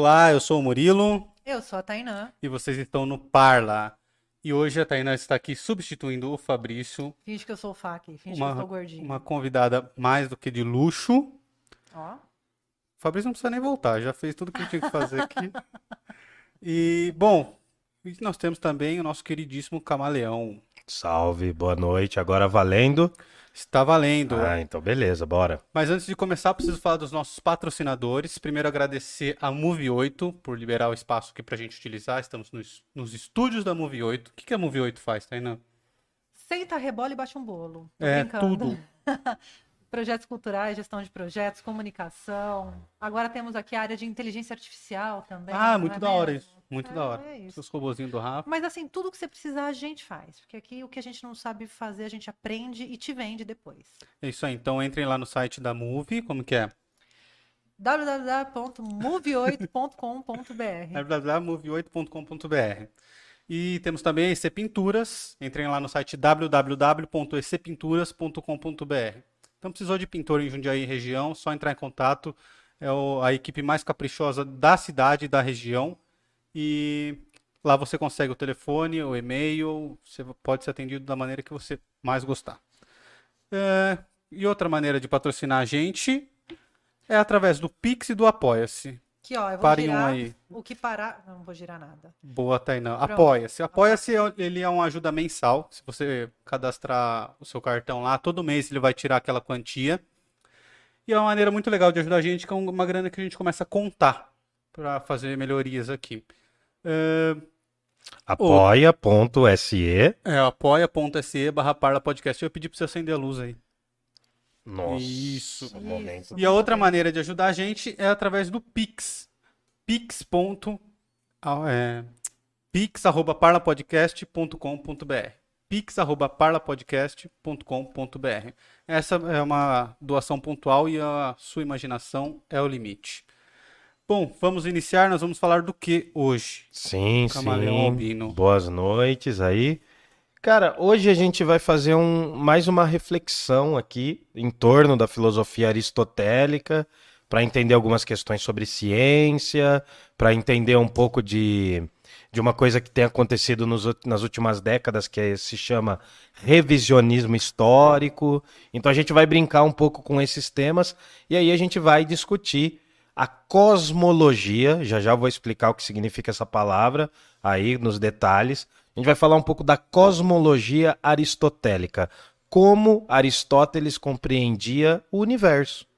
Olá, eu sou o Murilo Eu sou a Tainã. e vocês estão no Parla. E hoje a Tainá está aqui substituindo o Fabrício, Finge que eu sou o Fak. Finge Uma- que eu sou gordinho. uma convidada mais do que de luxo. Ó. O Fabrício não precisa nem voltar, já fez tudo que tinha que fazer aqui. E, bom, nós temos também o nosso queridíssimo Camaleão. Salve, boa noite. Agora valendo. Está valendo. Ah, então beleza, bora. Mas antes de começar, preciso falar dos nossos patrocinadores. Primeiro, agradecer a Move 8 por liberar o espaço aqui pra gente utilizar. Estamos nos, nos estúdios da Move 8. O que, que a Move 8 faz, Tainá? Senta, rebola e baixa um bolo. Tô É, brincando. tudo. Projetos culturais, gestão de projetos, comunicação. Agora temos aqui a área de inteligência artificial também. Ah, muito é da hora mesmo? isso. Muito É, da hora. é. Seus robozinhos do Rafa. Mas assim, tudo que você precisar a gente faz. Porque aqui o que a gente não sabe fazer, a gente aprende e te vende depois. É isso aí. Então entrem lá no site da Move. Como que é? www.move8.com.br www.move8.com.br. E temos também a EC Pinturas. Entrem lá no site www.ecpinturas.com.br. Então precisou de pintor em Jundiaí região, só entrar em contato. É a equipe mais caprichosa da cidade da região. E lá você consegue o telefone, o e-mail, você pode ser atendido da maneira que você mais gostar. É, e outra maneira de patrocinar a gente é através do Pix e do Apoia-se. Que ó, eu vou Parem um girar aí. o que parar. Não vou girar nada. Boa, Tainá. Apoia-se. Apoia-se, ele é uma ajuda mensal. Se você cadastrar o seu cartão lá, todo mês ele vai tirar aquela quantia. E é uma maneira muito legal de ajudar a gente, que é uma grana que a gente começa a contar para fazer melhorias aqui. É, Apoia.se. é apoia.se barra Parla Podcast. Eu ia pedir para você acender a luz aí. Nossa, Isso. um. Isso. E a outra maneira de ajudar a gente é através do Pix. Pix. É, pix.parlapodcast.com.br pix.parlapodcast.com.br Essa é uma doação pontual e a sua imaginação é o limite. Bom, vamos iniciar. Nós vamos falar do que hoje? Sim, Camaleão sim. Albino. Boas noites aí. Cara, hoje a gente vai fazer um, mais uma reflexão aqui em torno da filosofia aristotélica, para entender algumas questões sobre ciência, para entender um pouco de, de uma coisa que tem acontecido nos nas últimas décadas, que é- se chama revisionismo histórico. Então a gente vai brincar um pouco com esses temas e aí a gente vai discutir a cosmologia. Já já vou explicar o que significa essa palavra aí nos detalhes. A gente vai falar um pouco da cosmologia aristotélica, como Aristóteles compreendia o universo.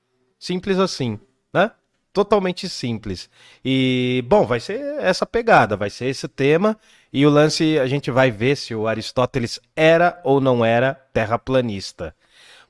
Simples assim, né? Totalmente simples. E, bom, vai ser essa pegada, vai ser esse tema. E o lance, a gente vai ver se o Aristóteles era ou não era terraplanista.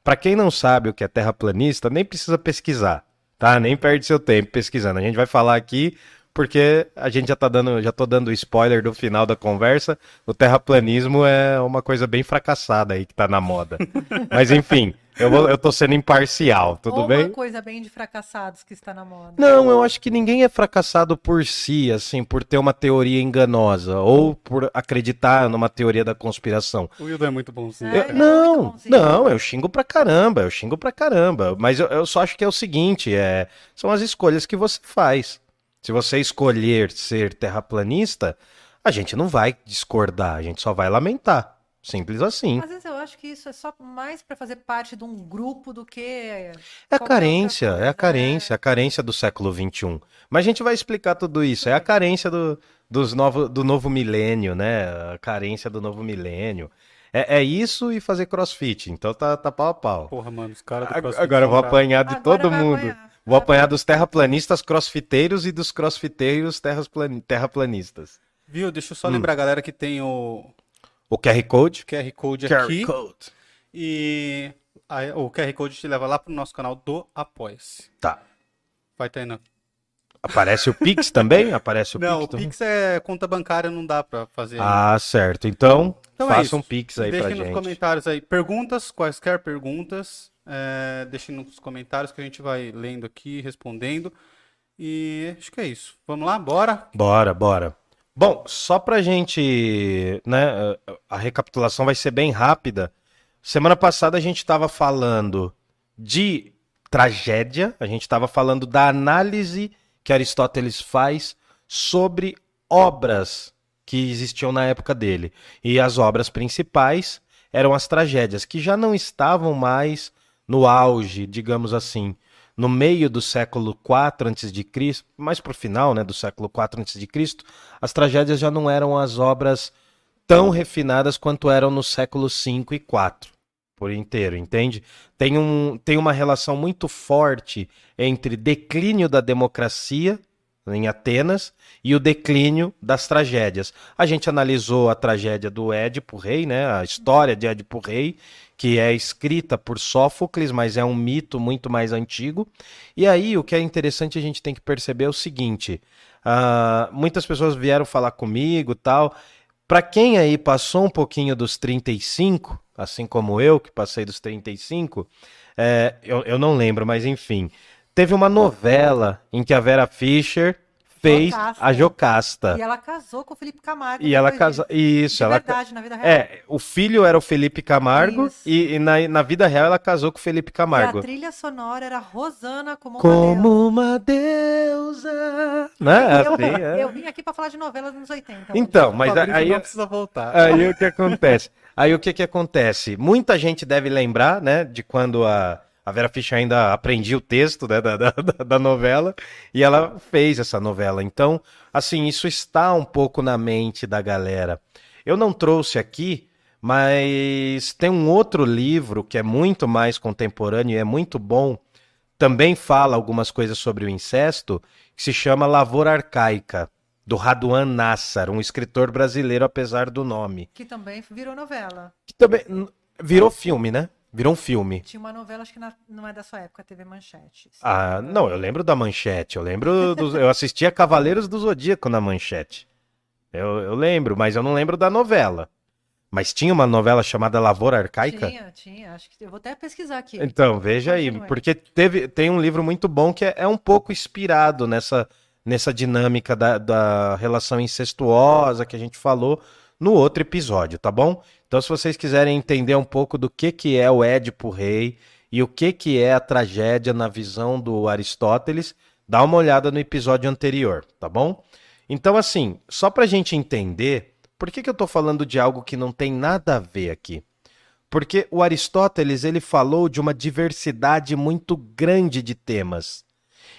Para quem não sabe o que é terraplanista, nem precisa pesquisar, tá? Nem perde seu tempo pesquisando. A gente vai falar aqui porque a gente já tá dando, já tô dando spoiler do final da conversa. O terraplanismo é uma coisa bem fracassada aí que tá na moda. Mas enfim, eu, vou, eu tô sendo imparcial, tudo Ou bem? uma coisa bem de fracassados que está na moda. Não, eu acho que ninguém é fracassado por si, assim, por ter uma teoria enganosa ou por acreditar numa teoria da conspiração. O Wildo é muito bonzinho. É, Eu- é muito não, bonzinho. não, eu xingo pra caramba, eu xingo pra caramba. Mas eu, eu só acho que é o seguinte, é, são as escolhas que você faz. Se você escolher ser terraplanista, a gente não vai discordar, a gente só vai lamentar. Simples assim. Às vezes eu acho que isso é só mais para fazer parte de um grupo do que. É a carência, outra é a coisa, carência, a carência do século XXI. Mas a gente vai explicar tudo isso. É a carência do, dos novo, do novo milênio, né? A carência do novo milênio. É, é isso e fazer crossfit. Então tá, tá pau a pau. Porra, mano, os caras do CrossFit Agora eu vou apanhar de Agora todo mundo. apanhar. Vou apanhar dos terraplanistas crossfiteiros e dos crossfiteiros terras plan- terraplanistas. Viu? Deixa eu só Hum. lembrar a galera que tem o O QR Code? QR Code QR aqui. Code. E aí, o QR Code te leva lá pro nosso canal do Apoia-se. Tá. Vai, Tainá. Aparece o Pix também? Aparece o Não, Pix o também? Pix é conta bancária, não dá pra fazer. Ah, certo. Então, Então é faça isso. um Pix aí Deixem pra nos gente. comentários aí perguntas, quaisquer perguntas. É, deixem nos comentários que a gente vai lendo aqui, respondendo. E acho que é isso. Vamos lá, bora? Bora, bora. Bom, só pra gente, né, a recapitulação vai ser bem rápida. Semana passada a gente estava falando de tragédia, a gente estava falando da análise que Aristóteles faz sobre obras que existiam na época dele. E as obras principais eram as tragédias, que já não estavam mais no auge, digamos assim, no meio do século IV a.C., mais para o final né, do século IV a.C., as tragédias já não eram as obras tão refinadas quanto eram no século V e IV, por inteiro, entende? Tem, um, tem uma relação muito forte entre declínio da democracia em Atenas e o declínio das tragédias. A gente analisou a tragédia do Édipo Rei, né, a história de Édipo Rei, que é escrita por Sófocles, mas é um mito muito mais antigo. E aí o que é interessante a gente tem que perceber é o seguinte: uh, muitas pessoas vieram falar comigo tal. Para quem aí passou um pouquinho dos 35, assim como eu, que passei dos 35, é, eu, eu não lembro, mas enfim. Teve uma novela em que a Vera Fischer fez Jocasta. a Jocasta. E ela casou com o Felipe Camargo. E ela casou. Isso, De ela. verdade, na vida real. É, o filho era o Felipe Camargo e, e, na, na vida real ela casou com o Felipe Camargo. E a trilha sonora era Rosana como, como uma deusa. Uma deusa. Né? Eu, assim, é. eu vim aqui para falar de novelas dos 80. Então, mas aí. Não precisa voltar. Aí o que acontece? Aí o que que acontece? Muita gente deve lembrar, né, de quando a a Vera Fischer ainda aprendia o texto né, da, da, da, novela e ela fez essa novela. Então, assim, isso está um pouco na mente da galera. Eu não trouxe aqui, mas tem um outro livro que é muito mais contemporâneo e é muito bom. Também fala algumas coisas sobre o incesto, que se chama Lavoura Arcaica, do Raduan Nassar, um escritor brasileiro, apesar do nome. Que também virou novela. Que também virou filme, né? Virou um filme. Tinha uma novela, acho que na, não é da sua época, TV Manchete. Ah, não, eu lembro da Manchete. Eu lembro. Dos, eu assistia Cavaleiros do Zodíaco na Manchete. Eu, eu lembro, mas eu não lembro da novela. Mas tinha uma novela chamada Lavoura Arcaica? Tinha, tinha. Acho que eu vou até pesquisar aqui. Então, veja aí, porque teve, tem um livro muito bom que é, é um pouco inspirado nessa, nessa dinâmica da, da relação incestuosa que a gente falou no outro episódio, tá bom? Então, se vocês quiserem entender um pouco do que, que é o Édipo Rei e o que, que é a tragédia na visão do Aristóteles, dá uma olhada no episódio anterior, tá bom? Então, assim, só para a gente entender, por que, que eu estou falando de algo que não tem nada a ver aqui? Porque o Aristóteles ele falou de uma diversidade muito grande de temas.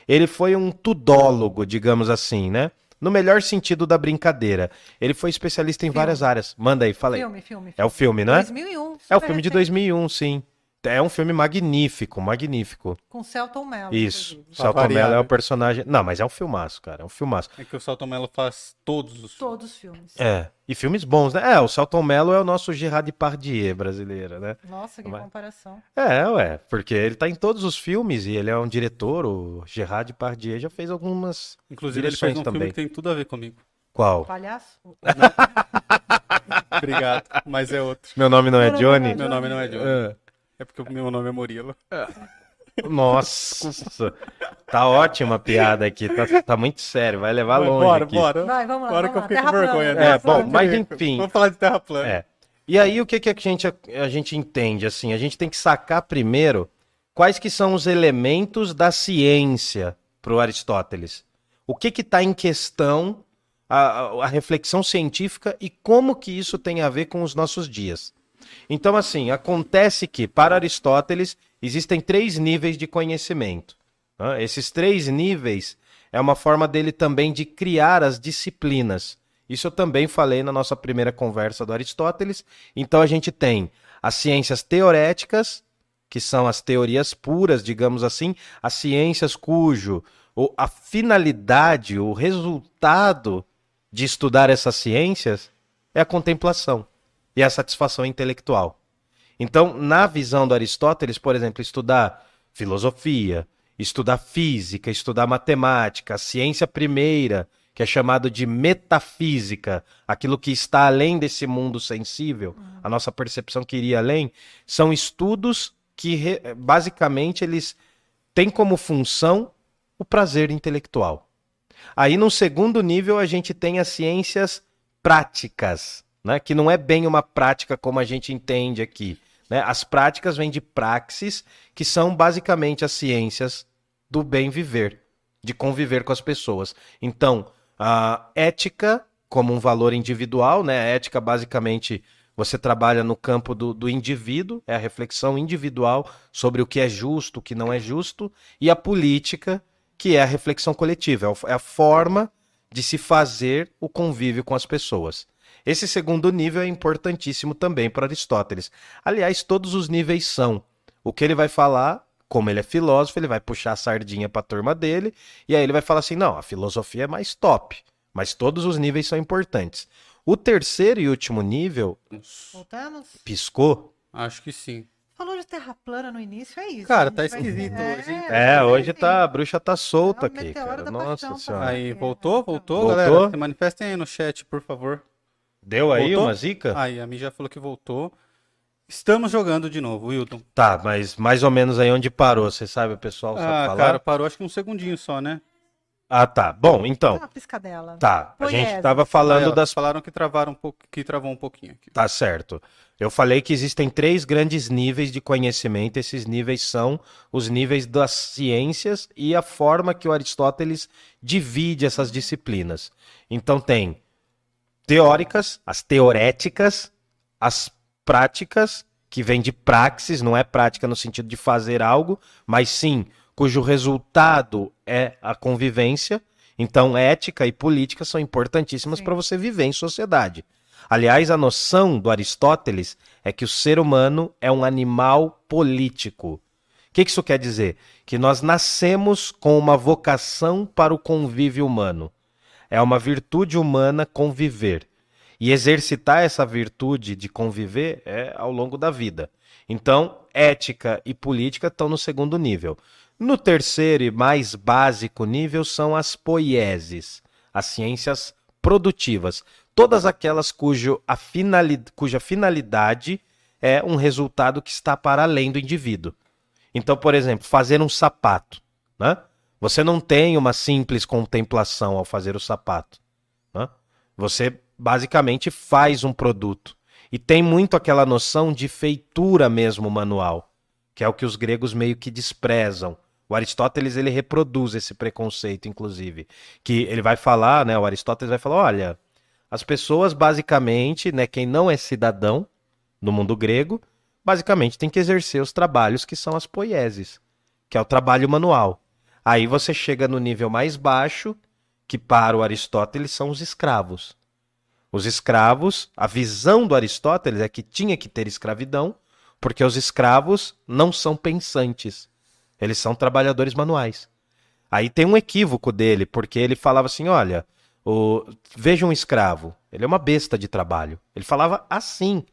Ele foi um tudólogo, digamos assim, né? No melhor sentido da brincadeira. Ele foi especialista em filme. várias áreas. Manda aí, fala aí. Filme, filme. É o filme, não é? 2001. É o filme de 2001, sim. É um filme magnífico, magnífico. Com Celton Mello. Isso. Celton Mello é o personagem. Não, mas é um filmaço, cara. É um filmaço. É que o Celton Mello faz todos os Todos os filmes. É. E filmes bons, né? É, o Celton Mello é o nosso Gerard Depardieu brasileiro, né? Nossa, que mas... comparação. É, ué. Porque ele tá em todos os filmes e ele é um diretor. O Gerard Depardieu já fez algumas. Inclusive, ele fez um também. filme que tem tudo a ver comigo. Qual? Palhaço? Obrigado, mas é outro. Meu nome não é Johnny? Meu nome não é Johnny. É. É porque o meu nome é Murilo. Nossa, tá ótima a piada aqui, tá, tá muito sério, vai levar vai, longe bora, aqui. Bora, Vai, vamos lá. Bora vamos que eu fiquei com vergonha. Né? É, bom, mas enfim. Vamos falar de terra plana. É. E aí o que, que a, gente, a gente entende? Assim, a gente tem que sacar primeiro quais que são os elementos da ciência para o Aristóteles. O que está em questão a, a, a reflexão científica e como que isso tem a ver com os nossos dias. Então, assim, acontece que, para Aristóteles, existem três níveis de conhecimento. Né? Esses três níveis é uma forma dele também de criar as disciplinas. Isso eu também falei na nossa primeira conversa do Aristóteles. Então, a gente tem as ciências teoréticas, que são as teorias puras, digamos assim, as ciências cujo a finalidade, o resultado de estudar essas ciências é a contemplação e a satisfação intelectual. Então, na visão do Aristóteles, por exemplo, estudar filosofia, estudar física, estudar matemática, a ciência primeira, que é chamado de metafísica, aquilo que está além desse mundo sensível, a nossa percepção que iria além, são estudos que basicamente eles têm como função o prazer intelectual. Aí, no segundo nível, a gente tem as ciências práticas, né? que não é bem uma prática como a gente entende aqui. Né? As práticas vêm de praxis, que são basicamente as ciências do bem viver. de conviver com as pessoas. Então, a ética como um valor individual, né? A ética basicamente você trabalha no campo do, do indivíduo, é a reflexão individual sobre o que é justo, o que não é justo, e a política, que é a reflexão coletiva, é a forma de se fazer o convívio com as pessoas. Esse segundo nível é importantíssimo também para Aristóteles. Aliás, todos os níveis são. O que ele vai falar, como ele é filósofo, ele vai puxar a sardinha para a turma dele, e aí ele vai falar assim: não, a filosofia é mais top, mas todos os níveis são importantes. O terceiro e último nível. Voltamos? Piscou? Acho que sim. Falou de terra plana no início, é isso. Cara, tá esquisito vai... hoje, hein? É, hoje tá, a bruxa tá solta é aqui, cara. Nossa senhora. Aí, voltou, voltou, voltou, galera? Se manifestem aí no chat, por favor. Deu aí voltou? uma zica? Aí, a mim já falou que voltou. Estamos jogando de novo, Wilton. Tá, mas mais ou menos aí onde parou, você sabe, o pessoal sabe ah, falar? cara, parou acho que um segundinho só, né? Ah, tá. Bom, então. Uma piscadela. Tá. A gente estava falando Aí, das. Falaram que travaram um pouco, que travou um pouquinho aqui. Tá certo. Eu falei que existem três grandes níveis de conhecimento. Esses níveis são os níveis das ciências e a forma que o Aristóteles divide essas disciplinas. Então tem teóricas, as teoréticas, as práticas, que vem de praxis, não é prática no sentido de fazer algo, mas sim cujo resultado é a convivência. Então, ética e política são importantíssimas para você viver em sociedade. Aliás, a noção do Aristóteles é que o ser humano é um animal político. O que isso quer dizer? Que nós nascemos com uma vocação para o convívio humano. É uma virtude humana conviver. E exercitar essa virtude de conviver é ao longo da vida. Então, ética e política estão no segundo nível. No terceiro e mais básico nível são as poieses, as ciências produtivas, todas aquelas cujo a cuja finalidade é um resultado que está para além do indivíduo. Então, por exemplo, fazer um sapato, né? Você não tem uma simples contemplação ao fazer o sapato. Né? Você basicamente faz um produto. E tem muito aquela noção de feitura mesmo manual, que é o que os gregos meio que desprezam. O Aristóteles ele reproduz esse preconceito, inclusive, que ele vai falar, né? O Aristóteles vai falar, olha, as pessoas basicamente, né? Quem não é cidadão no mundo grego, basicamente tem que exercer os trabalhos que são as poieses, que é o trabalho manual. Aí você chega no nível mais baixo, que para o Aristóteles são os escravos. Os escravos, a visão do Aristóteles é que tinha que ter escravidão, porque os escravos não são pensantes. Eles são trabalhadores manuais. Aí tem um equívoco dele, porque ele falava assim: olha, o... veja um escravo, ele é uma besta de trabalho. Ele falava assim.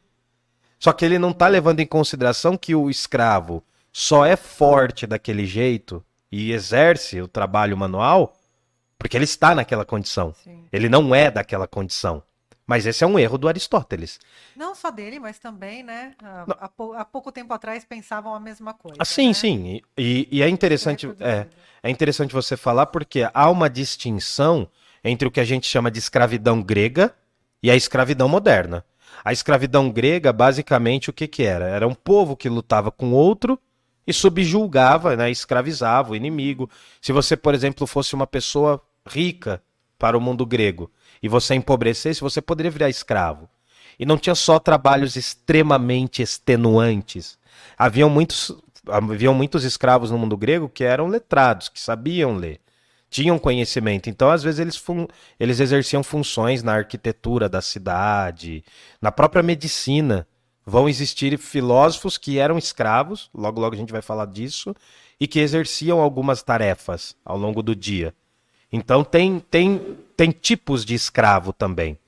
Só que ele não está levando em consideração que o escravo só é forte daquele jeito e exerce o trabalho manual porque ele está naquela condição. Sim. Ele não é daquela condição. Mas esse é um erro do Aristóteles. Não só dele, mas também, né? Há, há pouco tempo atrás pensavam a mesma coisa. Ah, sim, né? sim. E, e é interessante, é, é interessante você falar porque há uma distinção entre o que a gente chama de escravidão grega e a escravidão moderna. A escravidão grega, basicamente, o que, que era? Era um povo que lutava com outro e subjulgava, né, escravizava o inimigo. Se você, por exemplo, fosse uma pessoa rica para o mundo grego e você empobrecesse, você poderia virar escravo. E não tinha só trabalhos extremamente extenuantes. Haviam muitos, haviam muitos escravos no mundo grego que eram letrados, que sabiam ler, tinham conhecimento. Então, às vezes, eles, eles exerciam funções na arquitetura da cidade, na própria medicina. Vão existir filósofos que eram escravos, logo logo a gente vai falar disso, e que exerciam algumas tarefas ao longo do dia. Então tem, tem, tem tipos de escravo também.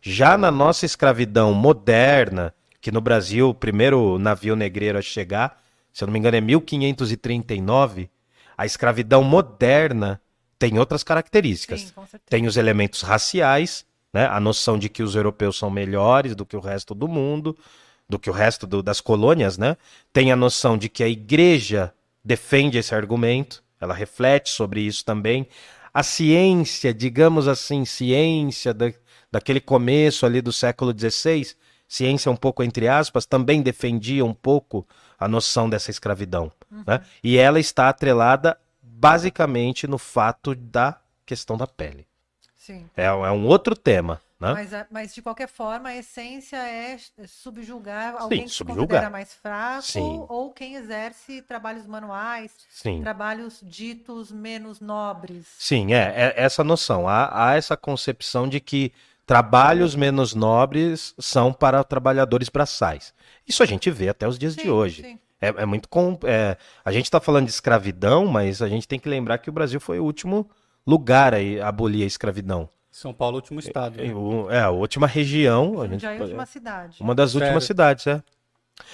Já na nossa escravidão moderna, que no Brasil o primeiro navio negreiro a chegar, se eu não me engano é 1539, a escravidão moderna tem outras características. Sim, tem os elementos raciais, né? a noção de que os europeus são melhores do que o resto do mundo, do que o resto do, das colônias, né? Tem a noção de que a igreja defende esse argumento, ela reflete sobre isso também a ciência, digamos assim, ciência da, daquele começo ali do século XVI, ciência um pouco entre aspas, também defendia um pouco a noção dessa escravidão. Uhum. Né? E ela está atrelada basicamente no fato da questão da pele. Sim. É, é um outro tema, né? Mas, a- mas, de qualquer forma, a essência é subjugar alguém que se subjugar. considera mais fraco Sim. ou quem exerce trabalhos manuais, Sim. trabalhos ditos menos nobres. Sim, é, é essa noção. Há, há essa concepção de que trabalhos menos nobres são para trabalhadores braçais. Isso a gente vê até os dias de Sim, hoje. sim. É, é muito com, é, a gente está falando de escravidão, mas a gente tem que lembrar que o Brasil foi o último lugar a abolir a escravidão. São Paulo, último estado. né? É, o- é a última região. A gente, Já é uma cidade. uma das Sério? últimas cidades, é.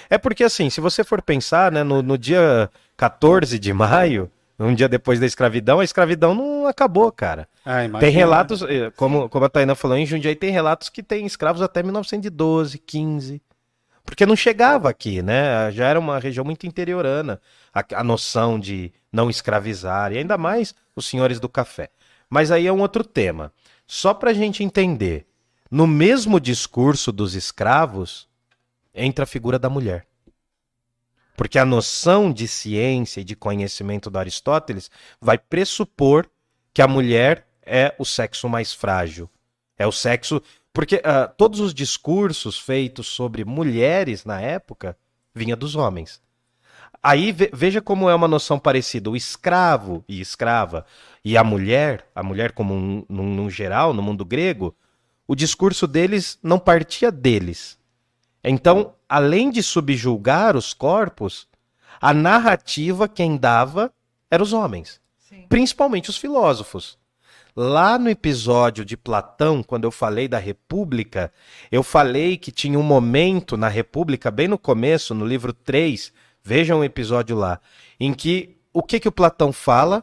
É porque assim, se você for pensar, né, no, no dia 14 de maio, um dia depois da escravidão, a escravidão não acabou, cara. Ah, imagina. Tem relatos, eh, como, como a Taina falou, em Jundiaí tem relatos que tem escravos até 1912, 15. Porque não chegava aqui, né? Já era uma região muito interiorana, a, a noção de não escravizar, e ainda mais os senhores do café. Mas aí é um outro tema. Só pra gente entender, no mesmo discurso dos escravos, entra a figura da mulher. Porque a noção de ciência e de conhecimento do Aristóteles vai pressupor que a mulher é o sexo mais frágil. É o sexo. Porque ah, todos os discursos feitos sobre mulheres na época vinha dos homens. Aí ve- veja como é uma noção parecida. O escravo e escrava e a mulher, a mulher como um, num, num geral, no mundo grego, o discurso deles não partia deles. Então, além de subjulgar os corpos, a narrativa quem dava eram os homens Sim. principalmente os filósofos. Lá no episódio de Platão, quando eu falei da República, eu falei que tinha um momento na República, bem no começo, no livro 3, vejam o episódio lá, em que o que, que o Platão fala?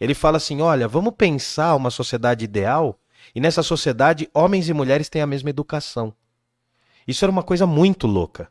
Ele fala assim: olha, vamos pensar uma sociedade ideal, e nessa sociedade homens e mulheres têm a mesma educação. Isso era uma coisa muito louca.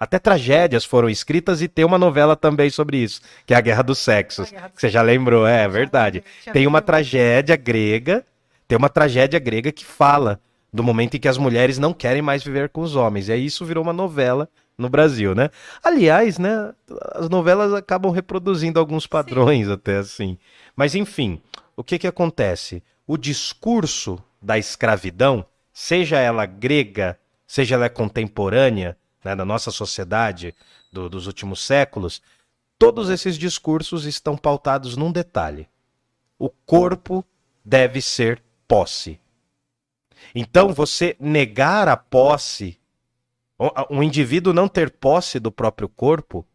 Até tragédias foram escritas e tem uma novela também sobre isso, que é a Guerra dos Sexos. Guerra dos você já lembrou, é, é verdade. Tem uma tragédia grega, tem uma tragédia grega que fala do momento em que as mulheres não querem mais viver com os homens. E aí isso virou uma novela no Brasil, né? Aliás, né, as novelas acabam reproduzindo alguns padrões até assim. Mas enfim, o que que acontece? O discurso da escravidão, seja ela grega, seja ela contemporânea, né, da nossa sociedade do- dos últimos séculos, todos esses discursos estão pautados num detalhe: o corpo deve ser posse. Então, você negar a posse, um indivíduo não ter posse do próprio corpo,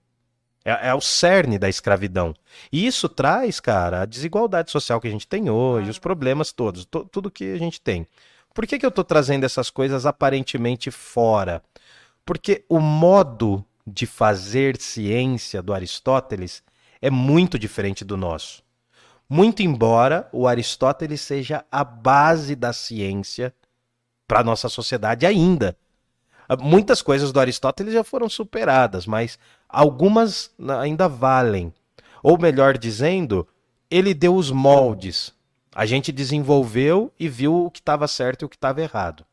é, é o cerne da escravidão. E isso traz, cara, a desigualdade social que a gente tem hoje, os problemas todos, to- tudo que a gente tem. Por que, que eu estou trazendo essas coisas aparentemente fora? Porque o modo de fazer ciência do Aristóteles é muito diferente do nosso. Muito embora o Aristóteles seja a base da ciência para a nossa sociedade ainda. Muitas coisas do Aristóteles já foram superadas, mas algumas ainda valem. Ou melhor dizendo, ele deu os moldes. A gente desenvolveu e viu o que estava certo e o que estava errado.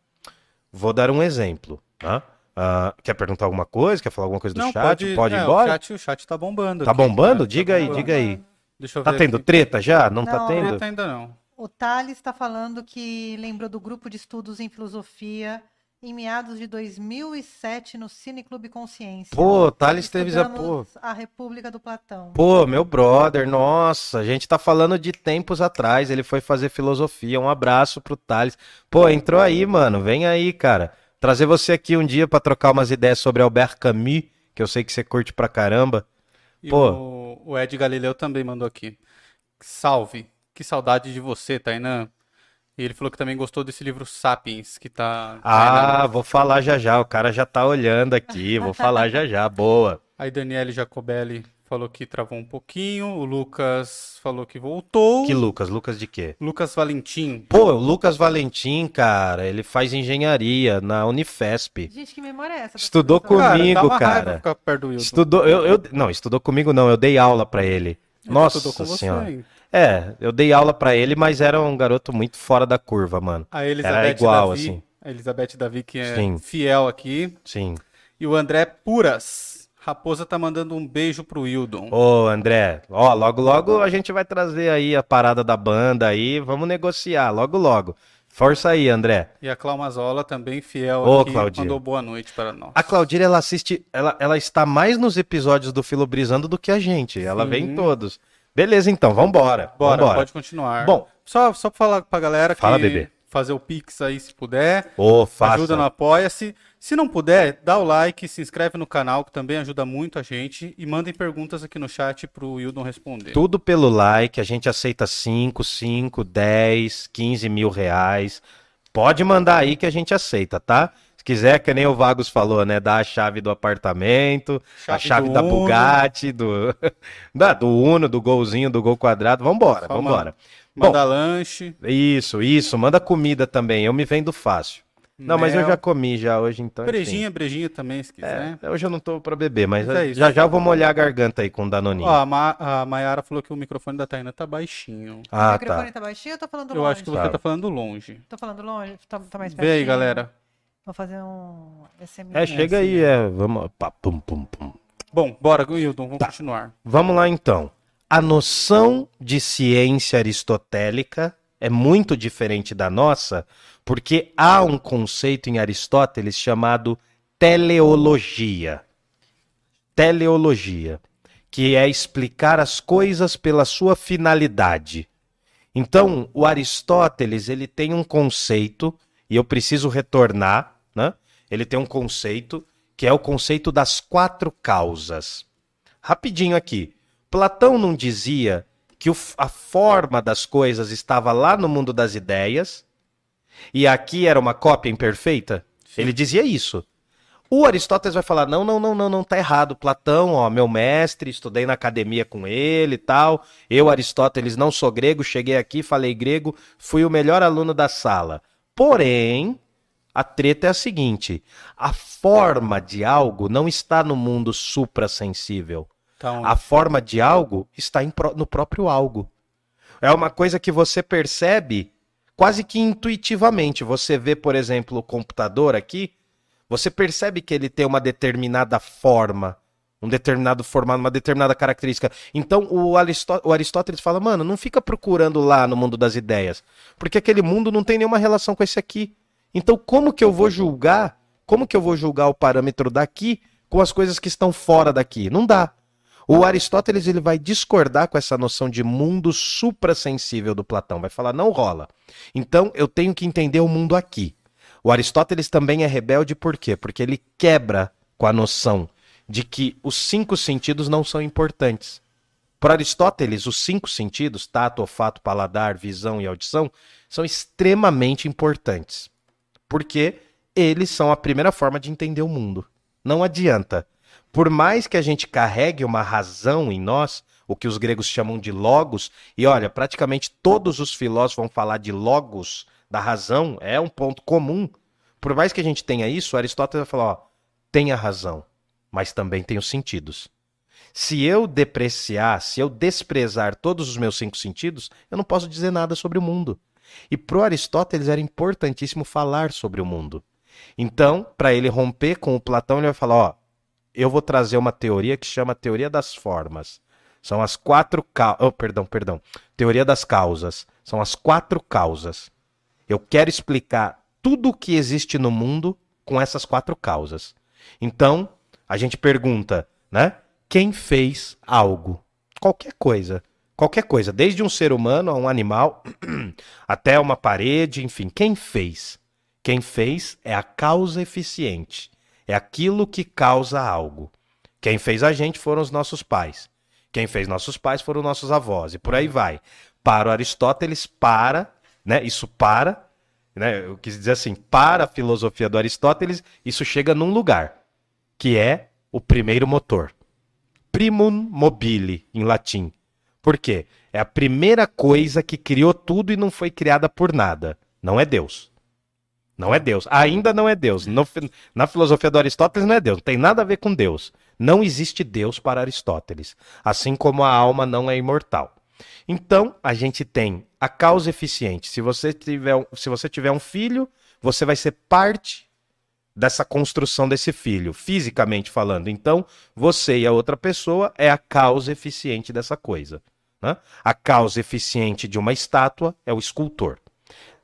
Vou dar um exemplo. tá? Ah, quer perguntar alguma coisa? Quer falar alguma coisa do Não, chat? Pode, ir é, embora? O chat, o chat tá bombando. Tá aqui, bombando? cara, Diga tá aí, bombando. diga aí. Deixa eu Tá ver tendo aqui. treta já? Não, tá Não, tendo? Treta ainda não. O Thales está falando que lembrou do grupo de estudos em filosofia em meados de 2007 no Cine Clube Consciência. Pô, Thales teve já, pô. A República do Platão. Pô, meu brother, nossa, a gente tá falando de tempos atrás, ele foi fazer filosofia, um abraço pro Thales. Pô, entrou aí, mano, vem aí, cara. Trazer você aqui um dia pra trocar umas ideias sobre Albert Camus, que eu sei que você curte pra caramba. E Pô. o, o Ed Galileu também mandou aqui. Salve. Que saudade de você, Tainan. E ele falou que também gostou desse livro Sapiens, que tá. Ah, vou falar já já, o cara já tá olhando aqui, vou falar já já, boa. Aí Daniele Jacobelli falou que travou um pouquinho. O Lucas falou que voltou. Que Lucas? Lucas de quê? Lucas Valentim. Pô, o Lucas Valentim, cara, ele faz engenharia na Unifesp. Gente, que memória é essa? Estudou? Cara, Comigo, raiva cara. ficar perto do Wilton. Estudou, eu, eu- não, estudou comigo não, eu dei aula pra ele. Ele Nossa você, senhora. hein? É, eu dei aula pra ele, mas era um garoto muito fora da curva, mano. A Elizabeth igual, Davi, assim. a Elizabeth Davi, que é Sim. fiel aqui. Sim. E o André Puras Raposa tá mandando um beijo pro Wildon. Ô, André, ó, logo logo a gente vai trazer aí a parada da banda aí, vamos negociar, logo logo. Força aí, André. E a Claumazola também fiel Ô, aqui, Claudia. mandou boa noite para nós. A Claudira, ela assiste, ela, ela está mais nos episódios do Filo Brisando do que a gente. Ela Sim. vem em todos. Beleza, então, vambora. Bora, vambora. pode continuar. Bom. só, só pra falar pra galera que Fala, bebê. fazer o Pix aí se puder. Ô, faça. Ajuda no Apoia-se. Se não puder, dá o like, se inscreve no canal, que também ajuda muito a gente. E mandem perguntas aqui no chat pro Wildon responder. Tudo pelo like, a gente aceita 5, 5, 10, 15 mil reais. Pode mandar aí que a gente aceita, tá? Se quiser, que nem o Vagos falou, né? Dá a chave do apartamento, a Chave chave do da Uno. Bugatti, do, da- do Uno, do golzinho, do gol quadrado. Vambora, Só vambora. Manda lanche. Isso, isso. Manda comida também. Eu me vendo fácil. Não, mas eu já comi já hoje, então. enfim. Brejinha, brejinha também, se quiser. É, hoje eu não tô pra beber, mas Mas é isso. já já eu vou molhar a garganta aí com Danoninho. Ó, a, Ma a Mayara falou que o microfone da Taina tá baixinho. o ah, microfone tá. tá baixinho ou tá falando Eu longe? acho que você Tá. tá falando longe. Tô falando longe? Tá, tá mais Vê aí, galera. Vou fazer um SMS. É, chega assim, aí, é. Vamos. pá, pum, pum, pum. Bom, bora, Wildon, vamos Tá. continuar. Vamos lá então. A noção de ciência aristotélica é muito diferente da nossa, porque há um conceito em Aristóteles chamado teleologia. Teleologia, que é explicar as coisas pela sua finalidade. Então, o Aristóteles, ele tem um conceito, e eu preciso retornar, né? Ele tem um conceito que é o conceito das quatro causas. Rapidinho aqui. Platão não dizia que o a forma das coisas estava lá no mundo das ideias e aqui era uma cópia imperfeita? Ele dizia isso. O Aristóteles vai falar: não, não, não, não, não, tá errado. Platão, ó, meu mestre, estudei na academia com ele e tal. Eu, Aristóteles, não sou grego, cheguei aqui, falei grego, fui o melhor aluno da sala. Porém, a treta é a seguinte: a forma de algo não está no mundo suprassensível. Tá? A forma de algo está pró- no próprio algo. É uma coisa que você percebe quase que intuitivamente. Você vê, por exemplo, o computador aqui, você percebe que ele tem uma determinada forma, um determinado formato, uma determinada característica. Então o, Aristó- o Aristóteles fala, mano, não fica procurando lá no mundo das ideias, porque aquele mundo não tem nenhuma relação com esse aqui. Então como que eu vou julgar? Como que eu vou julgar o parâmetro daqui com as coisas que estão fora daqui? Não dá. O Aristóteles ele vai discordar com essa noção de mundo suprassensível do Platão, vai falar não rola. Então eu tenho que entender o mundo aqui. O Aristóteles também é rebelde por quê? Porque ele quebra com a noção de que os cinco sentidos não são importantes. Para Aristóteles, os cinco sentidos, tato, olfato, paladar, visão e audição, são extremamente importantes. Porque eles são a primeira forma de entender o mundo. Não adianta. Por mais que a gente carregue uma razão em nós, o que os gregos chamam de logos, e olha, praticamente todos os filósofos vão falar de logos, da razão, é um ponto comum. Por mais que a gente tenha isso, Aristóteles vai falar, ó, tem a razão, mas também tem os sentidos. Se eu depreciar, se eu desprezar todos os meus cinco sentidos, eu não posso dizer nada sobre o mundo. E pro Aristóteles era importantíssimo falar sobre o mundo. Então, para ele romper com o Platão, ele vai falar, ó, eu vou trazer uma teoria que chama teoria das formas. São as quatro causas. Oh, perdão, perdão. Teoria das causas. São as quatro causas. Eu quero explicar tudo o que existe no mundo com essas quatro causas. Então, a gente pergunta, né? Quem fez algo? Qualquer coisa. Qualquer coisa. Desde um ser humano a um animal, até uma parede, enfim. Quem fez? Quem fez é a causa eficiente. É aquilo que causa algo. Quem fez a gente foram os nossos pais. Quem fez nossos pais foram nossos avós. E por aí vai. Para Aristóteles, para, né? Isso para, né? Eu quis dizer assim, para a filosofia do Aristóteles, isso chega num lugar, que é o primeiro motor. Primum mobile, em latim. Por quê? É a primeira coisa que criou tudo e não foi criada por nada. Não é Deus. Não é Deus. Ainda não é Deus. No na filosofia do Aristóteles não é Deus. Não tem nada a ver com Deus. Não existe Deus para Aristóteles. Assim como a alma não é imortal. Então, a gente tem a causa eficiente. Se você tiver, se você tiver um filho, você vai ser parte dessa construção desse filho, fisicamente falando. Então, você e a outra pessoa é a causa eficiente dessa coisa. Né? A causa eficiente de uma estátua é o escultor.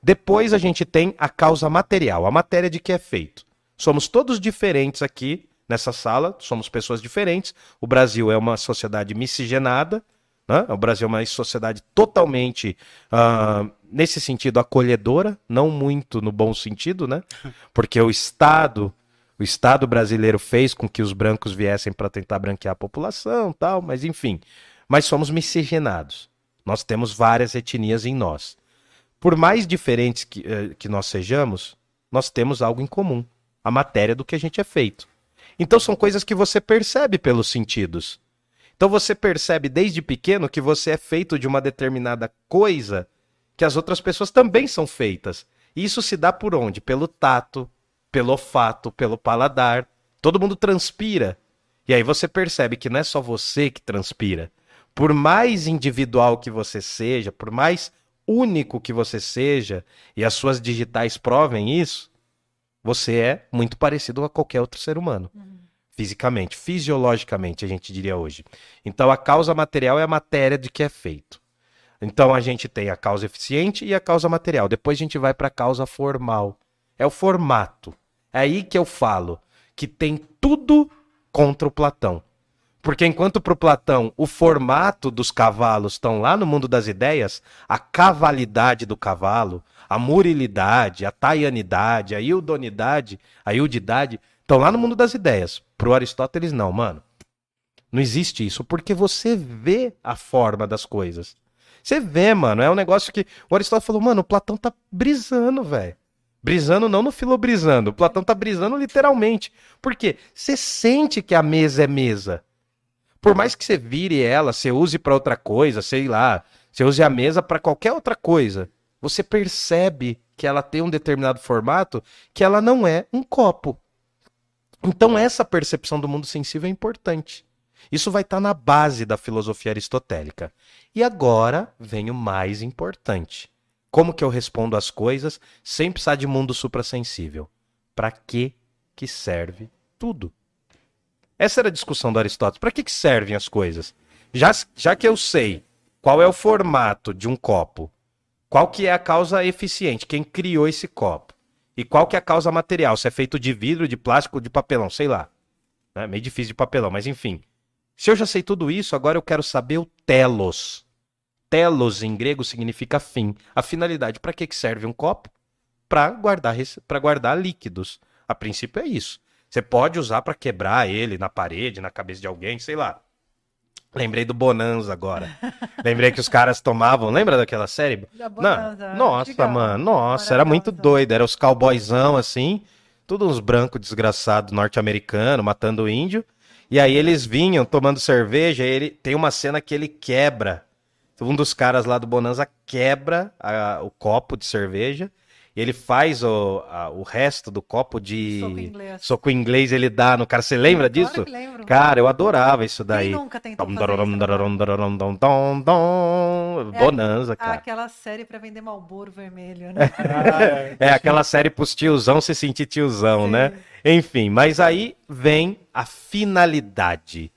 Depois a gente tem a causa material, a matéria de que é feito. Somos todos diferentes aqui nessa sala, somos pessoas diferentes. O Brasil é uma sociedade miscigenada, né? o Brasil é uma sociedade totalmente, uh, nesse sentido, acolhedora, não muito no bom sentido, né? Porque o Estado, o Estado brasileiro fez com que os brancos viessem para tentar branquear a população, tal, mas enfim. Mas somos miscigenados. Nós temos várias etnias em nós. Por mais diferentes que, uh, que nós sejamos, nós temos algo em comum: a matéria do que a gente é feito. Então são coisas que você percebe pelos sentidos. Então você percebe desde pequeno que você é feito de uma determinada coisa que as outras pessoas também são feitas. E isso se dá por onde? Pelo tato, pelo olfato, pelo paladar. Todo mundo transpira. E aí você percebe que não é só você que transpira. Por mais individual que você seja, por mais único que você seja, e as suas digitais provem isso, você é muito parecido a qualquer outro ser humano. Uhum. Fisicamente, fisiologicamente, a gente diria hoje. Então, a causa material é a matéria de que é feito. Então, a gente tem a causa eficiente e a causa material. Depois, a gente vai para a causa formal. É o formato. É aí que eu falo que tem tudo contra o Platão. Porque enquanto para o Platão o formato dos cavalos estão lá no mundo das ideias, a cavalidade do cavalo, a murilidade, a taianidade, a ildonidade, a ildidade, estão lá no mundo das ideias. Pro Aristóteles, não, mano. Não existe isso, porque você vê a forma das coisas. Você vê, mano, é um negócio que. O Aristóteles falou, mano, o Platão tá brisando, velho. Brisando não no filobrisando. O Platão tá brisando literalmente. Por quê? Você sente que a mesa é mesa. Por mais que você vire ela, você use para outra coisa, sei lá, você use a mesa para qualquer outra coisa você percebe que ela tem um determinado formato que ela não é um copo. Então essa percepção do mundo sensível é importante. Isso vai estar tá na base da filosofia aristotélica. E agora vem o mais importante. Como que eu respondo as coisas sem precisar de mundo suprassensível? Para que que serve tudo? Essa era a discussão do Aristóteles. Para que, que servem as coisas? Já, já que eu sei qual é o formato de um copo qual que é a causa eficiente? Quem criou esse copo? E qual que é a causa material? Se é feito de vidro, de plástico, de papelão, sei lá. É meio difícil de papelão, mas enfim. Se eu já sei tudo isso, agora eu quero saber o telos. Telos em grego significa fim. A finalidade, para que serve um copo? Para guardar, guardar líquidos. A princípio é isso. Você pode usar para quebrar ele na parede, na cabeça de alguém, sei lá. Lembrei do Bonanza agora. Lembrei que os caras tomavam. Lembra daquela série? Da Bonanza. Não, nossa, mano. Nossa, era muito doido. Era os cowboyzão assim. Tudo uns brancos desgraçados norte-americanos matando índio. E aí eles vinham tomando cerveja. E ele tem uma cena que ele quebra. Um dos caras lá do Bonanza quebra a, o copo de cerveja ele faz o, a, o resto do copo de soco inglês. soco inglês, ele dá no cara. Você lembra disso? lembro. Cara, eu adorava isso daí. Quem nunca tentou Bonanza, cara. Aquela série para vender Malboro vermelho, né? é, aquela série pros tiozão se sentir tiozão, Sim. né? Enfim, mas aí vem a finalidade.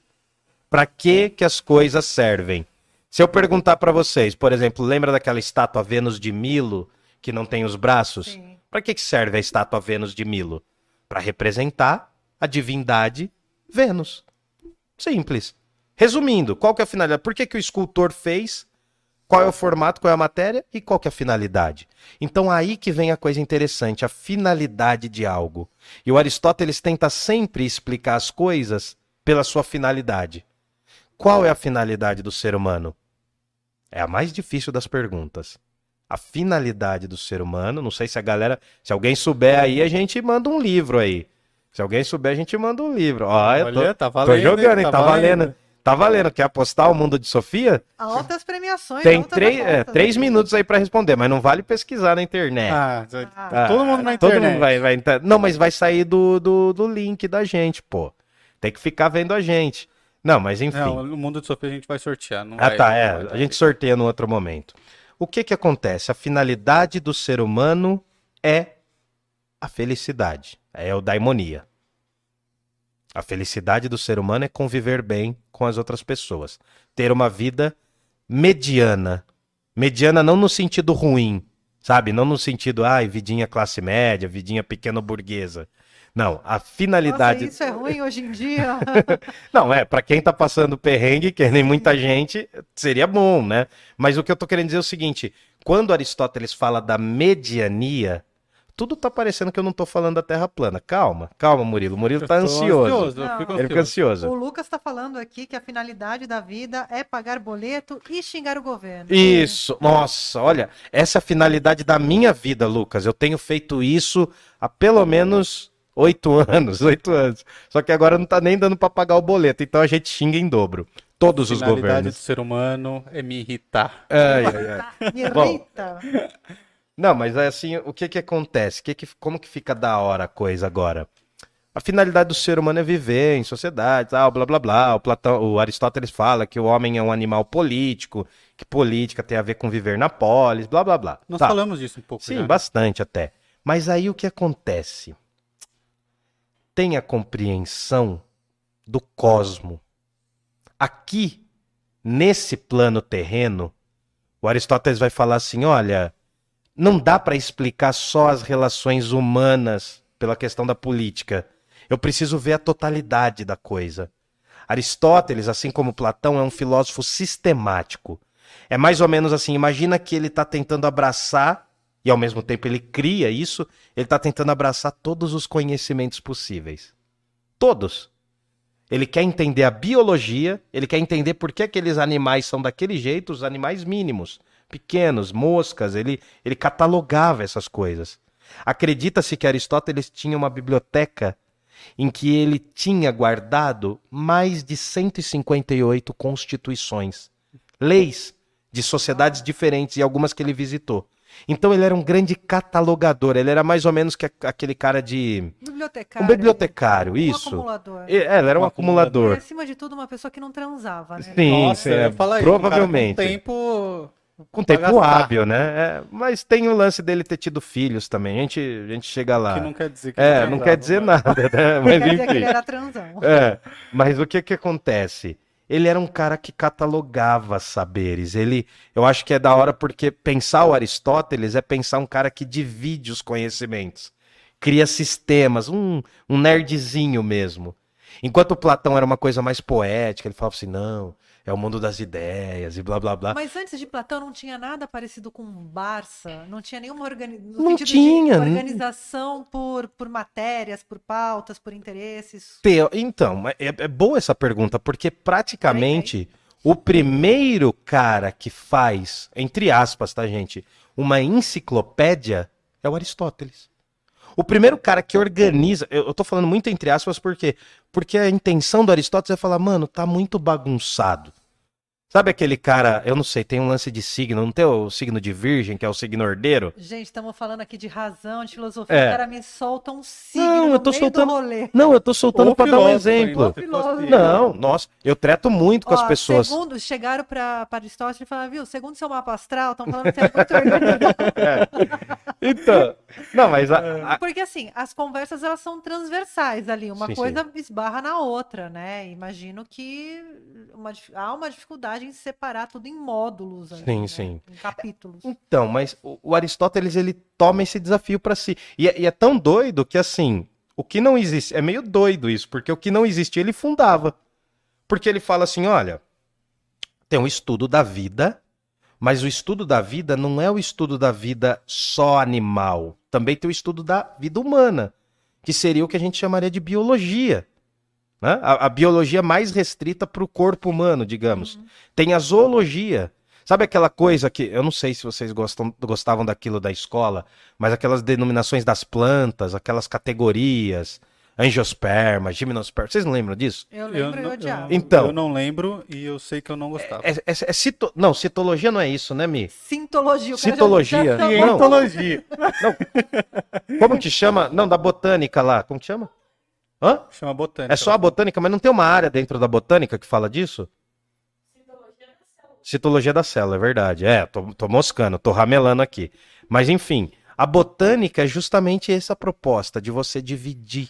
Para que que as coisas servem? Se eu perguntar para vocês, por exemplo, lembra daquela estátua Vênus de Milo? Que não tem os braços? Para que serve a estátua Vênus de Milo? Para representar a divindade Vênus. Simples. Resumindo, qual que é a finalidade? Por que, que o escultor fez? Qual é o formato, qual é a matéria e qual que é a finalidade? Então aí que vem a coisa interessante, a finalidade de algo. E o Aristóteles tenta sempre explicar as coisas pela sua finalidade. Qual é a finalidade do ser humano? É a mais difícil das perguntas a finalidade do ser humano. Não sei se a galera, se alguém souber aí, a gente manda um livro aí. Se alguém souber, a gente manda um livro. Ó, eu tô, Olha, tá valendo, tô jogando, hein? Tá, tá valendo. valendo. Tá valendo. Quer apostar o mundo de Sofia? Altas premiações. Tem três, é, três minutos aí para responder, mas não vale pesquisar na internet. Ah, ah, todo mundo na internet. Todo mundo vai, vai, Não, mas vai sair do, do, do link da gente, pô. Tem que ficar vendo a gente. Não, mas enfim. Não, o mundo de Sofia a gente vai sortear. ah, vai, tá, é. a gente sorteia no outro momento. O que que acontece? A finalidade do ser humano é a felicidade. é o daimonia. A felicidade do ser humano é conviver bem com as outras pessoas. Ter uma vida mediana. Mediana não no sentido ruim, sabe? Não no sentido, ai, vidinha classe média, vidinha pequeno burguesa. Não, a finalidade. Nossa, isso é ruim hoje em dia. Não, é, para quem tá passando perrengue, que nem muita gente, seria bom, né? Mas o que eu tô querendo dizer é o seguinte: quando Aristóteles fala da mediania, tudo tá parecendo que eu não tô falando da Terra plana. Calma, calma, Murilo. O Murilo tá ansioso. ansioso, eu Não. fico Ele fica ansioso. ansioso. o Lucas está falando aqui que a finalidade da vida é pagar boleto e xingar o governo. Isso, nossa, olha, essa é a finalidade da minha vida, Lucas. Eu tenho feito isso há pelo menos oito anos, oito anos. Só que agora não tá nem dando pra pagar o boleto, então a gente xinga em dobro. Todos os finalidade do governos. ser humano é me irritar. Ai, ai, ai. Me Bom. irrita. Não, mas é assim, o que que acontece? Que que, como que fica da hora a coisa agora? A finalidade do ser humano é viver em sociedade, tal, blá blá blá. O, Platão, o Aristóteles fala que o homem é um animal político, que política tem a ver com viver na polis, blá blá blá. Nós Tá. falamos disso um pouco Sim, já. né? bastante até. Mas aí o que acontece? Tem a compreensão do cosmo. Aqui, nesse plano terreno, o Aristóteles vai falar assim: olha, não dá para explicar só as relações humanas pela questão da política. Eu preciso ver a totalidade da coisa. Aristóteles, assim como Platão, é um filósofo sistemático. É mais ou menos assim: imagina que ele está tentando abraçar, e ao mesmo tempo ele cria isso, ele está tentando abraçar todos os conhecimentos possíveis. Todos. Ele quer entender a biologia, ele quer entender por que aqueles animais são daquele jeito, os animais mínimos, pequenos, moscas, ele, ele catalogava essas coisas. Acredita-se que Aristóteles tinha uma biblioteca em que ele tinha guardado mais de 158 constituições, leis de sociedades diferentes e algumas que ele visitou. Então ele era um grande catalogador, ele era mais ou menos que aquele cara de Bibliotecário. um bibliotecário, Um isso. acumulador. É, ele era um Um E, acumulador. acima de tudo, uma pessoa que não transava, né? Sim, Nossa, é, isso, provavelmente. Um cara com tempo. Com tempo gastar, hábil, né? É, mas tem o lance dele ter tido filhos também. A gente, a gente chega lá. Que não quer dizer que É, não quer dizer mas- nada, né? Mas Quer dizer que ele era transão. É, mas o que que acontece? Ele era um cara que catalogava saberes. Ele, eu acho que é da hora porque pensar o Aristóteles é pensar um cara que divide os conhecimentos, cria sistemas, um, um nerdzinho mesmo. Enquanto Platão era uma coisa mais poética, ele falava assim, não, é o mundo das ideias e blá blá blá. Mas antes de Platão não tinha nada parecido com Barça, não tinha nenhuma organi... no Não tinha, organização por, por matérias, por pautas, por interesses. Então, é, é boa essa pergunta, porque praticamente o primeiro cara que faz, entre aspas, tá, gente, uma enciclopédia é o Aristóteles. O primeiro cara que organiza, eu, eu tô falando muito entre aspas porque porque a intenção do Aristóteles é falar, mano, tá muito bagunçado. Sabe aquele cara, eu não sei, tem um lance de signo, não tem o signo de virgem, que é o signo ordeiro? Gente, estamos falando aqui de razão, de filosofia. É. O cara me solta um signo Não, no eu tô meio soltando- do rolê. Não, eu tô soltando pra dar um exemplo. Filósofo. Não, nossa, eu treto muito com as Ó, pessoas. Segundo, chegaram para Aristóteles e falaram, viu, segundo seu mapa astral, estão falando que você é muito organizado. Então, não, mas a- a- Porque assim, as conversas elas são transversais ali, uma Sim, coisa esbarra na outra, né? Imagino que uma há uma dificuldade em separar tudo em módulos, ali, Sim, né? sim. em capítulos. Então, mas o, o Aristóteles ele toma esse desafio pra si. E, é- e é tão doido que assim, o que não existe, é meio doido isso, porque o que não existia ele fundava. Porque ele fala assim, olha, tem um estudo da vida, mas o estudo da vida não é o estudo da vida só animal. Também tem o estudo da vida humana, que seria o que a gente chamaria de biologia. Né? A, a biologia mais restrita para o corpo humano, digamos. Tem a zoologia. Sabe aquela coisa que, eu não sei se vocês gostam, gostavam daquilo da escola, mas aquelas denominações das plantas, aquelas categorias, angiosperma, gimnosperma, vocês não lembram disso? Eu Eu, lembro e não- odiava. eu- Então. eu não lembro e eu sei que eu não gostava. É, é- é cito- Não, citologia não é isso, né, Mi? Sintologia. o cara já- Citologia. Não. Cientologia. Como que chama? Não, da botânica lá, como que chama? Hã? Chama botânica. É só a botânica, mas não tem uma área dentro da botânica que fala disso? Citologia da célula, é verdade. É, tô, tô moscando, tô ramelando aqui. Mas enfim, A botânica é justamente essa proposta de você dividir.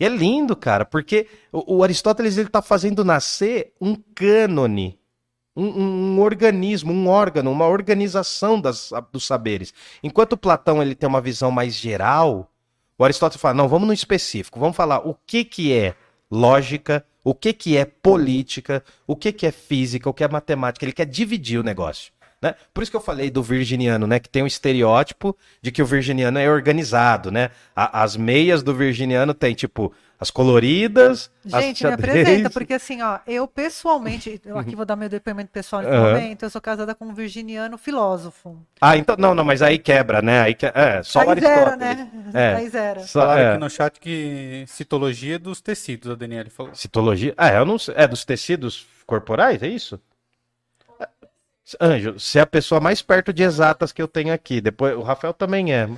E é lindo, cara, porque o, o Aristóteles ele está fazendo nascer um cânone, um, um, um, organismo, um órgão, uma organização das, dos saberes. Enquanto Platão ele tem uma visão mais geral, o Aristóteles fala, não, vamos no específico, vamos falar o que, que é lógica, o que, que é política, o que, que é física, o que é matemática. Ele quer dividir o negócio. Né? Por isso que eu falei do virginiano, né? Que tem um estereótipo de que o virginiano é organizado, né? A, as meias do virginiano tem, tipo, as coloridas. Gente, as me apresenta, porque assim, ó, eu pessoalmente, eu aqui vou dar meu depoimento pessoal nesse uhum. momento, eu sou casada com um virginiano filósofo. Ah, então, não, não, mas aí quebra, né? Aí que, é, só aí. Zero, né? É. Aí zero. Só, Falaram é. aqui no chat que citologia é dos tecidos, a Daniela falou. Citologia? Ah, eu não sei. É dos tecidos corporais, é isso? Anjo, você é a pessoa mais perto de exatas que eu tenho aqui. Depois, o Rafael também é.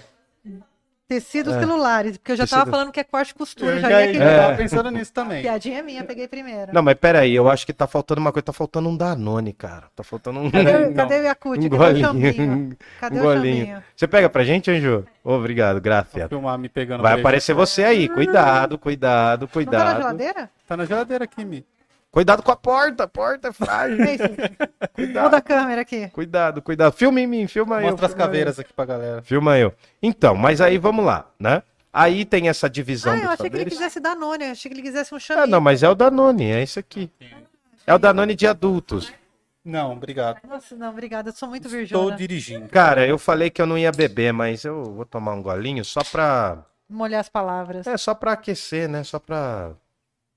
Tecidos é. celulares, porque eu já Tecido... tava falando que é corte e costura. Eu já, já ia é. tava pensando nisso também. Piadinha minha, peguei primeiro. Não, mas peraí, eu acho que tá faltando uma coisa, tá faltando um Danone, cara. Tá faltando um. Cadê, cadê o Yakut? Um cadê o chaminho? Cadê um o chaminho? Você pega pra gente, Anjo? Obrigado, graças. filmar me pegando. Vai aparecer você aí, cuidado, cuidado, cuidado. Não tá na geladeira? Tá na geladeira aqui, Mi. Cuidado com a porta, a porta é frágil. cuidado. Muda a câmera aqui. Cuidado, cuidado. Filma em mim, filma Mostra eu. Mostra as caveiras eu. aqui pra galera. Filma eu. Então, mas aí vamos lá, né? Aí tem essa divisão. Ah, eu achei saberes. que ele quisesse Danone, eu achei que ele quisesse um chaminho. Ah, não, mas é o Danone, é isso aqui. É o Danone de adultos. Não, obrigado. Nossa, não, obrigado. Eu sou muito virgão. Estou dirigindo. Cara, eu falei que eu não ia beber, mas eu vou tomar um golinho só pra. Molhar as palavras. É, só pra aquecer, né? Só pra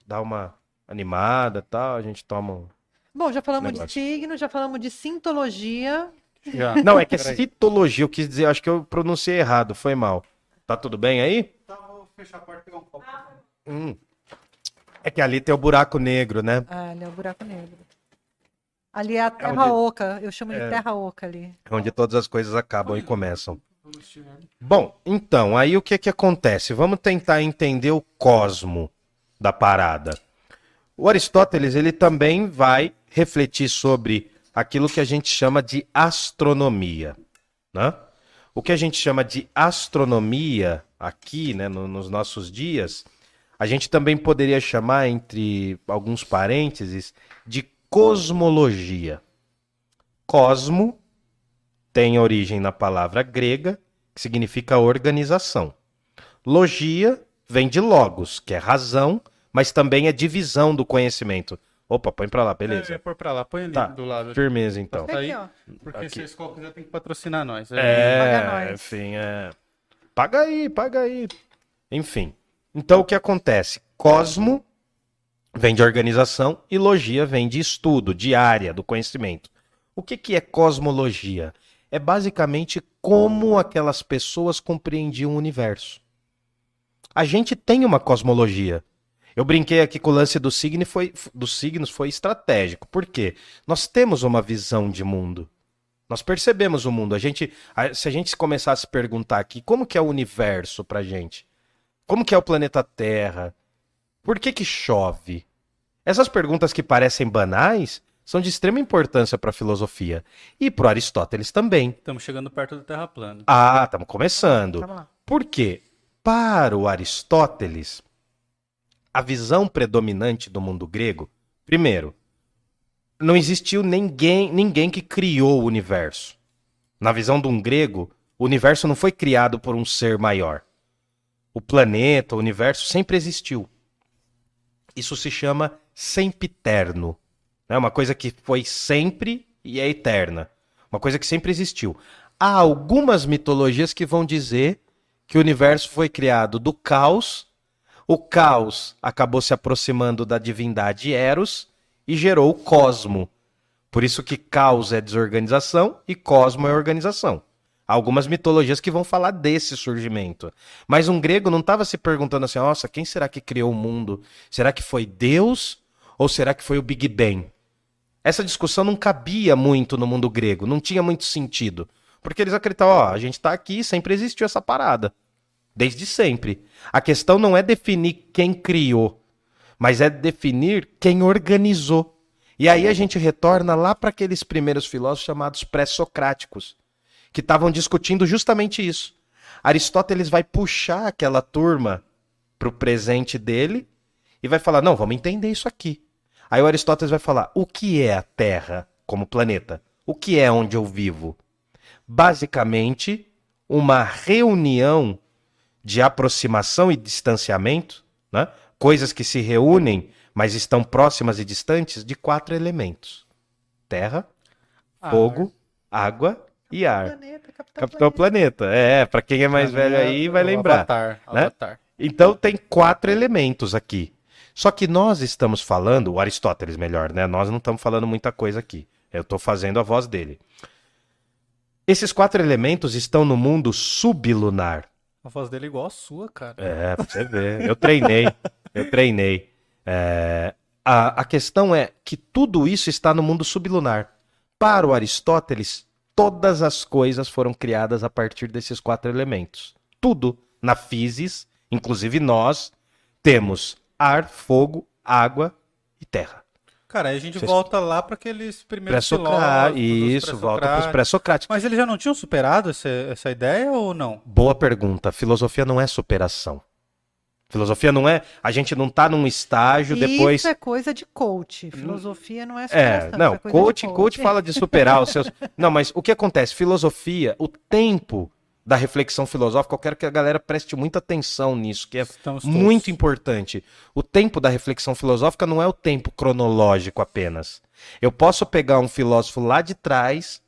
dar uma animada tal, a gente toma um. Bom, já falamos negócio. de signo, já falamos de sintologia. Já. Não, é que é citologia, eu quis dizer, acho que eu pronunciei errado, foi mal. Tá tudo bem aí? Tá, vou fechar a porta e pegar um copo. Hum. É que ali tem o buraco negro, né? Ah, ali é o buraco negro. Ali é a terra é onde... oca, eu chamo de é... terra oca ali. É onde todas as coisas acabam e começam. Bom, então, aí o que que acontece? Vamos tentar entender o cosmo da parada. O Aristóteles ele também vai refletir sobre aquilo que a gente chama de astronomia. Né? O que a gente chama de astronomia aqui, né, no, nos nossos dias, a gente também poderia chamar, entre alguns parênteses, de cosmologia. Cosmo tem origem na palavra grega, que significa organização. Logia vem de logos, que é razão, mas também é divisão do conhecimento. Opa, põe pra lá, beleza. É, pôr pra lá, põe ali tá, do lado. Firmeza, então. Tá aí, porque aqui. se a escola quiser tem que patrocinar nós. É, é enfim, é... Paga aí, paga aí. Enfim. Então, o que acontece? Cosmo vem de organização e logia vem de estudo, de área do conhecimento. O que, que é cosmologia? É basicamente como aquelas pessoas compreendiam o universo. A gente tem uma cosmologia. Eu brinquei aqui com o lance do signo foi, dos signos foi estratégico. Por quê? Nós temos uma visão de mundo. Nós percebemos o mundo. A gente, se a gente começar a se perguntar aqui, como que é o universo pra gente? Como que é o planeta Terra? Por que que chove? Essas perguntas que parecem banais são de extrema importância para a filosofia e para Aristóteles também. Estamos chegando perto do Terra plana. Ah, estamos começando. Por quê? Para o Aristóteles, a visão predominante do mundo grego, primeiro, não existiu ninguém, ninguém que criou o universo. Na visão de um grego, o universo não foi criado por um ser maior. O planeta, o universo sempre existiu. Isso se chama sempiterno. É uma coisa que foi sempre e é eterna. Uma coisa que sempre existiu. Há algumas mitologias que vão dizer que o universo foi criado do caos o caos acabou se aproximando da divindade Eros e gerou o cosmo. Por isso que caos é desorganização e cosmo é organização. Há algumas mitologias que vão falar desse surgimento. Mas um grego não estava se perguntando assim: nossa, quem será que criou o mundo? Será que foi Deus ou será que foi o Big Bang? Essa discussão não cabia muito no mundo grego, não tinha muito sentido. Porque eles acreditavam: ó, a gente está aqui, sempre existiu essa parada. Desde sempre. A questão não é definir quem criou, mas é definir quem organizou. E aí a gente retorna lá para aqueles primeiros filósofos chamados pré-socráticos, que estavam discutindo justamente isso. Aristóteles vai puxar aquela turma pro presente dele e vai falar: não, vamos entender isso aqui. Aí o Aristóteles vai falar: o que é a Terra como planeta? O que é onde eu vivo? Basicamente, uma reunião de aproximação e distanciamento, né? coisas que se reúnem, mas estão próximas e distantes, de quatro elementos: terra, fogo, água e ar. Planeta, Capitão, Capitão Planeta. É, pra quem é mais velho aí vai lembrar. Avatar. né? Avatar. Então tem quatro elementos aqui. Só que nós estamos falando, o Aristóteles melhor, né? Nós não estamos falando muita coisa aqui. Eu estou fazendo a voz dele. Esses quatro elementos estão no mundo sublunar. A voz dele é igual a sua, cara. É, pra você ver. Eu treinei. Eu treinei. É, a, a questão é que tudo isso está no mundo sublunar. Para o Aristóteles, todas as coisas foram criadas a partir desses quatro elementos. Tudo na physis, inclusive nós, temos ar, fogo, água e terra. Cara, aí a gente Vocês- volta lá para aqueles primeiros filósofos, Isso, volta para os pré-socráticos. Mas eles já não tinham superado essa, essa ideia ou não? Boa pergunta. Filosofia não é superação. Filosofia não é. A gente não tá num estágio depois. Isso é coisa de coach. Filosofia não é É, superação, não, isso coisa de coach, coach fala de superar os seus. Não, mas o que acontece? Filosofia, o tempo da reflexão filosófica, eu quero que a galera preste muita atenção nisso, que é Estamos todos. muito importante. O tempo da reflexão filosófica não é o tempo cronológico apenas. Eu posso pegar um filósofo lá de trás,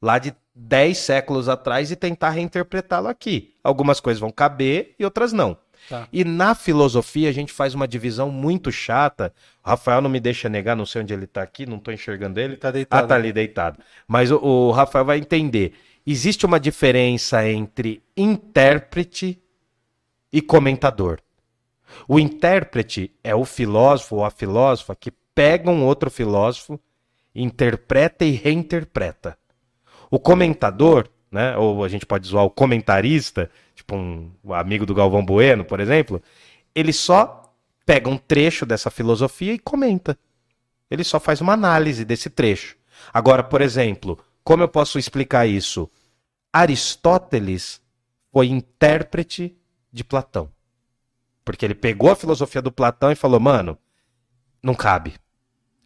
lá de 10 séculos atrás, e tentar reinterpretá-lo aqui. Algumas coisas vão caber e outras não. Tá. E na filosofia a gente faz uma divisão muito chata. O Rafael não me deixa negar, não sei onde ele tá aqui, não tô enxergando ele. Ele tá Ah, deitado. tá ali deitado. Mas o, o Rafael vai entender. Existe uma diferença entre intérprete e comentador. O intérprete é o filósofo ou a filósofa que pega um outro filósofo, interpreta e reinterpreta. O comentador, né, ou a gente pode zoar o comentarista, tipo um, amigo do Galvão Bueno, por exemplo, ele só pega um trecho dessa filosofia e comenta. Ele só faz uma análise desse trecho. Agora, por exemplo, como eu posso explicar isso? Aristóteles foi intérprete de Platão. Porque ele pegou a filosofia do Platão e falou: mano, não cabe.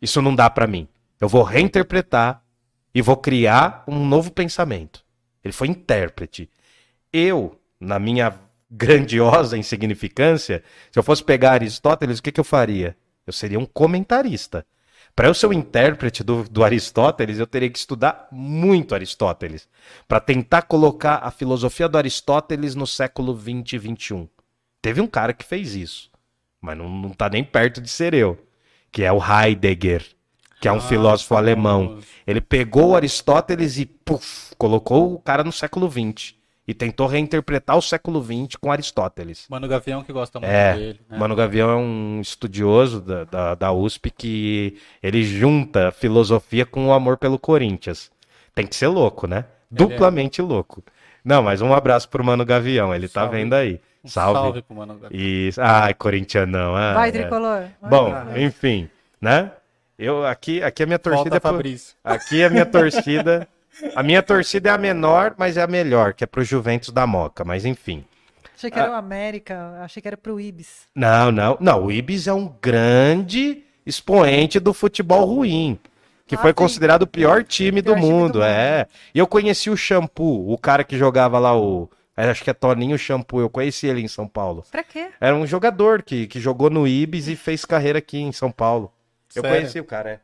Isso não dá pra mim. Eu vou reinterpretar e vou criar um novo pensamento. Ele foi intérprete. Eu, na minha grandiosa insignificância, se eu fosse pegar Aristóteles, o que, que eu faria? Eu seria um comentarista. Para eu ser o intérprete do, do Aristóteles, eu teria que estudar muito Aristóteles. Para tentar colocar a filosofia do Aristóteles no século 20 e 21. Teve um cara que fez isso, mas não, não tá nem perto de ser eu, que é o Heidegger, que é um Ah, filósofo alemão. Ele pegou o Aristóteles e puf, colocou o cara no século XX e tentou reinterpretar o século XX com Aristóteles. Mano Gavião que gosta muito É, dele. Né? Mano Gavião é um estudioso da, da, da USP que ele junta filosofia com o amor pelo Corinthians. Tem que ser louco, né? É. Duplamente louco. Não, mas um abraço pro Mano Gavião, ele tá Salve. vendo aí. Um Salve. salve pro Mano Gavião. Isso. Ai, corintianão. Ah, Vai, é. tricolor. Vai. Bom, Vai. enfim, né? Eu aqui, aqui a minha torcida Volta é pro- Fabrício. Aqui a minha torcida, a minha torcida é a menor, mas é a melhor, que é pro Juventus da Moca, mas enfim. Achei que era o América, achei que era pro Ibis. Não, não, não, o Ibis é um grande expoente do futebol ruim, que Ah, foi sim. considerado o pior time do Pior time do mundo, mundo. é. E eu conheci o Shampoo, o cara que jogava lá o, é, acho que é Toninho Shampoo, eu conheci ele em São Paulo. Pra quê? Era um jogador que, que jogou no Ibis e fez carreira aqui em São Paulo. Eu Sério? conheci o cara, é.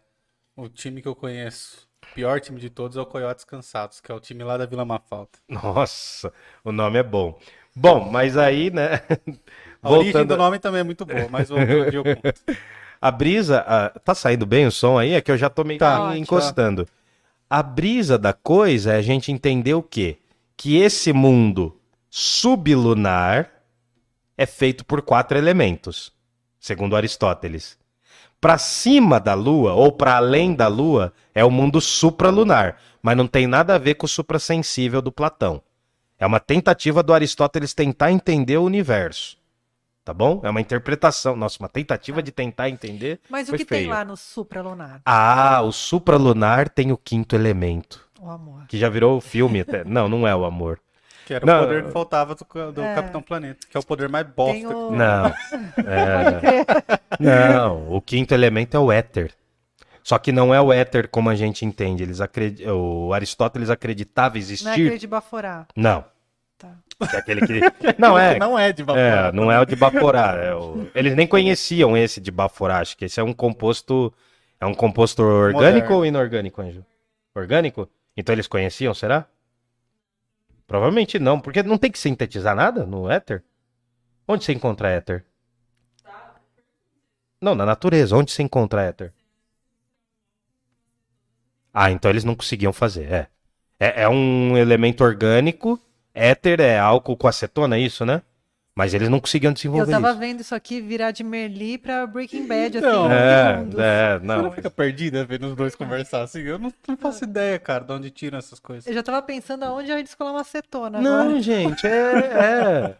O time que eu conheço, o pior time de todos é o Coiotes Cansados, que é o time lá da Vila Mafalda. Nossa, o nome é bom. Bom, mas aí, né? A origem do Voltando, nome também é muito boa, mas dia eu conto. a brisa, ah, tá saindo bem o som aí? É que eu já tô meio Tá, que encostando. A brisa da coisa é a gente entender o quê? Que esse mundo sublunar é feito por quatro elementos, segundo Aristóteles. Para cima da Lua ou para além da Lua é o mundo supralunar, mas não tem nada a ver com o suprassensível do Platão. É uma tentativa do Aristóteles tentar entender o universo. Tá bom? É uma interpretação. Nossa, uma tentativa de tentar entender. Mas o que tem feio. lá no supralunar? Ah, o supralunar tem o quinto elemento. O amor. Que já virou filme até. Não, não é o amor. Que era Não, o poder que faltava do, do É. Capitão Planeta, que é o poder mais bosta. O- Não. É, não, o quinto elemento é o éter. Só que não é o éter como a gente entende. Eles acredi... O Aristóteles acreditava Não é existir. aquele de baforar. Não. Tá. É aquele que. Não é. Não é de vapor. É, não é o de Baforá. é o- Eles nem conheciam esse de Baforá. Acho que esse é um composto. É um composto orgânico Moderno. ou inorgânico, Anjo? Orgânico? Então eles conheciam, será? Provavelmente não, porque não tem que sintetizar nada no éter. Onde você encontra éter? Não, na natureza. Onde você encontra éter? Ah, então eles não conseguiam fazer, é. É, é um elemento orgânico. Éter é álcool com acetona, é isso, né? Mas eles não conseguiam Eu desenvolver tava isso. vendo isso aqui virar de Merli pra Breaking Bad, assim, Não. É, segundos. é, Você não. não fica perdida vendo os dois conversar assim? Eu não, não faço ideia, cara, de onde tiram essas coisas. Eu já tava pensando aonde a gente descolar uma acetona agora. Não, gente, é.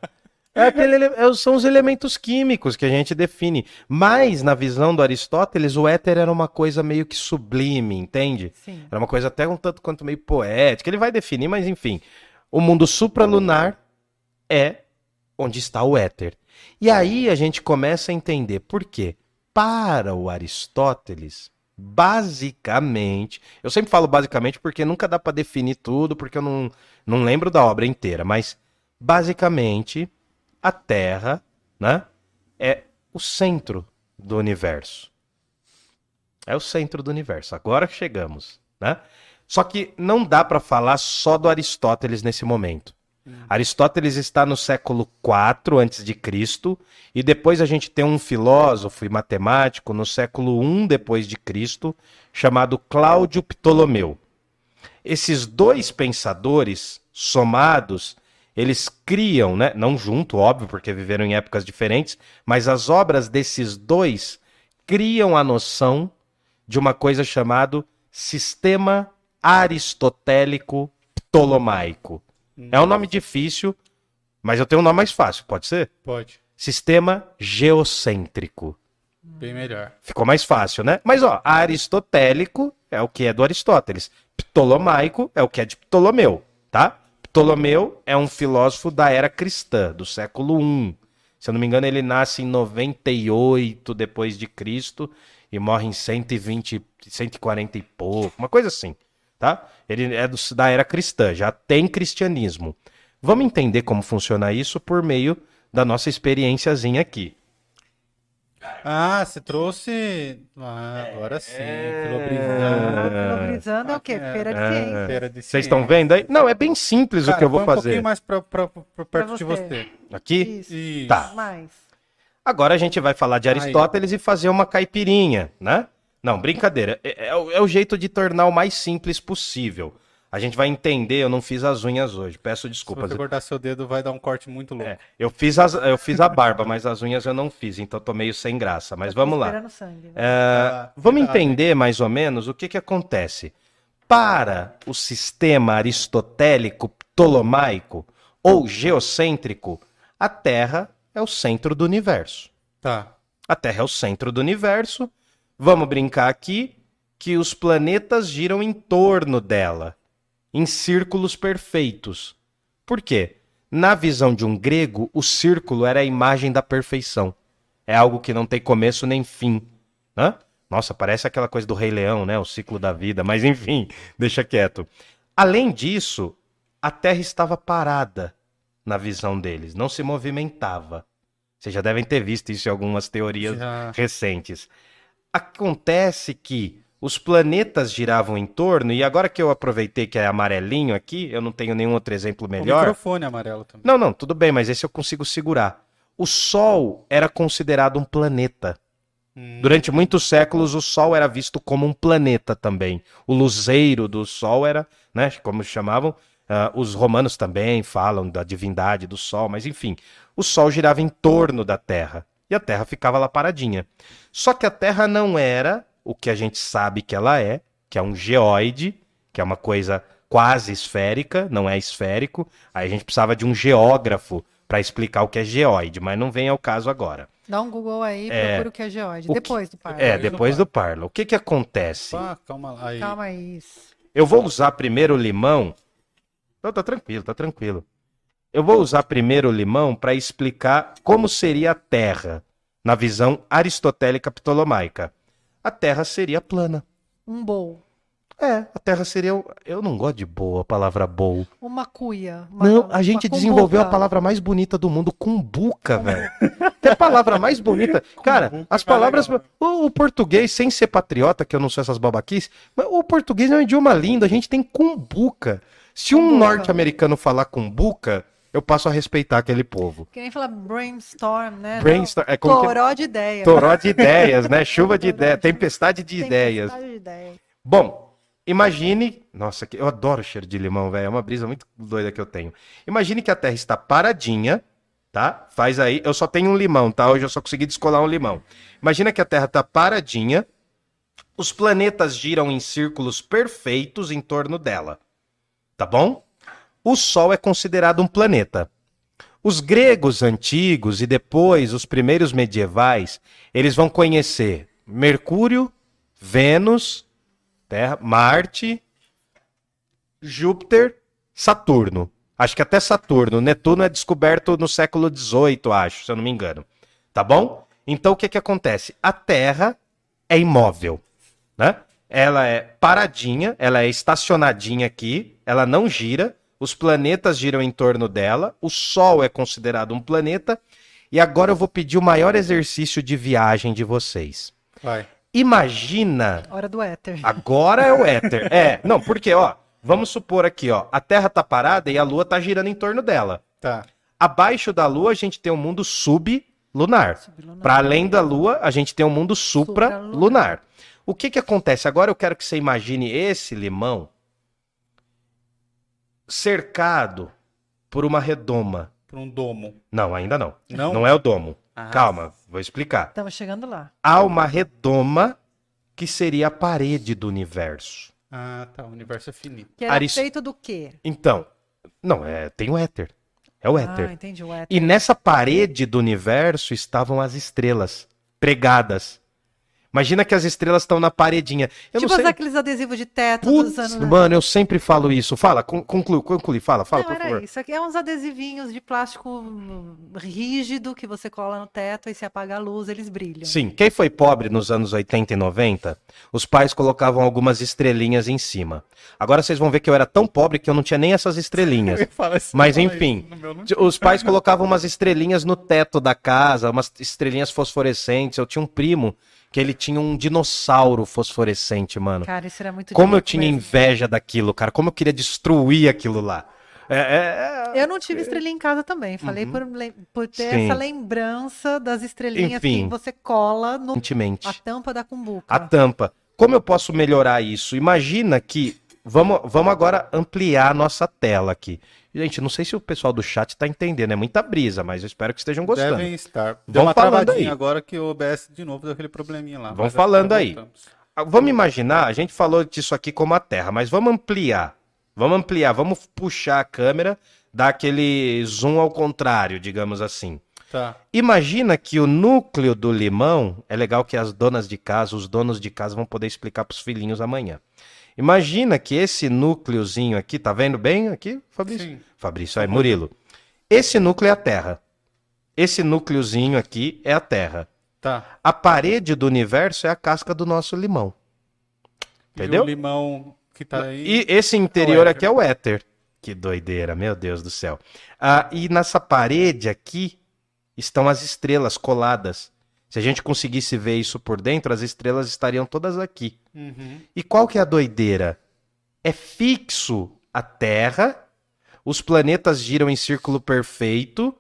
É, é aquele, ele- é- são os elementos químicos que a gente define. Mas, na visão do Aristóteles, o éter era uma coisa meio que sublime, entende? Sim. Era uma coisa até um tanto quanto meio poética. Ele vai definir, mas enfim. O mundo supralunar é onde está o éter. E aí a gente começa a entender por quê. Para o Aristóteles, basicamente, eu sempre falo basicamente porque nunca dá para definir tudo, porque eu não, não lembro da obra inteira, mas basicamente a Terra, né, é o centro do universo. É o centro do universo. Agora chegamos, né? Só que não dá para falar só do Aristóteles nesse momento. Aristóteles está no século IV antes de Cristo e depois a gente tem um filósofo e matemático no século I depois de Cristo chamado Cláudio Ptolomeu. Esses dois pensadores somados, eles criam, né, não junto, óbvio, porque viveram em épocas diferentes, mas as obras desses dois criam a noção de uma coisa chamada sistema aristotélico ptolomaico. É um nome difícil, mas eu tenho um nome mais fácil, pode ser? Pode. Sistema geocêntrico. Bem melhor. Ficou mais fácil, né? Mas ó, aristotélico é o que é do Aristóteles. Ptolomaico é o que é de Ptolomeu, tá? Ptolomeu é um filósofo da era cristã, do século I. Se eu não me engano, ele nasce em 98 depois de Cristo e morre em 120, 140 e pouco, uma coisa assim, tá? Ele é do- da era cristã, já tem cristianismo. Vamos entender como funciona isso por meio da nossa experiênciazinha aqui. Ah, você trouxe. Ah, agora sim. É. Filobrizando. Filobrizando é o quê? É, Feira de é. ciência. Feira de Vocês estão vendo aí? Não, é bem simples o Cara, que eu vou um fazer. pouquinho mais pra, pra- pra perto de você. você. Aqui? Isso. Isso. Tá. Mais. Agora a gente vai falar de Aristóteles e fazer uma caipirinha, né? Não, brincadeira. É, é o- é o jeito de tornar o mais simples possível. A gente vai entender, eu não fiz as unhas hoje, peço Se desculpas. você cortar seu dedo, vai dar um corte muito louco. É, eu, fiz as- eu fiz a barba, mas as unhas eu não fiz, então tô meio sem graça. Mas Eu vamos lá. sangue. É, Ah, vamos cuidado, entender mais ou menos o que, que acontece. Para o sistema aristotélico ptolomaico ou geocêntrico, a Terra é o centro do universo. Tá. A Terra é o centro do universo. Vamos brincar aqui que os planetas giram em torno dela, em círculos perfeitos. Por quê? Na visão de um grego, o círculo era a imagem da perfeição. É algo que não tem começo nem fim. Hã? Nossa, parece aquela coisa do Rei Leão, né? O ciclo da vida, mas enfim, deixa quieto. Além disso, a Terra estava parada na visão deles, não se movimentava. Vocês já devem ter visto isso em algumas teorias Já. recentes. Acontece que os planetas giravam em torno, e agora que eu aproveitei que é amarelinho aqui, eu não tenho nenhum outro exemplo O melhor. microfone amarelo também. Não, não, tudo bem, mas esse eu consigo segurar. O Sol era considerado um planeta. Hum, Durante muitos séculos, o Sol era visto como um planeta também. O luzeiro do Sol era, né, como chamavam, ah, os romanos também falam da divindade do Sol, mas enfim, o Sol girava em torno da Terra e a Terra ficava lá paradinha. Só que a Terra não era o que a gente sabe que ela é, que é um geóide, que é uma coisa quase esférica, não é esférico. Aí a gente precisava de um geógrafo para explicar o que é geóide, mas não vem ao caso agora. Dá um Google aí, É, procura o que é geóide. o que- Depois do par. É, depois do Parla. O que que acontece? Opa, calma lá. Aí. Calma aí. Eu vou usar primeiro o limão. Não, tá tranquilo, tá tranquilo. Eu vou usar primeiro o limão para explicar como seria a Terra na visão aristotélica ptolomaica. A Terra seria plana. Um bowl. É, a Terra seria. Eu não gosto de boa, a palavra bowl. Uma cuia. Uma, Não, a gente desenvolveu a cumbuca. palavra mais bonita do mundo, cumbuca, velho. Que palavra mais bonita. Cara, Cumbuca as é palavras. O, o português, sem ser patriota, que eu não sou essas babaquices, mas o português é um idioma lindo, a gente tem cumbuca. Se um Cumbuca. norte-americano falar cumbuca, eu passo a respeitar aquele povo. Que nem fala brainstorm, né? Brainstorm- é como que- Toró de ideias. Toró de ideias, né? Chuva de ideias, tempestade de ideias. Tempestade de ideias. Bom, imagine. Nossa, que- eu adoro cheiro de limão, velho. É uma brisa muito doida que eu tenho. Imagine que a Terra está paradinha, tá? Faz aí. Eu só tenho um limão, tá? Hoje eu só consegui descolar um limão. Imagina que a Terra está paradinha. Os planetas giram em círculos perfeitos em torno dela. Tá bom? O Sol é considerado um planeta. Os gregos antigos e depois os primeiros medievais, eles vão conhecer Mercúrio, Vênus, Terra, Marte, Júpiter, Saturno. Acho que até Saturno. Netuno é descoberto no século XVIII, acho, se eu não me engano. Tá bom? Então o que que acontece? A Terra é imóvel, né? Ela é paradinha, ela é estacionadinha aqui, ela não gira, os planetas giram em torno dela, o Sol é considerado um planeta, e agora eu vou pedir o maior exercício de viagem de vocês. Vai. Imagina Hora do éter. Agora é o éter. É, não, porque, ó, vamos supor aqui, ó, a Terra tá parada e a Lua tá girando em torno dela. Tá. Abaixo da Lua a gente tem um mundo sublunar. Sublunar. Para além da Lua, a gente tem um mundo supralunar. Supralunar. O que que acontece? Agora eu quero que você imagine esse limão cercado por uma redoma. Por um domo. Não, ainda não. Não? Não é o domo. Ah. Calma, vou explicar. Estamos chegando lá. Há uma redoma que seria a parede do universo. Ah, tá. O universo é finito. Que era Aris- feito do quê? Então, não, é, tem o éter. É o Ah, éter. entendi o éter. E nessa parede do universo estavam as estrelas pregadas. Imagina que as estrelas estão na paredinha. Eu tipo não sei. aqueles adesivos de teto Putz, dos anos... mano, eu sempre falo isso. Fala, con- conclui, conclui, fala, fala, Não, por era favor. isso. Aqui é uns adesivinhos de plástico rígido que você cola no teto e se apaga a luz, eles brilham. Sim, quem foi pobre nos anos 80 e 90, os pais colocavam algumas estrelinhas em cima. Agora vocês vão ver que eu era tão pobre que eu não tinha nem essas estrelinhas. Mas enfim, os pais colocavam umas estrelinhas no teto da casa, umas estrelinhas fosforescentes. Eu tinha um primo que ele tinha um dinossauro fosforescente, mano. Cara, isso era muito Como eu tinha mesmo. inveja daquilo, cara. Como eu queria destruir aquilo lá. É, é, é- Eu não tive estrelinha em casa também. Falei por, lem- por ter Sim. essa lembrança das estrelinhas Enfim. que você cola no a tampa da cumbuca. A tampa. Como eu posso melhorar isso? Imagina que. Vamos, vamos agora ampliar a nossa tela aqui. Gente, não sei se o pessoal do chat tá entendendo, é muita brisa, mas eu espero que estejam gostando. Devem estar. Deu uma falando aí. agora que o OBS de novo deu aquele probleminha lá. Vão mas falando aí. voltamos. Ah, Vamos imaginar, a gente falou disso aqui como a Terra, mas vamos ampliar. Vamos ampliar, vamos puxar a câmera, dar aquele zoom ao contrário, digamos assim. Tá. Imagina que o núcleo do limão, é legal que as donas de casa, os donos de casa vão poder explicar para os filhinhos amanhã. Imagina que esse núcleozinho aqui, tá vendo bem aqui, Fabrício? Sim. Fabrício, aí, Murilo. Esse núcleo é a Terra. Esse núcleozinho aqui é a Terra. Tá. A parede do universo é a casca do nosso limão. E Entendeu? o limão que tá aí. E esse interior É aqui é o éter. Que doideira, meu Deus do céu. Ah, e nessa parede aqui estão as estrelas coladas. Se a gente conseguisse ver isso por dentro, as estrelas estariam todas aqui. Uhum. E qual que é a doideira? É fixo a Terra, os planetas giram em círculo perfeito,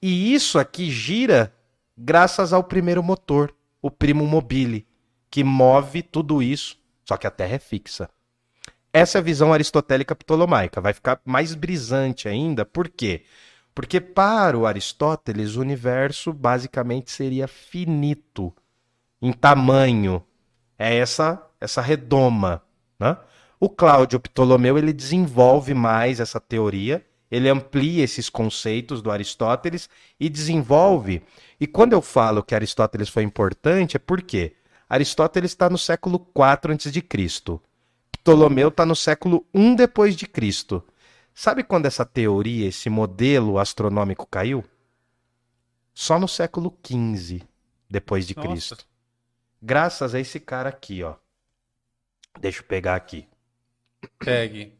e isso aqui gira graças ao primeiro motor, o primo mobile, que move tudo isso, só que a Terra é fixa. Essa é a visão aristotélica ptolomaica. Vai ficar mais brisante ainda, por quê? Porque para o Aristóteles, o universo basicamente seria finito em tamanho. É essa essa redoma, né? O Cláudio Ptolomeu ele desenvolve mais essa teoria, ele amplia esses conceitos do Aristóteles e desenvolve. E quando eu falo que Aristóteles foi importante, é porque Aristóteles está no século 4 a.C. Ptolomeu está no século 1 depois de Cristo. Sabe quando essa teoria, esse modelo astronômico caiu? Só no século XV depois de Nossa. Cristo. Graças a esse cara aqui, ó. Deixa eu pegar aqui. Pegue.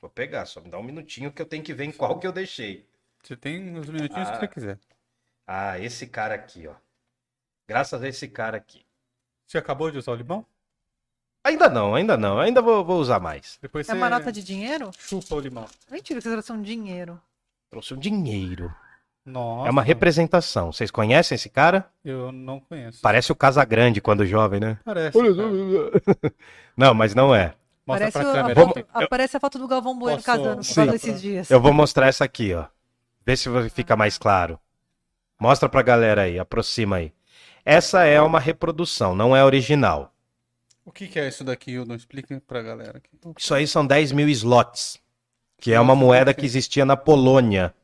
Vou pegar, só me dá um minutinho que eu tenho que ver em qual que eu deixei. Você tem uns minutinhos que Ah. você quiser. Ah, esse cara aqui, ó. Graças a esse cara aqui. Você acabou de usar o limão? Ainda não, ainda não. Ainda vou, vou usar mais. Depois É você uma nota de dinheiro? chupa o limão. Mentira, vocês são dinheiro. Trouxe um dinheiro. Nossa. É uma representação. Vocês conhecem esse cara? Eu não conheço. Parece o Casagrande quando jovem, né? Parece. cara. Não, mas não é. Mostra Parece, pra a câmera. foto, aparece a foto do Galvão Bueno Posso casando por mostrar causa pra- desses dias. Eu vou mostrar essa aqui, ó. Vê se fica mais claro. Mostra pra galera aí, aproxima aí. Essa é uma reprodução, não é original. O que, que é isso daqui, Hildo? Explica pra galera aqui. Isso aí são 10 mil slots, que é uma moeda que existia na Polônia.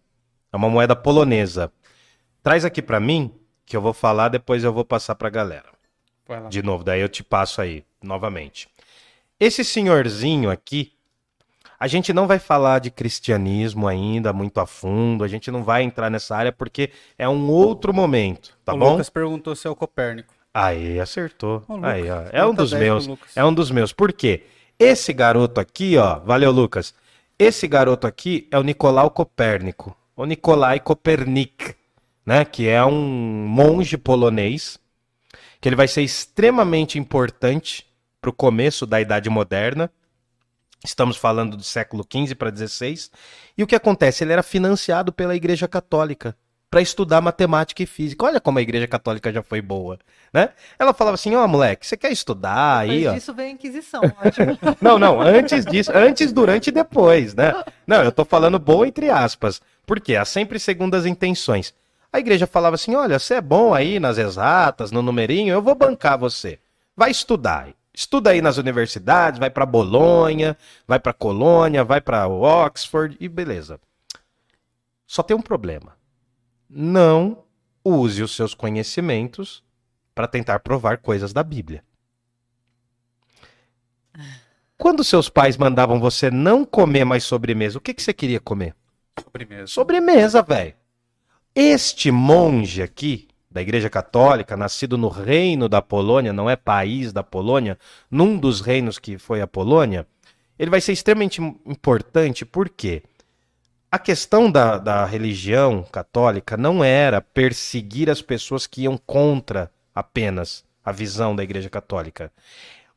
É uma moeda polonesa. Traz aqui pra mim, que eu vou falar, depois eu vou passar pra galera. De novo, daí eu te passo aí, novamente. Esse senhorzinho aqui, a gente não vai falar de cristianismo ainda muito a fundo, a gente não vai entrar nessa área porque é um outro momento, tá o bom? Lucas perguntou se é o Copérnico. Aí, acertou. Ô, aí, ó. É um dos 10 pro meus. É um dos meus. Por quê? Esse garoto aqui, ó, valeu, Lucas. Esse garoto aqui é o Nicolau Copérnico, o Nikolai Kopernik, né, que é um monge polonês, que ele vai ser extremamente importante para o começo da Idade Moderna. Estamos falando do século XV para XVI. E o que acontece? Ele era financiado pela Igreja Católica para estudar matemática e física. Olha como a Igreja Católica já foi boa, né? Ela falava assim: ó, moleque, você quer estudar aí, Depois ó? disso veio a Inquisição, ótimo. Não, não, antes disso, antes, durante e depois, né? Não, eu tô falando boa entre aspas. Por quê? Há sempre segundas intenções. A igreja falava assim: olha, você é bom aí nas exatas, no numerinho, eu vou bancar você. Vai estudar. Estuda aí nas universidades, vai pra Bolonha, vai pra Colônia, vai pra Oxford e beleza. Só tem um problema. Não use os seus conhecimentos para tentar provar coisas da Bíblia. Quando seus pais mandavam você não comer mais sobremesa, o que, que você queria comer? Sobremesa. Sobremesa, velho. Este monge aqui, da Igreja Católica, nascido no reino da Polônia, não é país da Polônia, num dos reinos que foi a Polônia, ele vai ser extremamente importante porque a questão da, da religião católica não era perseguir as pessoas que iam contra apenas a visão da Igreja Católica.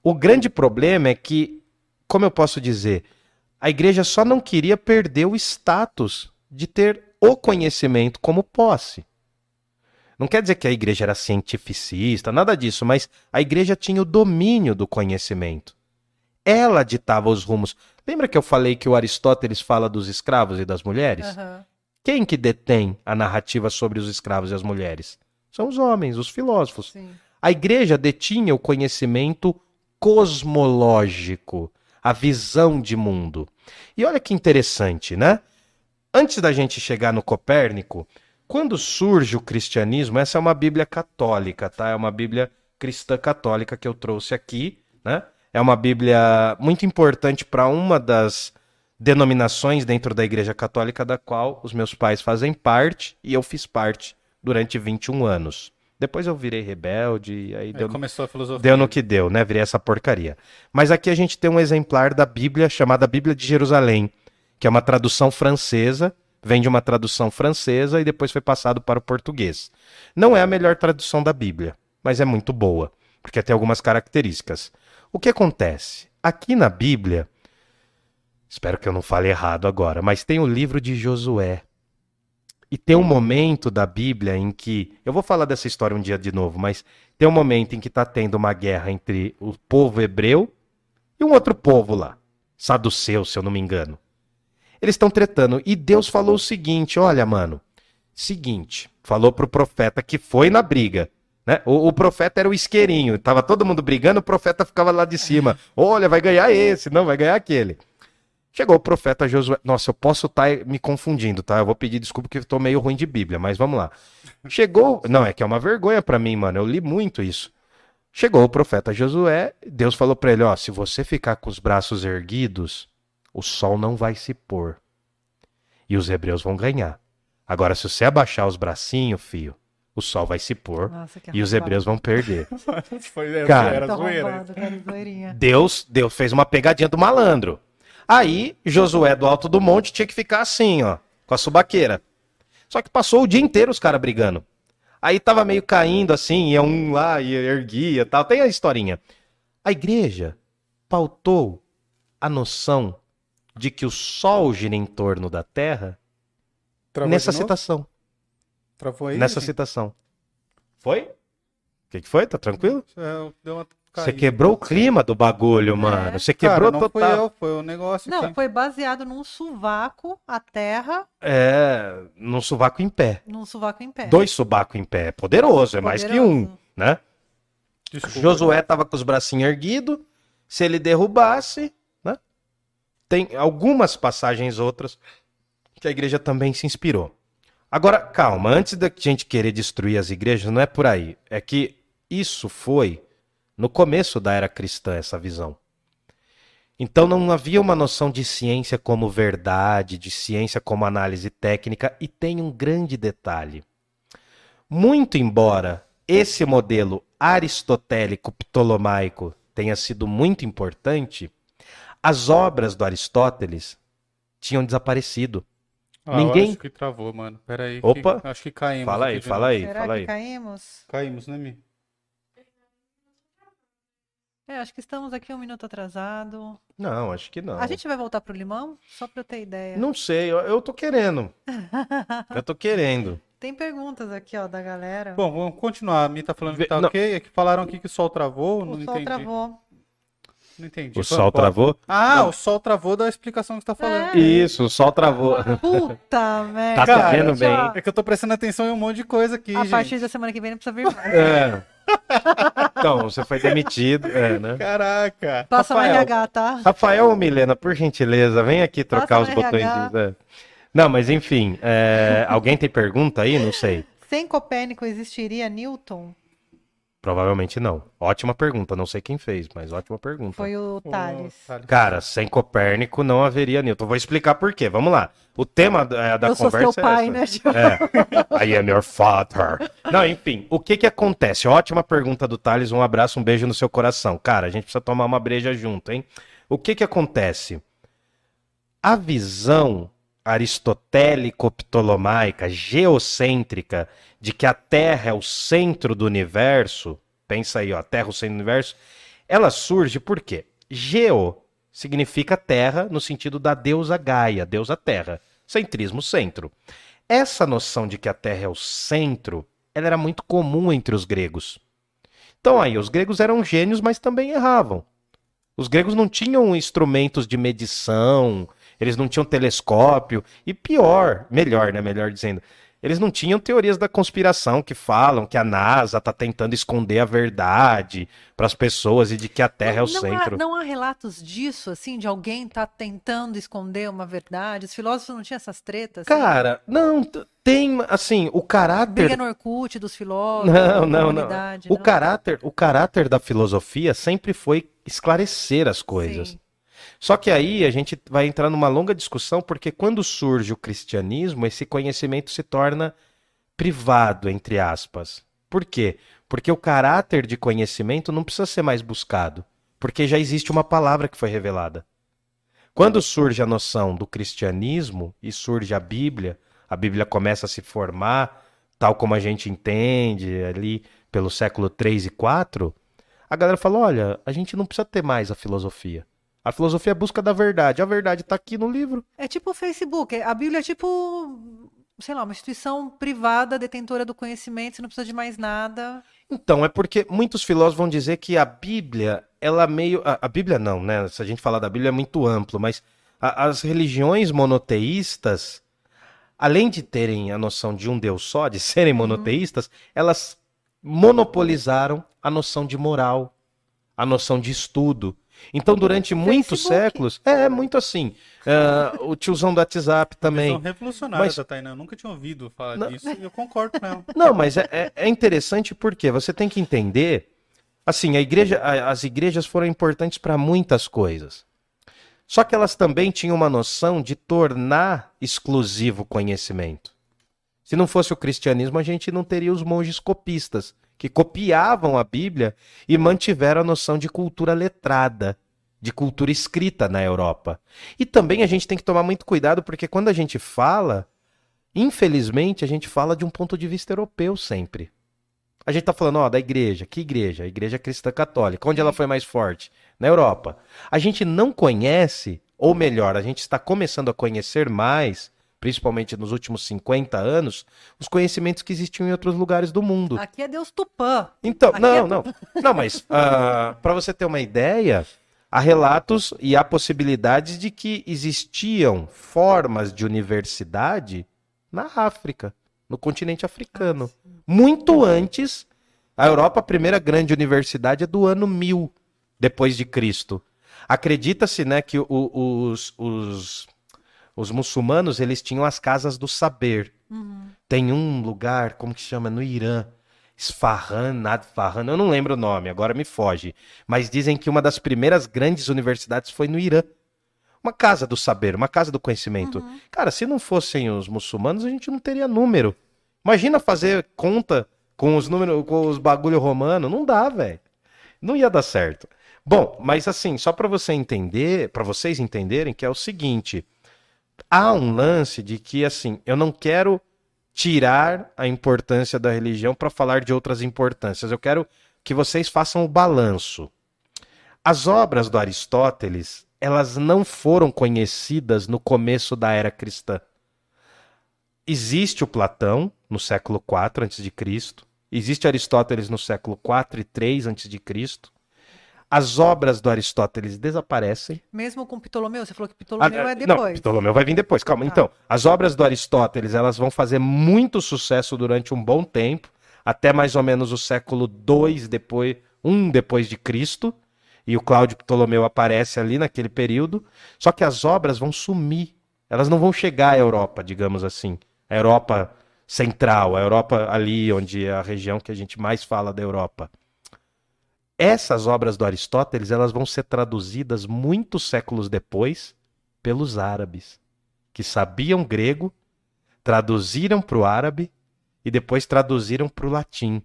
O grande problema é que, como eu posso dizer, a igreja só não queria perder o status de ter o conhecimento como posse. Não quer dizer que a igreja era cientificista, nada disso, mas a igreja tinha o domínio do conhecimento. Ela ditava os rumos. Lembra que eu falei que o Aristóteles fala dos escravos e das mulheres? Aham. Quem que detém a narrativa sobre os escravos e as mulheres? São os homens, os filósofos. Sim. A igreja detinha o conhecimento cosmológico, a visão de mundo. E olha que interessante, né? Antes da gente chegar no Copérnico, quando surge o cristianismo, essa é uma Bíblia católica, tá? É uma Bíblia cristã católica que eu trouxe aqui, né? É uma Bíblia muito importante para uma das denominações dentro da Igreja Católica da qual os meus pais fazem parte e eu fiz parte durante 21 anos. Depois eu virei rebelde e aí Aí deu, começou a filosofia. deu no que deu, né? Virei essa porcaria. Mas aqui a gente tem um exemplar da Bíblia chamada Bíblia de Jerusalém, que é uma tradução francesa, vem de uma tradução francesa e depois foi passado para o português. Não é a melhor tradução da Bíblia, mas é muito boa, porque tem algumas características. O que acontece? Aqui na Bíblia, espero que eu não fale errado agora, mas tem o livro de Josué. E tem um momento da Bíblia em que. Eu vou falar dessa história um dia de novo, mas tem um momento em que está tendo uma guerra entre o povo hebreu e um outro povo lá, saduceu, se eu não me engano. Eles estão tretando. E Deus falou o seguinte: olha, mano, seguinte, falou pro profeta que foi na briga. Né? O, o profeta era o isqueirinho, tava todo mundo brigando, o profeta ficava lá de cima. Olha, vai ganhar esse, não, vai ganhar aquele. Chegou o profeta Josué. Nossa, eu posso estar me confundindo, tá? Eu vou pedir desculpa porque eu tô meio ruim de Bíblia, mas vamos lá. Chegou. Não, é que é uma vergonha pra mim, mano. Eu li muito isso. Chegou o profeta Josué, Deus falou pra ele: Ó, se você ficar com os braços erguidos, o sol não vai se pôr. E os hebreus vão ganhar. Agora, se você abaixar os bracinhos, fio, o sol vai se pôr Nossa, e os hebreus vão perder. Foi, era, Cara. era zoeira. arrombado, cara. Deus, Deus fez uma pegadinha do malandro. Aí, Josué do alto do monte tinha que ficar assim, ó, com a subaqueira. Só que passou o dia inteiro os caras brigando. Aí tava meio caindo assim, ia um lá e erguia e tal. Tem a historinha. A igreja pautou a noção de que o sol gira em torno da terra Travou nessa citação. Travou aí? nessa gente? citação. Foi? O que, que foi? Tá tranquilo? É, deu uma Você quebrou o clima do bagulho, mano. Você Cara, quebrou não total. fui eu, foi o negócio Não, aqui. foi baseado num sovaco, a terra, É, num sovaco em pé. num sovaco em pé. Dois sobacos em pé. É poderoso, é mais que um, né? Desculpa. Josué tava com os bracinhos erguidos. Se ele derrubasse, né? Tem algumas passagens outras que a igreja também se inspirou. Agora, calma, antes da gente querer destruir as igrejas, não é por aí. É que isso foi no começo da era cristã, essa visão. Então não havia uma noção de ciência como verdade, de ciência como análise técnica, e tem um grande detalhe. Muito embora esse modelo aristotélico ptolomaico tenha sido muito importante, as obras do Aristóteles tinham desaparecido. Ah, Ninguém- Eu acho que travou, mano. Pera aí. que- Opa. acho que caímos. Fala aí, fala aí, Será fala que aí. caímos? Caímos, né, Mi? É, acho que estamos aqui um minuto atrasado. Não, acho que não. A gente vai voltar pro limão? Só pra eu ter ideia. Não sei, eu, eu tô querendo. eu tô querendo. Tem perguntas aqui, ó, da galera. Bom, vamos continuar. A Mi tá falando que tá não. ok. É que falaram aqui que o sol travou. o não sol entendi. travou. Não entendi. O sol pode. travou? Ah, Não. o sol travou da explicação que você tá falando. É. Isso, o sol travou. Puta merda. Tá Cara, sabendo bem. É que eu tô prestando atenção em um monte de coisa aqui, A gente. partir da semana que vem não precisa vir mais. É. Então, você foi demitido, é, né? Caraca. Passa Rafael. RH, tá? Rafael ou Milena, por gentileza, vem aqui trocar os Passa no botões. De- Não, mas enfim, é, alguém tem pergunta aí? Não sei. Sem Copérnico existiria Newton? Provavelmente não. Ótima pergunta, não sei quem fez, mas ótima pergunta. Foi o Thales. Cara, sem Copérnico não haveria Newton. Vou explicar por quê. Vamos lá. O tema é, da eu sou conversa seu pai, é né? essa. É. I am your father. Não, enfim, o que que acontece? Ótima pergunta do Thales, um abraço, um beijo no seu coração. Cara, a gente precisa tomar uma breja junto, hein? O que que acontece? A visão aristotélico-ptolomaica, geocêntrica, de que a Terra é o centro do universo, pensa aí, ó, a Terra é o centro do universo, ela surge por quê? Geo significa terra no sentido da deusa Gaia, deusa Terra. Centrismo, centro. Essa noção de que a Terra é o centro, ela era muito comum entre os gregos. Então aí, os gregos eram gênios, mas também erravam. Os gregos não tinham instrumentos de medição, eles não tinham telescópio, e pior, melhor, né, melhor dizendo, eles não tinham teorias da conspiração que falam que a NASA está tentando esconder a verdade para as pessoas e de que a Terra é o não centro. Há, não há relatos disso, assim, de alguém tá tentando esconder uma verdade? Os filósofos não tinham essas tretas? assim? Cara, não, tem, assim, o caráter Briga no Orkut dos filósofos, Não, não, não. O não? caráter, o caráter da filosofia sempre foi esclarecer as coisas. Sim. Só que aí a gente vai entrar numa longa discussão, porque quando surge o cristianismo, esse conhecimento se torna privado, entre aspas. Por quê? Porque o caráter de conhecimento não precisa ser mais buscado, porque já existe uma palavra que foi revelada. Quando surge a noção do cristianismo e surge a Bíblia, a Bíblia começa a se formar, tal como a gente entende ali pelo século 3 e 4, a galera fala: olha, a gente não precisa ter mais a filosofia. A filosofia é a busca da verdade. A verdade está aqui no livro. É tipo o Facebook. A Bíblia é tipo, sei lá, uma instituição privada, detentora do conhecimento, você não precisa de mais nada. Então, é porque muitos filósofos vão dizer que a Bíblia, ela meio. A, a Bíblia não, né? Se a gente falar da Bíblia é muito amplo, mas a- as religiões monoteístas, além de terem a noção de um Deus só, de serem monoteístas, elas monopolizaram a noção de moral, a noção de estudo. Então, durante muitos Facebook. séculos, é muito assim. ah, o tiozão do WhatsApp também. São revolucionários Mas- Tainá. Eu nunca tinha ouvido falar Não. disso e eu concordo com ela. Não, mas é, é- é interessante porque você tem que entender. Assim, a igreja, a- as igrejas foram importantes para muitas coisas. Só que elas também tinham uma noção de tornar exclusivo o conhecimento. Se não fosse o cristianismo, a gente não teria os monges copistas, que copiavam a Bíblia e mantiveram a noção de cultura letrada, de cultura escrita na Europa. E também a gente tem que tomar muito cuidado, porque quando a gente fala, infelizmente, a gente fala de um ponto de vista europeu sempre. A gente está falando, ó, da igreja. Que igreja? A igreja cristã católica. Onde ela foi mais forte? Na Europa. A gente não conhece, ou melhor, a gente está começando a conhecer mais principalmente nos últimos 50 anos, os conhecimentos que existiam em outros lugares do mundo. Aqui é Deus Tupã. Então, Aqui não, é não. Não, mas uh, ah, para você ter uma ideia, há relatos e há possibilidades de que existiam formas de universidade na África, no continente africano. Muito antes, a Europa, a primeira grande universidade é do ano 1000 depois de Cristo. Acredita-se, né, que os, os os muçulmanos, eles tinham as casas do saber. Uhum. Tem um lugar, como que chama? No Irã. Isfahan, Nadfahan, eu não lembro o nome, agora me foge. Mas dizem que uma das primeiras grandes universidades foi no Irã. Uma casa do saber, uma casa do conhecimento. Uhum. Cara, se não fossem os muçulmanos, a gente não teria número. Imagina fazer conta com os números, com os bagulho romano, não dá, velho. Não ia dar certo. Bom, mas assim, só para você entender, para vocês entenderem que é o seguinte, há um lance de que, assim, eu não quero tirar a importância da religião para falar de outras importâncias. Eu quero que vocês façam o balanço. As obras do Aristóteles, elas não foram conhecidas no começo da era cristã. Existe o Platão no século IV a.C., existe Aristóteles no século IV e III a.C., as obras do Aristóteles desaparecem. Mesmo com Ptolomeu? Você falou que Ptolomeu ah, é depois. Não, Ptolomeu vai vir depois. Calma. Tá. Então, as obras do Aristóteles elas vão fazer muito sucesso durante um bom tempo, até mais ou menos o século II depois, um depois de Cristo. E o Cláudio Ptolomeu aparece ali naquele período. Só que as obras vão sumir. Elas não vão chegar à Europa, digamos assim. A Europa central, a Europa ali onde é a região que a gente mais fala da Europa. Essas obras do Aristóteles elas vão ser traduzidas muitos séculos depois pelos árabes, que sabiam grego, traduziram para o árabe e depois traduziram para o latim.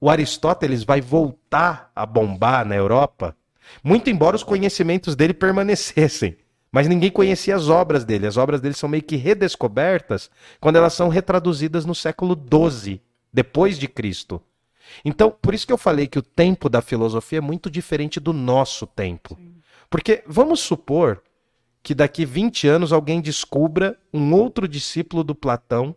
O Aristóteles vai voltar a bombar na Europa, muito embora os conhecimentos dele permanecessem. Mas ninguém conhecia as obras dele. As obras dele são meio que redescobertas quando elas são retraduzidas no século XII, depois de Cristo. Então, por isso que eu falei que o tempo da filosofia é muito diferente do nosso tempo. Sim. Porque vamos supor que daqui 20 anos alguém descubra um outro discípulo do Platão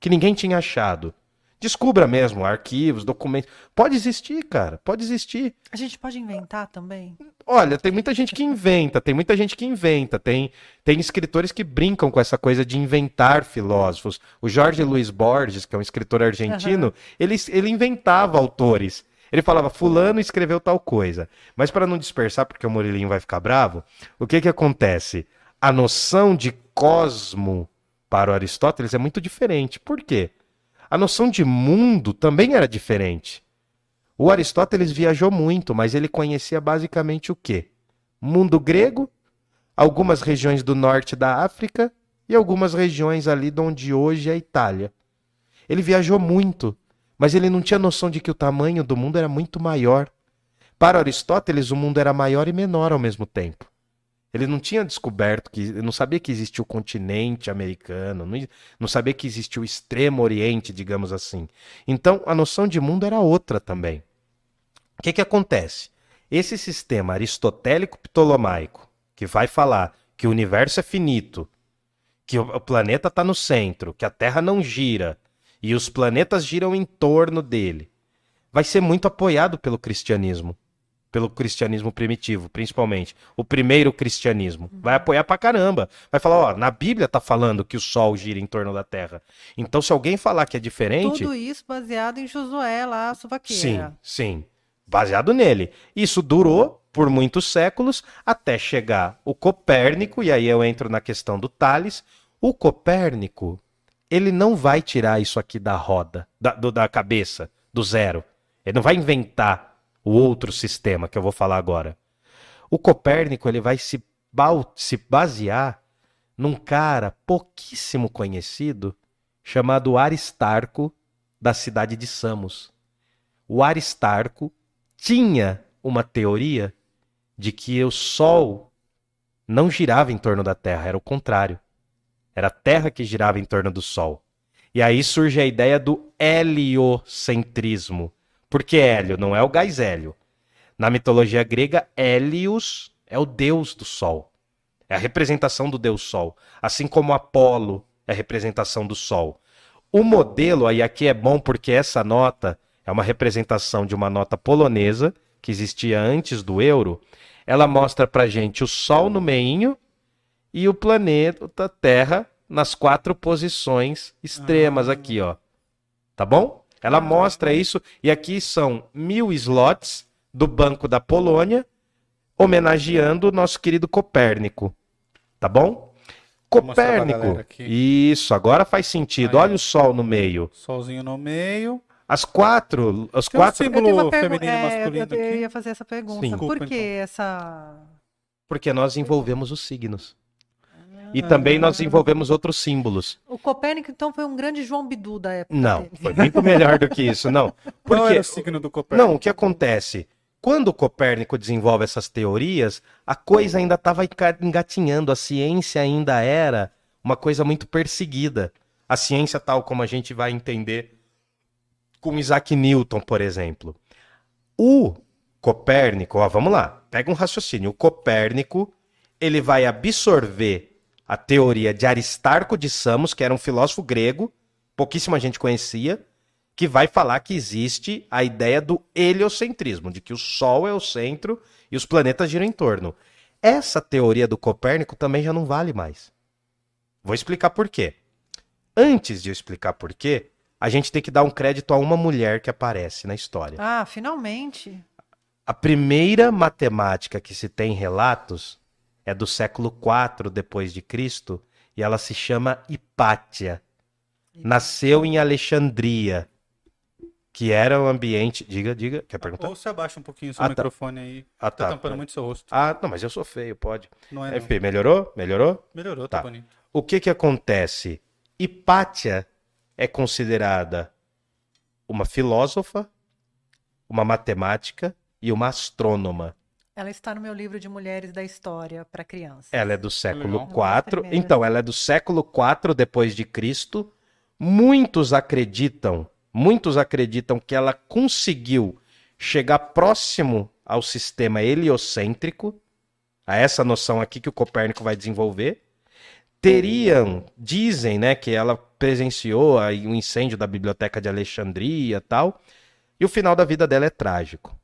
que ninguém tinha achado. Descubra mesmo arquivos, documentos. Pode existir, cara, pode existir. A gente pode inventar também? Olha, tem muita gente que inventa, tem muita gente que inventa, tem, tem escritores que brincam com essa coisa de inventar filósofos. O Jorge Luiz Borges, que é um escritor argentino, uhum. ele, ele inventava autores. Ele falava, fulano escreveu tal coisa. Mas para não dispersar, porque o Murilinho vai ficar bravo, o que que acontece? A noção de cosmo para o Aristóteles é muito diferente. Por quê? A noção de mundo também era diferente. O Aristóteles viajou muito, mas ele conhecia basicamente o quê? Mundo grego, algumas regiões do norte da África e algumas regiões ali de onde hoje é a Itália. Ele viajou muito, mas ele não tinha noção de que o tamanho do mundo era muito maior. Para Aristóteles, o mundo era maior e menor ao mesmo tempo. Ele não tinha descoberto que. Não sabia que existia o continente americano, não, não sabia que existia o extremo oriente, digamos assim. Então, a noção de mundo era outra também. O que, que acontece? Esse sistema aristotélico-ptolomaico, que vai falar que o universo é finito, que o planeta está no centro, que a Terra não gira e os planetas giram em torno dele, vai ser muito apoiado pelo cristianismo pelo cristianismo primitivo, principalmente. O primeiro cristianismo. Vai apoiar pra caramba. Vai falar, ó, na Bíblia tá falando que o sol gira em torno da Terra. Então, se alguém falar que é diferente. Tudo isso baseado em Josué lá, a suvaqueira. Sim, sim. Baseado nele. Isso durou por muitos séculos até chegar o Copérnico, e aí eu entro na questão do Tales. O Copérnico, ele não vai tirar isso aqui da roda, da, do, da cabeça, do zero. Ele não vai inventar o outro sistema que eu vou falar agora. O Copérnico ele vai se se basear num cara pouquíssimo conhecido chamado Aristarco, da cidade de Samos. O Aristarco tinha uma teoria de que o Sol não girava em torno da Terra, era o contrário. Era a Terra que girava em torno do Sol. E aí surge a ideia do heliocentrismo. Por que hélio? Não é o gás hélio. Na mitologia grega, Hélios é o deus do Sol. É a representação do deus Sol. Assim como Apolo é a representação do Sol. O modelo, aí aqui é bom porque essa nota é uma representação de uma nota polonesa que existia antes do euro. Ela mostra pra gente o Sol no meinho e o planeta Terra nas quatro posições extremas aqui, ó. Tá bom? Ela mostra isso e aqui são mil slots do Banco da Polônia homenageando o nosso querido Copérnico. Tá bom? Copérnico. Isso, agora faz sentido. Aí. Olha o sol no meio. Solzinho no meio. As quatro, os Tem um quatro, Eu tenho símbolo feminino e é, eu- masculino eu, aqui. ia fazer essa pergunta. Sim. Por Desculpa, que então. essa. porque nós envolvemos os signos. E também nós envolvemos outros símbolos. O Copérnico, então, foi um grande João Bidu da época. Não, dele. foi muito melhor do que isso, não. Qual Porque era o signo do Copérnico? Não, o que acontece? Quando o Copérnico desenvolve essas teorias, a coisa ainda estava engatinhando, a ciência ainda era uma coisa muito perseguida. A ciência, tal como a gente vai entender com Isaac Newton, por exemplo. O Copérnico, ó, vamos lá, pega um raciocínio. O Copérnico, ele vai absorver a teoria de Aristarco de Samos, que era um filósofo grego, pouquíssima gente conhecia, que vai falar que existe a ideia do heliocentrismo, de que o Sol é o centro e os planetas giram em torno. Essa teoria do Copérnico também já não vale mais. Vou explicar por quê. Antes de eu explicar por quê, a gente tem que dar um crédito a uma mulher que aparece na história. Ah, finalmente. A primeira matemática que se tem relatos é do século IV depois de Cristo e ela se chama Hipátia. Nasceu em Alexandria, que era um ambiente. Diga, diga, quer perguntar? Ou se abaixa um pouquinho o seu Ah, tá. microfone aí. Ah, Tá tá. tampando muito seu rosto. Ah, não, mas eu sou feio, pode. Não é, não. Enfim, melhorou? Melhorou? Melhorou, tá, Tá. bonito. O que que acontece? Hipátia é considerada uma filósofa, uma matemática e uma astrônoma. Ela está no meu livro de Mulheres da História para crianças. Ela é do século. IV. Primeira. Então, ela é do século IV depois de Cristo. Muitos acreditam, muitos acreditam que ela conseguiu chegar próximo ao sistema heliocêntrico, a essa noção aqui que o Copérnico vai desenvolver. Teriam, dizem, né, que ela presenciou aí o incêndio da biblioteca de Alexandria, e tal. E o final da vida dela é trágico.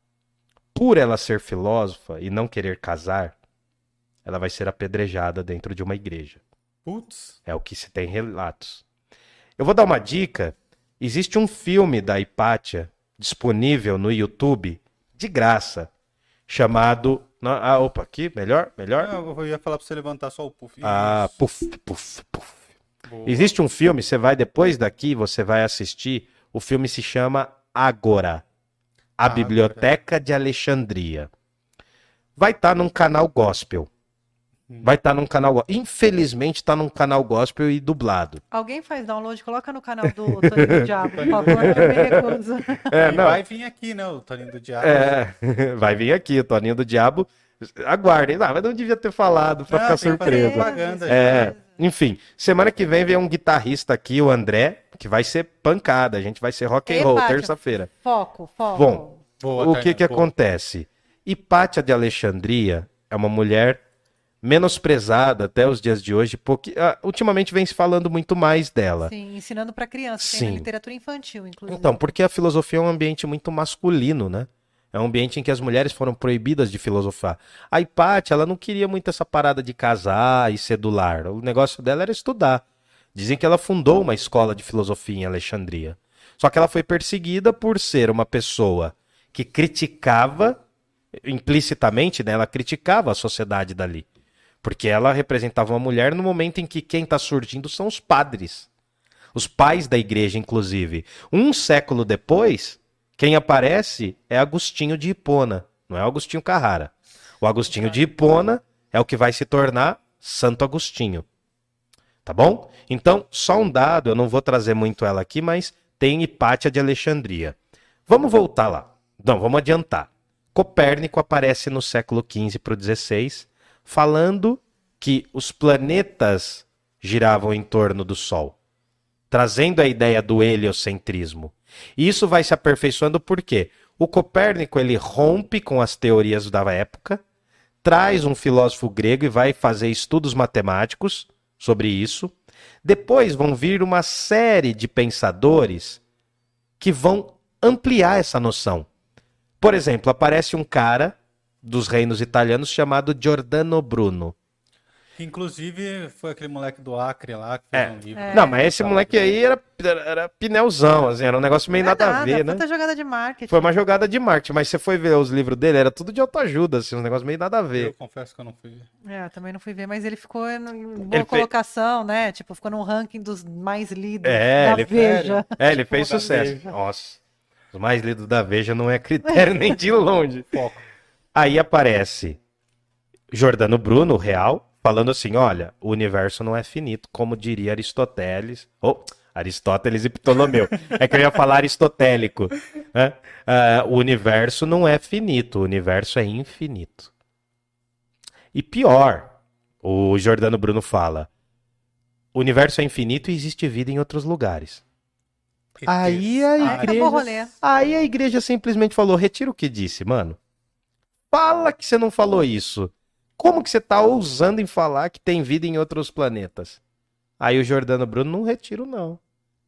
Por ela ser filósofa e não querer casar, ela vai ser apedrejada dentro de uma igreja. Putz. É o que se tem relatos. Eu vou dar uma dica. Existe um filme da Hipátia disponível no YouTube, de graça, chamado. Ah, opa, aqui, melhor? Melhor? Ah, eu ia falar pra você levantar só o puff. Ah, Isso. puf, puf, puf. Boa. Existe um filme, você vai depois daqui, você vai assistir. O filme se chama Agora, a. Biblioteca de Alexandria. Vai estar num canal gospel. Vai estar num canal. Infelizmente está num canal gospel e dublado. Alguém faz download, coloca no canal do Toninho do Diabo, por favor, que eu me recuso. É, não. vai vir aqui, né? O Toninho do Diabo. É, vai vir aqui, o Toninho do Diabo. Aguardem. Não, mas não devia ter falado pra Ah, ficar tem que fazer surpresa. propaganda, É, enfim, semana que vem vem um guitarrista aqui, o André, que vai ser pancada. A gente vai ser rock and roll terça-feira. Foco, foco. Bom, Boa, o Tainá, que que boa. acontece? Hipátia de Alexandria é uma mulher menosprezada até os dias de hoje, porque ah, ultimamente vem se falando muito mais dela. Sim, ensinando para crianças, tem Sim. na literatura infantil, inclusive. Então, porque a filosofia é um ambiente muito masculino, né? É um ambiente em que as mulheres foram proibidas de filosofar. A Hipátia, ela não queria muito essa parada de casar e sedular. O negócio dela era estudar. Dizem que ela fundou uma escola de filosofia em Alexandria. Só que ela foi perseguida por ser uma pessoa que criticava, implicitamente, né? Ela criticava a sociedade dali. Porque ela representava uma mulher no momento em que quem está surgindo são os padres. Os pais da igreja, inclusive. Um século depois, quem aparece é Agostinho de Hipona, não é Agostinho Carrara. O Agostinho de Hipona é o que vai se tornar Santo Agostinho. Tá bom? Então, só um dado, eu não vou trazer muito ela aqui, mas tem Hipátia de Alexandria. Vamos voltar lá. Não, vamos adiantar. Copérnico aparece no século XV para o XVI, falando que os planetas giravam em torno do Sol, trazendo a ideia do heliocentrismo. E isso vai se aperfeiçoando porque o Copérnico ele rompe com as teorias da época, traz um filósofo grego e vai fazer estudos matemáticos sobre isso. Depois vão vir uma série de pensadores que vão ampliar essa noção. Por exemplo, aparece um cara dos reinos italianos chamado Giordano Bruno. Inclusive, foi aquele moleque do Acre lá que fez É. um livro. É. Não, mas esse moleque aí era, era, era pneuzão, assim, era um negócio meio Não é nada, a nada, ver, né? puta jogada de marketing. Foi uma jogada de marketing, mas você foi ver os livros dele, era tudo de autoajuda, assim, um negócio meio nada a Eu ver. confesso que eu não fui ver. É, eu também não fui ver, mas ele ficou em boa Ele colocação, né? Tipo, ficou no ranking dos mais lidos É, da ele- Veja. É, ele fez sucesso. Veja. Nossa. Os mais lidos da Veja não é critério nem de longe. Foco. Aí aparece Jordano Bruno, o real, falando assim: olha, o universo não é finito, como diria Aristóteles. Ou Aristóteles e Ptolomeu. É que eu ia falar aristotélico. né? Ah, o universo não é finito, o universo é infinito. E pior, o Jordano Bruno fala: o universo é infinito e existe vida em outros lugares. Aí a Aí igreja. Aí a igreja simplesmente falou: retira o que disse, mano. Fala que você não falou isso. Como que você tá ousando em falar que tem vida em outros planetas? Aí o Jordano Bruno, não retiro, não.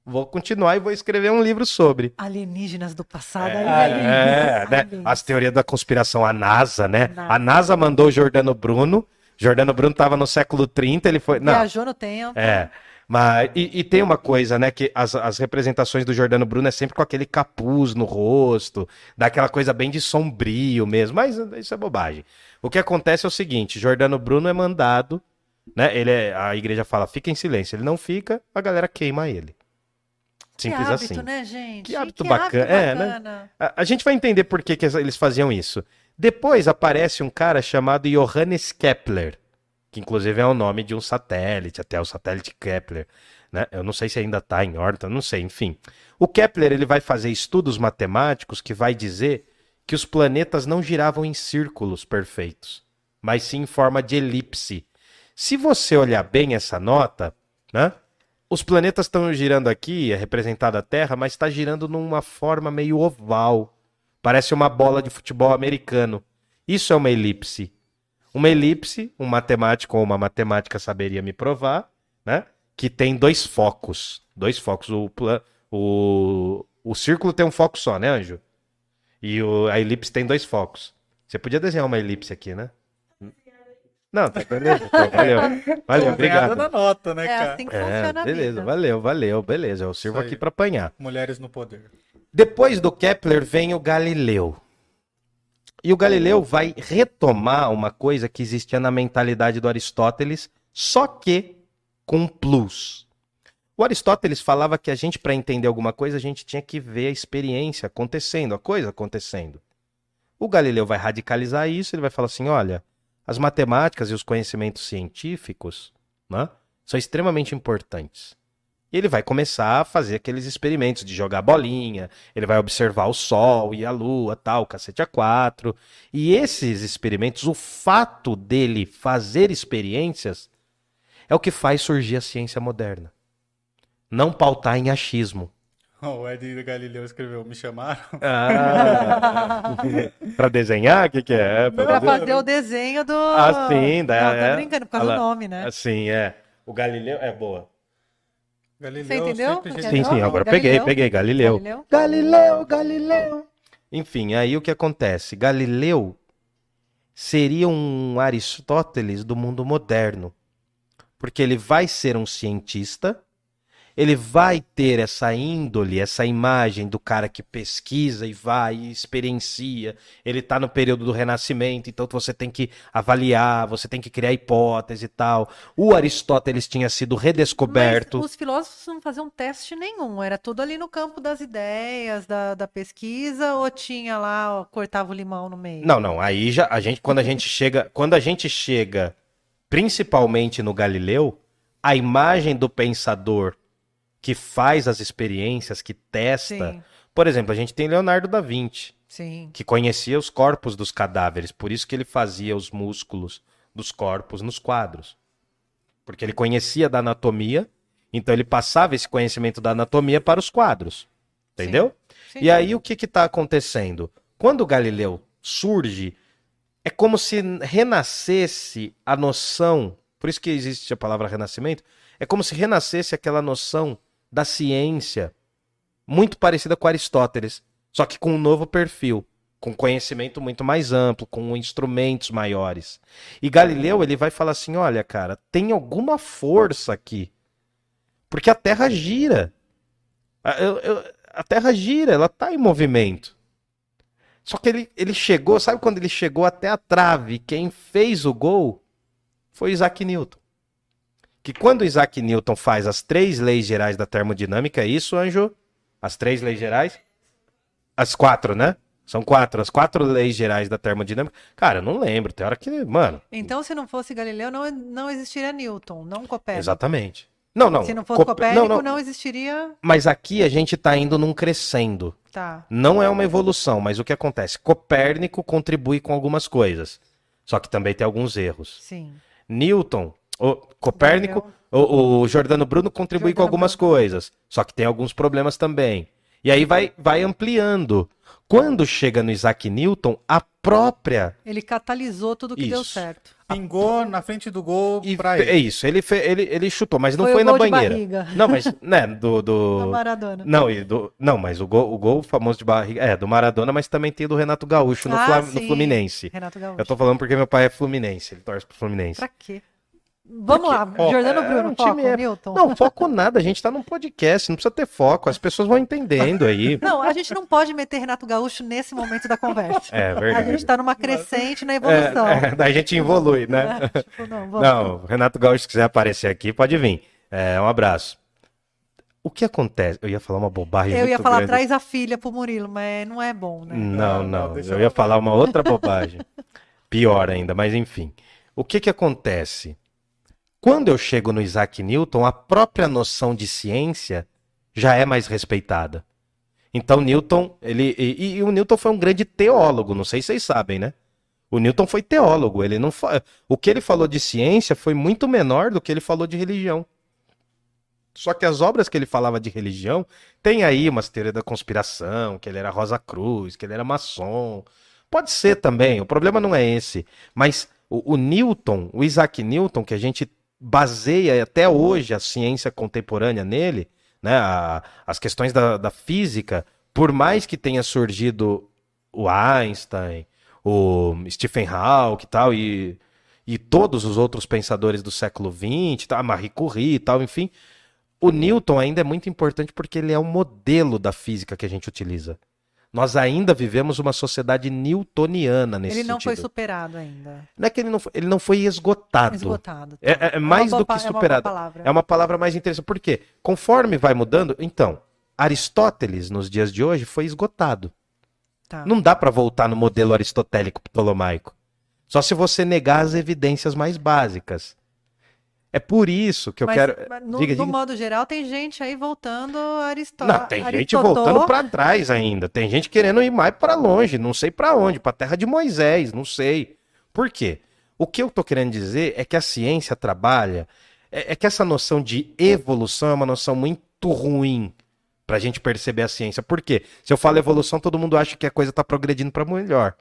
Vou continuar e vou escrever um livro sobre. Alienígenas do passado. É, aí, é, né? aliens. As teorias da conspiração, a NASA, né? NASA. A NASA mandou o Jordano Bruno. Jordano Bruno tava no século 30, ele foi. Não, Viajou no tempo. é. Mas, e, e tem uma coisa, né? Que as, as representações do Jordano Bruno é sempre com aquele capuz no rosto, dá aquela coisa bem de sombrio mesmo. Mas isso é bobagem. O que acontece é o seguinte: Jordano Bruno é mandado, né? Ele é- a igreja fala, fica em silêncio. Ele não fica, a galera queima ele. Simples que hábito, assim. né, gente? Que hábito bacana, é, né? A, a gente vai entender por que, que eles faziam isso. Depois aparece um cara chamado Johannes Kepler, que inclusive é o nome de um satélite, até o satélite Kepler. Né? Eu não sei se ainda está em órbita, não sei, enfim. O Kepler ele vai fazer estudos matemáticos que vai dizer que os planetas não giravam em círculos perfeitos, mas sim em forma de elipse. Se você olhar bem essa nota, né? Os planetas estão girando aqui, é representada a Terra, mas está girando numa forma meio oval. Parece uma bola de futebol americano. Isso é uma elipse. Uma elipse, um matemático ou uma matemática saberia me provar, né? Que tem dois focos. Dois focos. O, o, o círculo tem um foco só, né, Anjo? E o- a elipse tem dois focos. Você podia desenhar uma elipse aqui, né? Não, tá beleza. Então, valeu. Valeu, obrigado. na nota, né, É cara? assim que É, funciona beleza, vida. valeu, valeu, beleza. Eu sirvo aqui para apanhar. Mulheres no poder. Depois do Kepler vem o Galileu. E o Galileu vai retomar uma coisa que existia na mentalidade do Aristóteles, só que com plus. O Aristóteles falava que a gente, para entender alguma coisa, a gente tinha que ver a experiência acontecendo, a coisa acontecendo. O Galileu vai radicalizar isso, ele vai falar assim: olha, as matemáticas e os conhecimentos científicos né, são extremamente importantes. E ele vai começar a fazer aqueles experimentos de jogar bolinha, ele vai observar o Sol e a Lua, tal, cacete a quatro. E esses experimentos, o fato dele fazer experiências, é o que faz surgir a ciência moderna. Não pautar em achismo. O Ed Galileu escreveu, me chamaram? Ah, pra desenhar? O que, que é? Pra fazer o desenho do. Ah, sim, da- Não, tô é. brincando, por causa Olha do nome, né? Assim, é. O Galileu é boa. Galileu Você entendeu? Sim, sim, agora Galileu. peguei, peguei, Galileu. Galileu? Galileu, Galileu. Enfim, aí o que acontece? Galileu seria um Aristóteles do mundo moderno. Porque ele vai ser um cientista ele vai ter essa índole, essa imagem do cara que pesquisa e vai e experiencia. Ele está no período do Renascimento, então você tem que avaliar, você tem que criar hipótese e tal. O Aristóteles tinha sido redescoberto. Mas os filósofos não faziam teste nenhum, era tudo ali no campo das ideias, da, da pesquisa, ou tinha lá, ó, cortava o limão no meio? Não, não. Aí já a gente, quando a gente chega, quando a gente chega, principalmente no Galileu, a imagem do pensador que faz as experiências, que testa. Sim, Por exemplo, a gente tem Leonardo da Vinci, sim. que conhecia os corpos dos cadáveres, por isso que ele fazia os músculos dos corpos nos quadros. Porque ele conhecia da anatomia, então ele passava esse conhecimento da anatomia para os quadros. Entendeu? sim. E aí o que está acontecendo? Quando o Galileu surge, é como se renascesse a noção, por isso que existe a palavra renascimento, é como se renascesse aquela noção da ciência muito parecida com Aristóteles, só que com um novo perfil, com conhecimento muito mais amplo, com instrumentos maiores. E Galileu, ele vai falar assim, olha, cara, tem alguma força aqui. Porque a Terra gira. A, eu- eu- a Terra gira, ela está em movimento. Só que ele, ele chegou, sabe quando ele chegou até a trave? Quem fez o gol foi Isaac Newton. Que quando Isaac Newton faz as três leis gerais da termodinâmica, é isso, Anjo? As três leis gerais? As quatro, né? São quatro, as quatro leis gerais da termodinâmica. Cara, eu não lembro, tem hora que, mano, Então, se não fosse Galileu, não, não existiria Newton, não Copérnico. exatamente. Não, não. Se não fosse Cop- Copérnico, não, não, não. existiria. Mas aqui a gente tá indo num crescendo. Tá. Não é uma evolução, mas o que acontece? Copérnico contribui com algumas coisas. Só que também tem alguns erros. Sim. Newton, o Copérnico, o, o Jordano Bruno contribui com Giordano algumas coisas. Só que tem alguns problemas também. E aí vai, vai ampliando. Quando chega no Isaac Newton, a própria. Ele catalisou tudo que deu Isso. certo. Pingou na frente do gol E pra é ele. isso, ele, fe- ele, ele chutou, mas não Foi o foi, na banheira. barriga. Não, mas, né, do. Do... Maradona. Não, e do, não, mas o gol, o gol famoso de barriga é do Maradona, mas também tem do Renato Gaúcho no, Ah, Fla- no. Fluminense. Renato Gaúcho. Eu tô falando porque meu pai é Fluminense, ele torce pro Fluminense. Pra quê? Vamos lá, Ó, Jordano é, Bruno, um foco, time é- Newton. Não, foco nada, a gente tá num podcast, não precisa ter foco, as pessoas vão entendendo aí. Não, a gente não pode meter Renato Gaúcho nesse momento da conversa. É A verdade. gente tá numa crescente na evolução. É, é, daí a gente evolui, né? Tipo, não. Não, Renato Gaúcho, se quiser aparecer aqui, pode vir. É, um abraço. O que acontece? Eu ia falar uma bobagem Eu ia falar, grande. traz a filha pro Murilo, mas não é bom, né? Não, Não, eu- ia falar uma outra bobagem. Pior ainda, mas enfim. O que que acontece? Quando eu chego no Isaac Newton, a própria noção de ciência já é mais respeitada. Então Newton, ele e, e o Newton foi um grande teólogo, não sei se vocês sabem, né? O Newton foi teólogo, ele não fa... o que ele falou de ciência foi muito menor do que ele falou de religião. Só que as obras que ele falava de religião tem aí umas teorias da conspiração, que ele era Rosa Cruz, que ele era maçom. Pode ser também, o problema não é esse. Mas o, o Newton, o Isaac Newton, que a gente baseia até hoje a ciência contemporânea nele, né, a- as questões da, da física, por mais que tenha surgido o Einstein, o Stephen Hawking e tal, e, e todos os outros pensadores do século XX, tá, Marie Curie e tal, enfim, o Newton ainda é muito importante porque ele é o modelo da física que a gente utiliza. Nós ainda vivemos uma sociedade newtoniana nesse Ele não foi sentido. superado ainda. Não é que ele não foi, ele não foi esgotado. Esgotado. É- tá. é- é mais do que pa- é uma superado. palavra. É uma palavra mais interessante. Por quê? Conforme vai mudando, então, Aristóteles, nos dias de hoje, foi esgotado. Tá. Não dá para voltar no modelo aristotélico ptolomaico. Só se você negar as evidências mais básicas. É por isso que eu Mas, quero. mas no, diga, no diga. modo geral, tem gente aí voltando a Aristóteles. Não, tem gente voltando para trás ainda. Tem gente querendo ir mais para longe, não sei para onde, para terra de Moisés, não sei. Por quê? O que eu tô querendo dizer é que a ciência trabalha, é, é que essa noção de evolução é uma noção muito ruim pra gente perceber a ciência. Por quê? Se eu falo evolução, todo mundo acha que a coisa tá progredindo para melhor,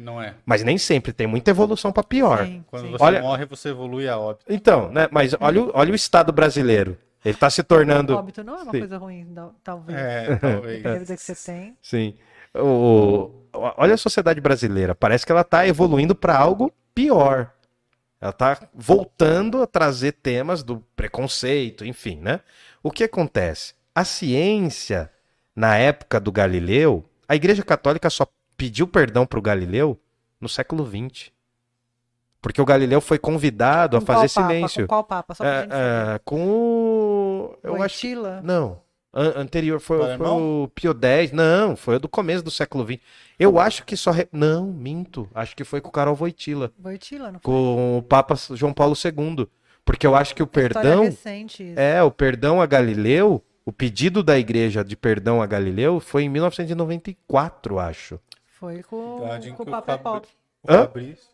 Não é. mas nem sempre tem muita evolução para pior. Sim, Quando sim. você Olha- morre, você evolui a óbito. Então, né, mas olha, o- olha o estado brasileiro. Ele tá se tornando Óbito não é uma Sim. coisa ruim, não, talvez. É, talvez. A que você tem. Sim. O, olha a sociedade brasileira. Parece que ela está evoluindo para algo pior. Ela tá voltando a trazer temas do preconceito, enfim, né? O que acontece? A ciência, na época do Galileu, a Igreja Católica só pediu perdão para o Galileu no século XX. Porque o Galileu foi convidado a Com fazer qual papa? silêncio. Com qual papa? Só É, é, com o. Eu acho. Não. An- anterior foi, O foi o Pio X. Não, foi o do começo do século XX. Eu acho que só. re- Não, minto. Acho que foi com o Carol Voitila. Wojtyla, não foi? Com o Papa João Paulo II. Porque eu acho que o perdão. recente isso. É, o perdão a Galileu. O pedido da igreja de perdão a Galileu foi em 1994, acho. Foi com, Verdade, com o que o Papa Fabri- Pop. O Hã? Fabrício.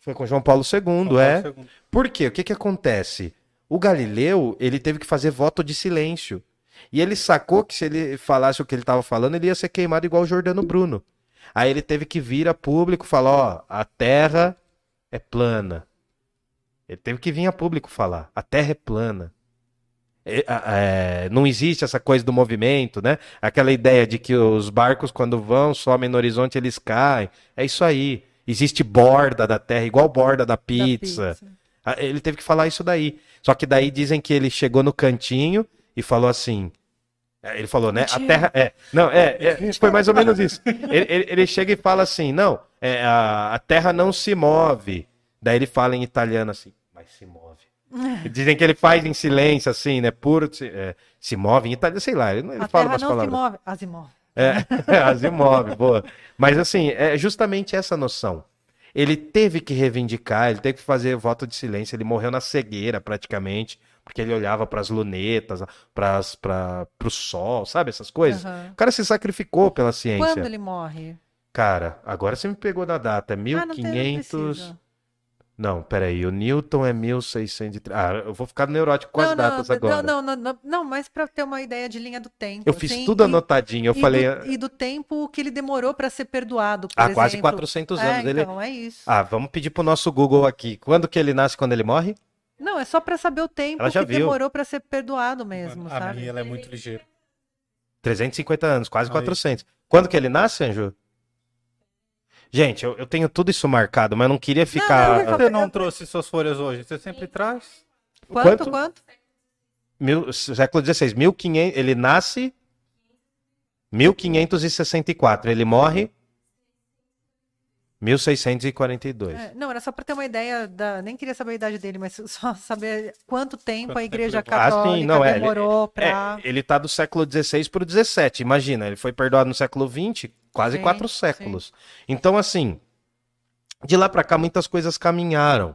Foi com João Paulo II, João é. Paulo II. Por quê? O que que acontece? O Galileu, ele teve que fazer voto de silêncio. E ele sacou que se ele falasse o que ele estava falando, ele ia ser queimado igual o Jordano Bruno. Aí ele teve que vir a público e falar, ó, a Terra é plana. Ele teve que vir a público falar, a Terra é plana. É, não existe essa coisa do movimento, né? Aquela ideia de que os barcos, quando vão, somem no horizonte, eles caem. É isso aí. Existe borda da Terra, igual borda da da pizza. Ele teve que falar isso daí. Só que daí dizem que ele chegou no cantinho e falou assim. é, Ele falou, né? A. Terra. É, não, é, é, foi mais ou menos isso. Ele, ele- ele chega e fala assim: não, é, a, a Terra não se move. Daí ele fala em italiano assim, mas se move. Dizem que ele faz em silêncio, assim, né? Puro, se, é, se move em italiano, sei lá. Ele, ele fala umas não palavras. se move. Asimov. É, Asimov, boa. Mas assim, é justamente essa noção. Ele teve que reivindicar, ele teve que fazer voto de silêncio, ele morreu na cegueira praticamente, porque ele olhava para as lunetas, para o sol, sabe essas coisas? Aham. O cara se sacrificou pela ciência. Quando ele morre? Cara, agora você me pegou na data, é Ah, não tem, não 1500. precisa. Não, peraí, o Newton é 1630. Ah, eu vou ficar neurótico com as não, datas não, agora. Não, não, não, não, mas para ter uma ideia de linha do tempo. Eu fiz assim, tudo e- anotadinho, eu e falei. Do, e do tempo que ele demorou para ser perdoado, por Ah, quase exemplo. 400 É, anos. Ele... então, é isso. Ah, vamos pedir pro nosso Google aqui. Quando que ele nasce, quando ele morre? Não, é só para saber o tempo que viu. demorou para ser perdoado mesmo, a sabe? minha ela é muito ligeira. 350 anos, quase Aí. 400. Quando que ele nasce, Anjo? Gente, eu, eu tenho tudo isso marcado, mas não queria ficar. não, Por que você não trouxe suas folhas hoje? Você sempre traz? Quanto, Quanto? quanto? Mil, século XVI, 1500, ele nasce 1564, ele morre 1642. É, não, era só para ter uma ideia da. Nem queria saber a idade dele, mas só saber quanto tempo Quanto a Igreja tempo levou? Ah, sim, Católica não, é, ele- demorou É, para. ele tá do século XVI pro XVII, imagina, ele foi perdoado no século XX, quase Sim, quatro séculos. Então, assim, de lá pra cá muitas coisas caminharam,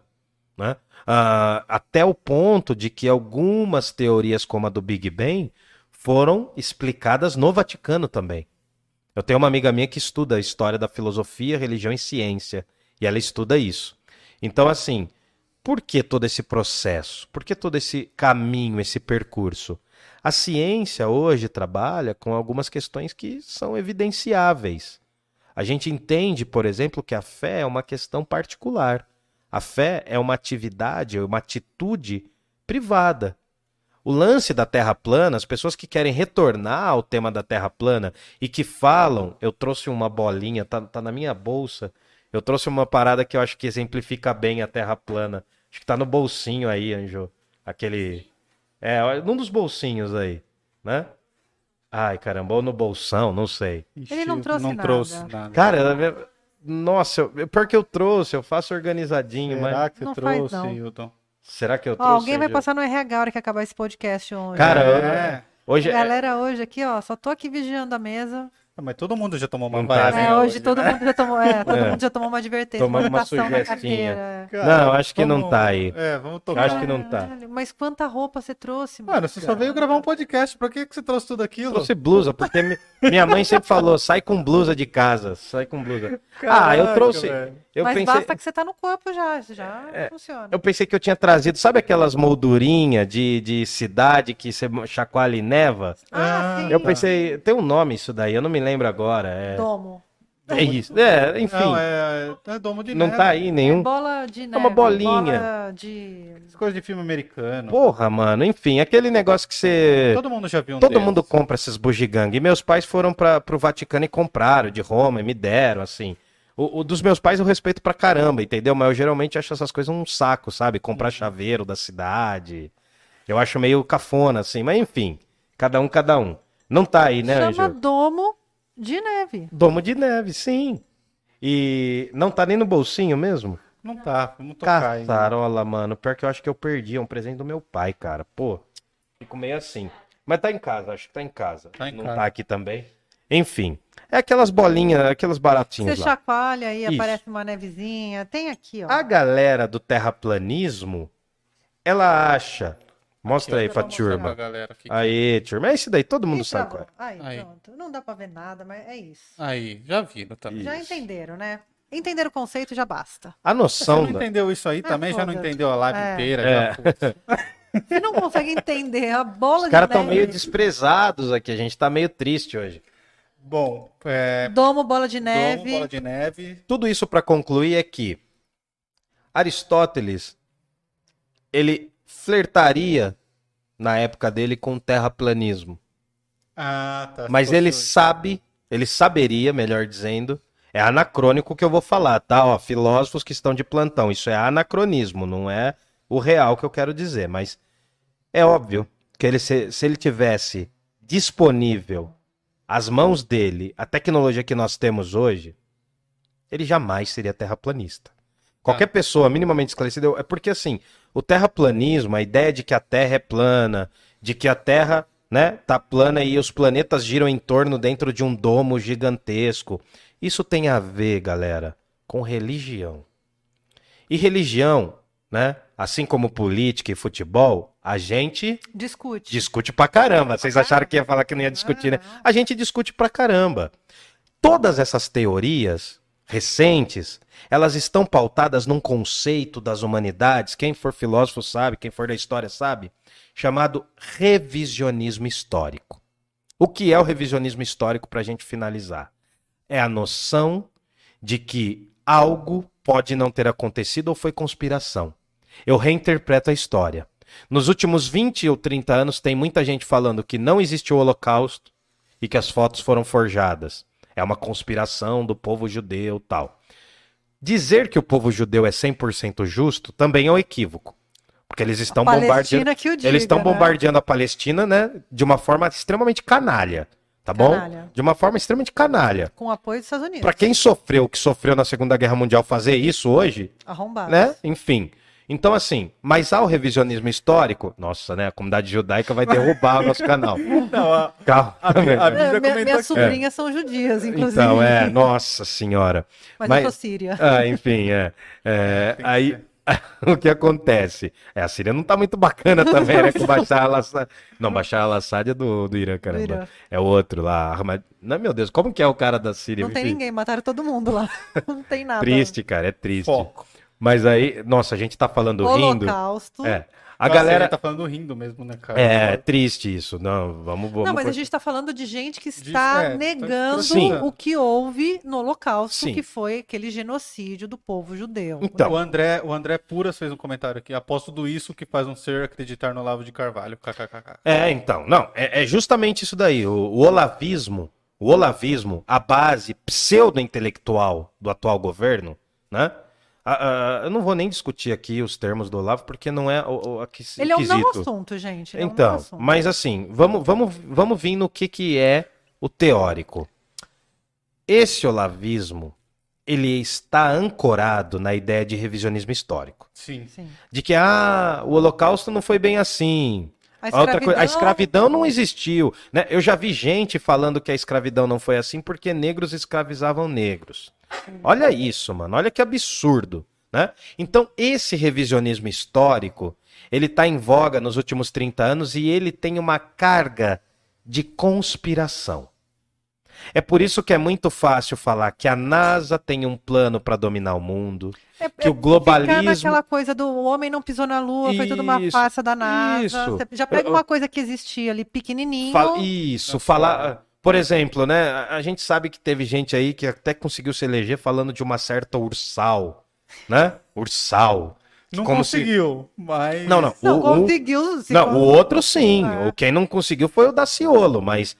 né? Ah, até o ponto de que algumas teorias, como a do Big Bang, foram explicadas no Vaticano também. Eu tenho uma amiga minha que estuda a história da filosofia, religião e ciência, e ela estuda isso. Então, assim, por que todo esse processo? Por que todo esse caminho, esse percurso? A ciência hoje trabalha com algumas questões que são evidenciáveis. A gente entende, por exemplo, que a fé é uma questão particular. A fé é uma atividade, é uma atitude privada. O lance da Terra plana, as pessoas que querem retornar ao tema da Terra plana e que falam, eu trouxe uma bolinha, tá, tá na minha bolsa, eu trouxe uma parada que eu acho que exemplifica bem a Terra plana. Acho que tá no bolsinho aí, Anjo. Aquele. É, num dos bolsinhos aí, né? Ai, caramba, ou no bolsão, não sei. Ele não trouxe não nada. trouxe nada. Cara, nossa, eu, pior que eu trouxe, eu faço organizadinho, mas. Será que você Não faz, trouxe, não. Hilton? Será que eu Ó, trouxe? alguém vai passar no RH a hora que acabar esse podcast hoje. Cara, É. hoje. é- Galera, hoje aqui, ó, só tô aqui vigiando a mesa. Ah, Mas todo mundo já tomou uma tá, vaiazinha É, hoje né? todo mundo já tomou, é, todo É. mundo já tomou uma advertência, Tomou uma na sugestinha. Não, acho que não tá aí. É, vamos tocar. acho que não tá. Mas quanta roupa você trouxe, mano? Mano, você só veio gravar um podcast. Pra que, que você trouxe tudo aquilo? Trouxe blusa, porque mi- minha mãe sempre falou: sai com blusa de casa, sai com blusa. ah, eu trouxe. velho. Eu Mas pensei, basta que você tá no corpo já, já É, funciona. eu pensei que eu tinha trazido, sabe aquelas moldurinhas de, de cidade que você chacoalha e neva? Ah, sim. Eu pensei, tem um nome isso daí, eu não me lembro agora. É, Domo. é isso. É, enfim, Não, é, é domo de não neve. tá aí nenhum. Bola de neve. uma bolinha. Bola de... Coisas de filme americano. Porra, mano, enfim, aquele negócio que você. Todo mundo já viu um Todo desses. mundo compra esses bugigangue. E meus pais foram para pro Vaticano e compraram de Roma e me deram, assim. O, o dos meus pais eu respeito pra caramba, entendeu? Mas eu geralmente acho essas coisas um saco, sabe? Comprar chaveiro da cidade. Eu acho meio cafona, assim. Mas enfim, cada um, cada um. Não tá aí, né, Chama Ângelo? domo de neve. Domo de neve, sim. E não tá nem no bolsinho mesmo? Não tá, vamos tocar aí. Caçarola, mano. Pior que eu acho que eu perdi. É um presente do meu pai, cara. Pô, fico meio assim. Mas tá em casa, acho que tá em casa. Tá em não casa. tá aqui também. Enfim. É aquelas bolinhas, aquelas Você baratinhas lá. chacoalha e Isso. aparece uma nevezinha. Tem aqui, ó. A galera do terraplanismo, ela acha. Mostra aí Aqui, ó, pra turma. pra galera. Aí, turma. É isso daí, todo mundo Ih, sabe travou. qual é. Aí, Aí. pronto. Não dá pra ver nada, mas é isso. Aí, já viram também. Já Isso. entenderam, né? Entenderam o conceito já basta. A Você noção não da... entendeu isso aí também? Já não entendeu a live É. inteira? É. já. Você não consegue entender a bola Os de caras estão meio desprezados aqui, a gente tá meio triste hoje. Bom, é, Domo, bola de domo, neve. bola de neve. Tudo isso para concluir é que Aristóteles ele flertaria na época dele com o terraplanismo, Ah, tá. mas ele sujo. sabe, ele saberia, melhor dizendo, é anacrônico que eu vou falar, tá? Ó, filósofos que estão de plantão, isso é anacronismo, não é o real que eu quero dizer, mas é óbvio que ele se, se ele tivesse disponível às mãos dele a tecnologia que nós temos hoje, ele jamais seria terraplanista. Qualquer pessoa minimamente esclarecida, é porque assim, o terraplanismo, a ideia de que a Terra é plana, de que a Terra, né, tá plana e os planetas giram em torno dentro de um domo gigantesco, isso tem a ver, galera, com religião. E religião, né, assim como política e futebol, a gente Discute. discute pra caramba. Vocês acharam que ia falar que não ia discutir, né? Ah. A gente discute pra caramba. Todas essas teorias recentes, elas estão pautadas num conceito das humanidades, quem for filósofo sabe, quem for da história sabe, chamado revisionismo histórico. O que é o revisionismo histórico para a gente finalizar? É a noção de que algo pode não ter acontecido ou foi conspiração. Eu reinterpreto a história. Nos últimos 20 ou 30 anos, tem muita gente falando que não existe o Holocausto e que as fotos foram forjadas. É uma conspiração do povo judeu tal. Dizer que o povo judeu é 100% justo também é um equívoco. Porque eles estão bombardeando. Diga, Eles estão né? bombardeando a Palestina, né? De uma forma extremamente canalha. Tá bom? Canalha. De uma forma extremamente canalha. Com apoio dos Estados Unidos. Pra quem sofreu o que sofreu na Segunda Guerra Mundial fazer isso hoje, Arrombado. né? Enfim. Então, assim, mas há o revisionismo histórico. Nossa, né? A comunidade judaica vai derrubar o nosso canal. Não, a, Calma. a, a É, Bíblia minha- comentou minhas aqui. sobrinhas são judias, inclusive. Então, é, nossa senhora. Mas, mas- eu sou síria. Ah, enfim, é. É, que aí, o que acontece? É, a Síria não tá muito bacana também, né? Com o Bashar al-Assad. Não, Bashar al-Assad é do, do Irã, caramba. Irã. É o outro lá. Não, meu Deus, como que é o cara da Síria? Não tem Enfim, ninguém, mataram todo mundo lá. Não tem nada. Triste, cara, é triste. Foco. Mas aí, nossa, a gente tá falando rindo. Holocausto. É. A Nossa, galera. tá falando rindo mesmo, né, cara? É, é triste isso. Não, vamos. vamos Não, mas a gente está falando de gente que está é, tá negando Sim. o que houve no Holocausto, Sim. que foi aquele genocídio do povo judeu. Então. O André, o André Puras fez um comentário aqui. Aposto do isso que faz um ser acreditar no Lavo de Carvalho. KKKK. É, então, não, é, é justamente isso daí. O, o olavismo, o olavismo, a base pseudo-intelectual do atual governo, né? A- a- eu não vou nem discutir aqui os termos do Olavo, porque não é o, o, aqui, Ele é um não quesito. assunto, gente. ele é um Então, assunto. mas assim, vamos, vamos, vamos vir no que, que é o teórico. Esse olavismo, ele está ancorado na ideia de revisionismo histórico. Sim. Sim. De que, ah, o holocausto não foi bem assim. A A, outra coisa, a escravidão não existiu. Né? Eu já vi gente falando que a escravidão não foi assim porque negros escravizavam negros. Olha isso, mano. Olha que absurdo. Né? Então, esse revisionismo histórico, ele está em voga nos últimos 30 anos e ele tem uma carga de conspiração. É por isso que é muito fácil falar que a NASA tem um plano para dominar o mundo, É- que é o globalismo Ficar naquela coisa do homem não pisou na lua, foi tudo uma Isso, farsa da NASA. isso. Você já pega uma coisa que existia ali pequenininho. Fa- Isso, Tá falar. Por exemplo, né? a- A gente sabe que teve gente aí que até conseguiu se eleger falando de uma certa ursal, né? Ursal. Não Como se- conseguiu, mas. Não, não. Não, o, conseguiu. se não, con- o outro sim. É. O quem não conseguiu foi o Daciolo, mas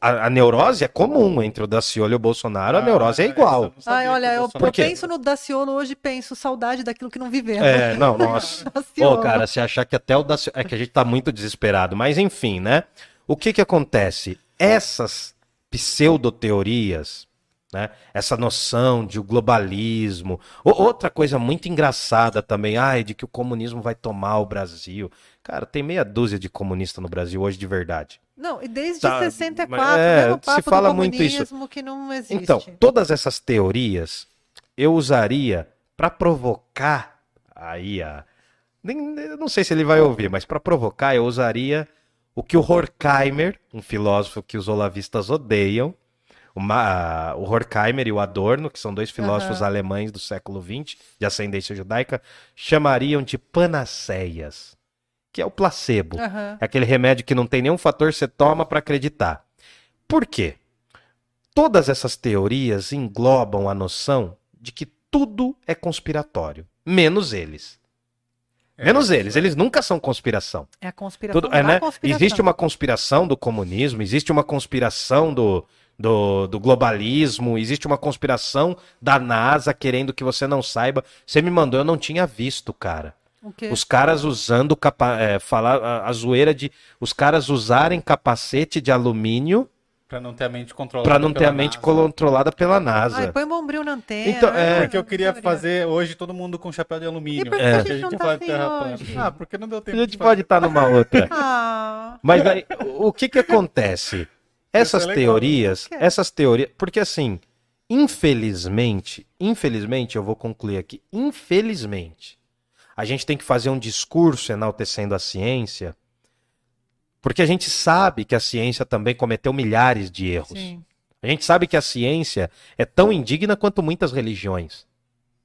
a, a neurose é comum entre o Daciolo e o Bolsonaro, a Ah, neurose é essa igual. Ai, olha, o eu, eu penso no Daciolo hoje, penso saudade daquilo que não vivemos. É, não, nossa. Ô, Daciolo. cara, se achar que até o Daciolo... É que a gente tá muito desesperado. Mas, enfim, né? O que que acontece? Essas pseudoteorias, né? Essa noção de o globalismo... O- outra coisa muito engraçada também, ai, de que o comunismo vai tomar o Brasil. Cara, tem meia dúzia de comunistas no Brasil hoje de verdade. Não, e desde Tá, 64, mas- é, se fala do muito isso. comunismo que não existe. Então, todas essas teorias eu usaria para provocar aí a nem, eu não sei se ele vai ouvir, mas para provocar eu usaria o que o Horkheimer, um filósofo que os olavistas odeiam, uma- o Horkheimer e o Adorno, que são dois filósofos Aham. alemães do século XX, de ascendência judaica, chamariam de panaceias, que é o placebo. Aham. É aquele remédio que não tem nenhum fator, você toma para acreditar. Por quê? Todas essas teorias englobam a noção de que tudo é conspiratório, menos eles. É, Menos eles, eles nunca são conspiração. É a conspiração. Tudo- é, né? conspiração. Existe uma conspiração do comunismo, existe uma conspiração do, do, do globalismo, existe uma conspiração da NASA querendo que você não saiba. Você me mandou, eu não tinha visto, cara. Os caras usando capa é, falar a, a zoeira de os caras usarem capacete de alumínio Pra não ter a mente controlada. pra não ter pela a mente NASA. controlada pela Ai, NASA. põe um bombril na antena. Então, é, Porque eu queria fazer hoje todo mundo com chapéu de alumínio. E por que É. a Porque gente não tá assim hoje? Ah, porque não deu A tempo. gente de pode estar numa outra. Ah, Mas aí, o que que acontece? Essas Isso é teorias, essas teorias, porque assim, infelizmente, infelizmente, eu vou concluir aqui, infelizmente, a gente tem que fazer um discurso enaltecendo a ciência, porque a gente sabe que a ciência também cometeu milhares de erros. sim. A gente sabe que a ciência é tão indigna quanto muitas religiões.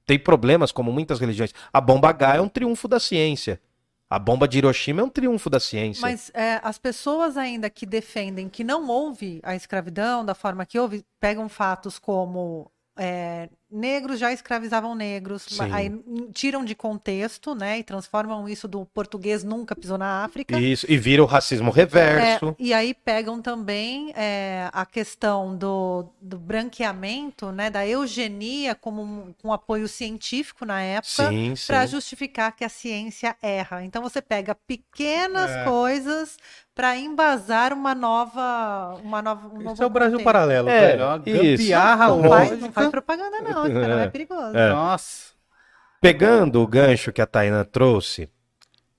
Tem problemas como muitas religiões. A bomba H é um triunfo da ciência. A bomba de Hiroshima é um triunfo da ciência. Mas é, as pessoas ainda que defendem que não houve a escravidão da forma que houve, pegam fatos como é, negros já escravizavam negros, Sim. aí tiram de contexto, né, e transformam isso do português nunca pisou na África. Isso, e vira o racismo reverso. É, e aí pegam também é, a questão do, do branqueamento, né, da eugenia como um, com apoio científico na época, para justificar que a ciência erra. Então você pega pequenas É. coisas para embasar uma nova, uma nova, um Esse novo é o Brasil contexto. paralelo, É, velho. É uma isso. gambiarra Não faz, não faz propaganda não, cara, É. é perigoso. É. Nossa. Pegando o gancho que a Taina trouxe,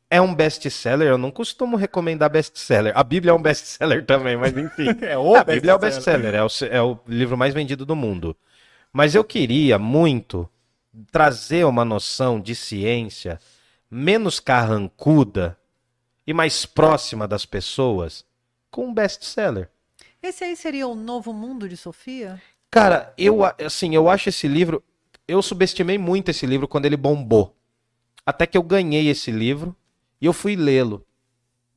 é um best-seller. Eu não costumo recomendar best-seller. A Bíblia é um best-seller também, mas enfim. É o a Bíblia é o best-seller, é o, é o livro mais vendido do mundo. Mas eu queria muito trazer uma noção de ciência menos carrancuda e mais próxima das pessoas com um best-seller. Esse aí seria o novo mundo de Sofia? Cara, eu assim, eu acho esse livro, eu subestimei muito esse livro quando ele bombou. Até que eu ganhei esse livro e eu fui lê-lo.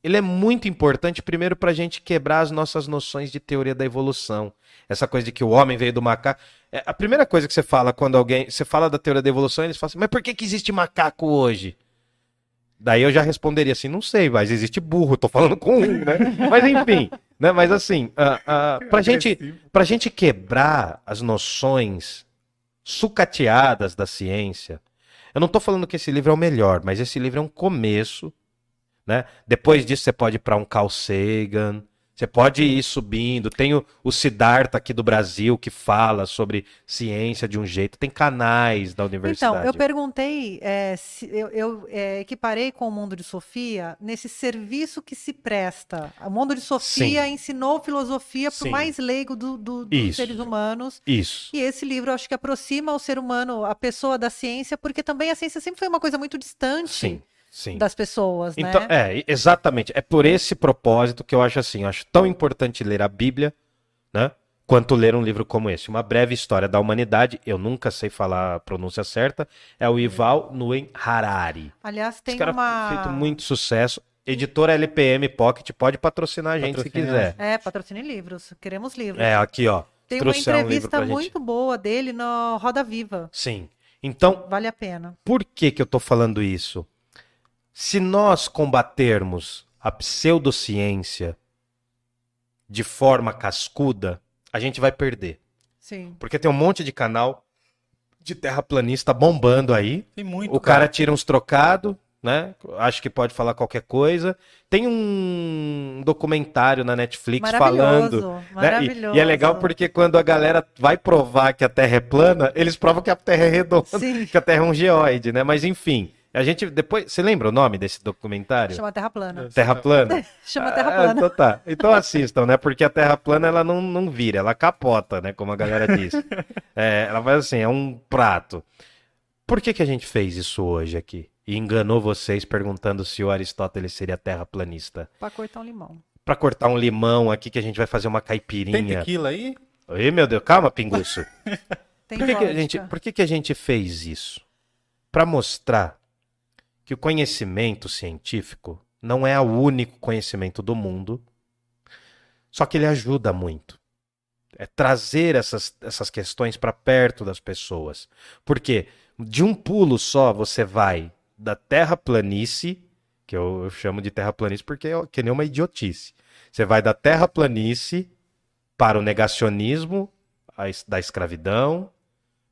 Ele é muito importante, primeiro, para a gente quebrar as nossas noções de teoria da evolução. Essa coisa de que o homem veio do macaco. É, a primeira coisa que você fala quando alguém. Você fala da teoria da evolução, eles falam assim, mas por que, que existe macaco hoje? Daí eu já responderia assim, não sei, mas existe burro, tô falando com um, né? Mas enfim, né? Mas assim, ah, pra, gente, pra gente quebrar as noções sucateadas da ciência, eu não tô falando que esse livro é o melhor, mas esse livro é um começo, né? Depois disso você pode ir para um Carl Sagan, você pode ir subindo. Tem o, o Siddhartha aqui do Brasil que fala sobre ciência de um jeito. Tem canais da universidade. Então, eu perguntei, é, se, eu, eu, é, equiparei com o mundo de Sofia nesse serviço que se presta. O mundo de Sofia ensinou filosofia para Sim. o mais leigo do- do- dos seres humanos. Isso. E esse livro, acho que aproxima o ser humano, a pessoa da ciência, porque também a ciência sempre foi uma coisa muito distante Sim. Sim. das pessoas, Então, né? é, exatamente. É por esse propósito que eu acho assim, eu acho tão importante ler a Bíblia, né? Quanto ler um livro como esse. Uma breve história da humanidade, eu nunca sei falar a pronúncia certa, é o Yuval Noah Harari. Aliás, tem Esse cara uma... feito muito sucesso. Editora LPM Pocket pode patrocinar a gente se quiser. É, patrocine livros. Queremos livros. É, aqui, ó. tem uma trouxer um entrevista pra gente. muito boa dele no Roda Viva. Sim. Então, Vale a pena. Por que, que eu tô falando isso? Se nós combatermos a pseudociência de forma cascuda, a gente vai perder. Sim. Porque tem um monte de canal de terraplanista bombando aí. Tem muito. O cara tira uns trocados, né? Acho que pode falar qualquer coisa. Tem um documentário na Netflix falando. né? E- Maravilhoso. E, é legal porque quando a galera vai provar que a Terra é plana, eles provam que a Terra é redonda, Sim. que a Terra é um geóide, né? Mas enfim, a gente depois, você lembra o nome desse documentário? Chama Terra Plana. Terra plana. Chama Terra Ah, Plana. então tá. Então assistam, né? Porque a Terra plana ela não, não vira, ela capota, né? Como a galera diz. É, ela faz assim, é um prato. Por que, que a gente fez isso hoje aqui? E enganou vocês perguntando se o Aristóteles seria terraplanista. Pra cortar um limão. Pra cortar um limão aqui que a gente vai fazer uma Tem caipirinha. tequila aí? Oi, meu Deus, calma, pinguço. Tem Por que, que a gente, por que, que a gente fez isso? Para mostrar que o conhecimento científico não é o único conhecimento do mundo, só que ele ajuda muito. É trazer essas, essas questões para perto das pessoas. Porque de um pulo só você vai da terraplanice, que eu, eu chamo de terraplanice porque é que nem uma idiotice. Você vai da terraplanice para o negacionismo a da escravidão,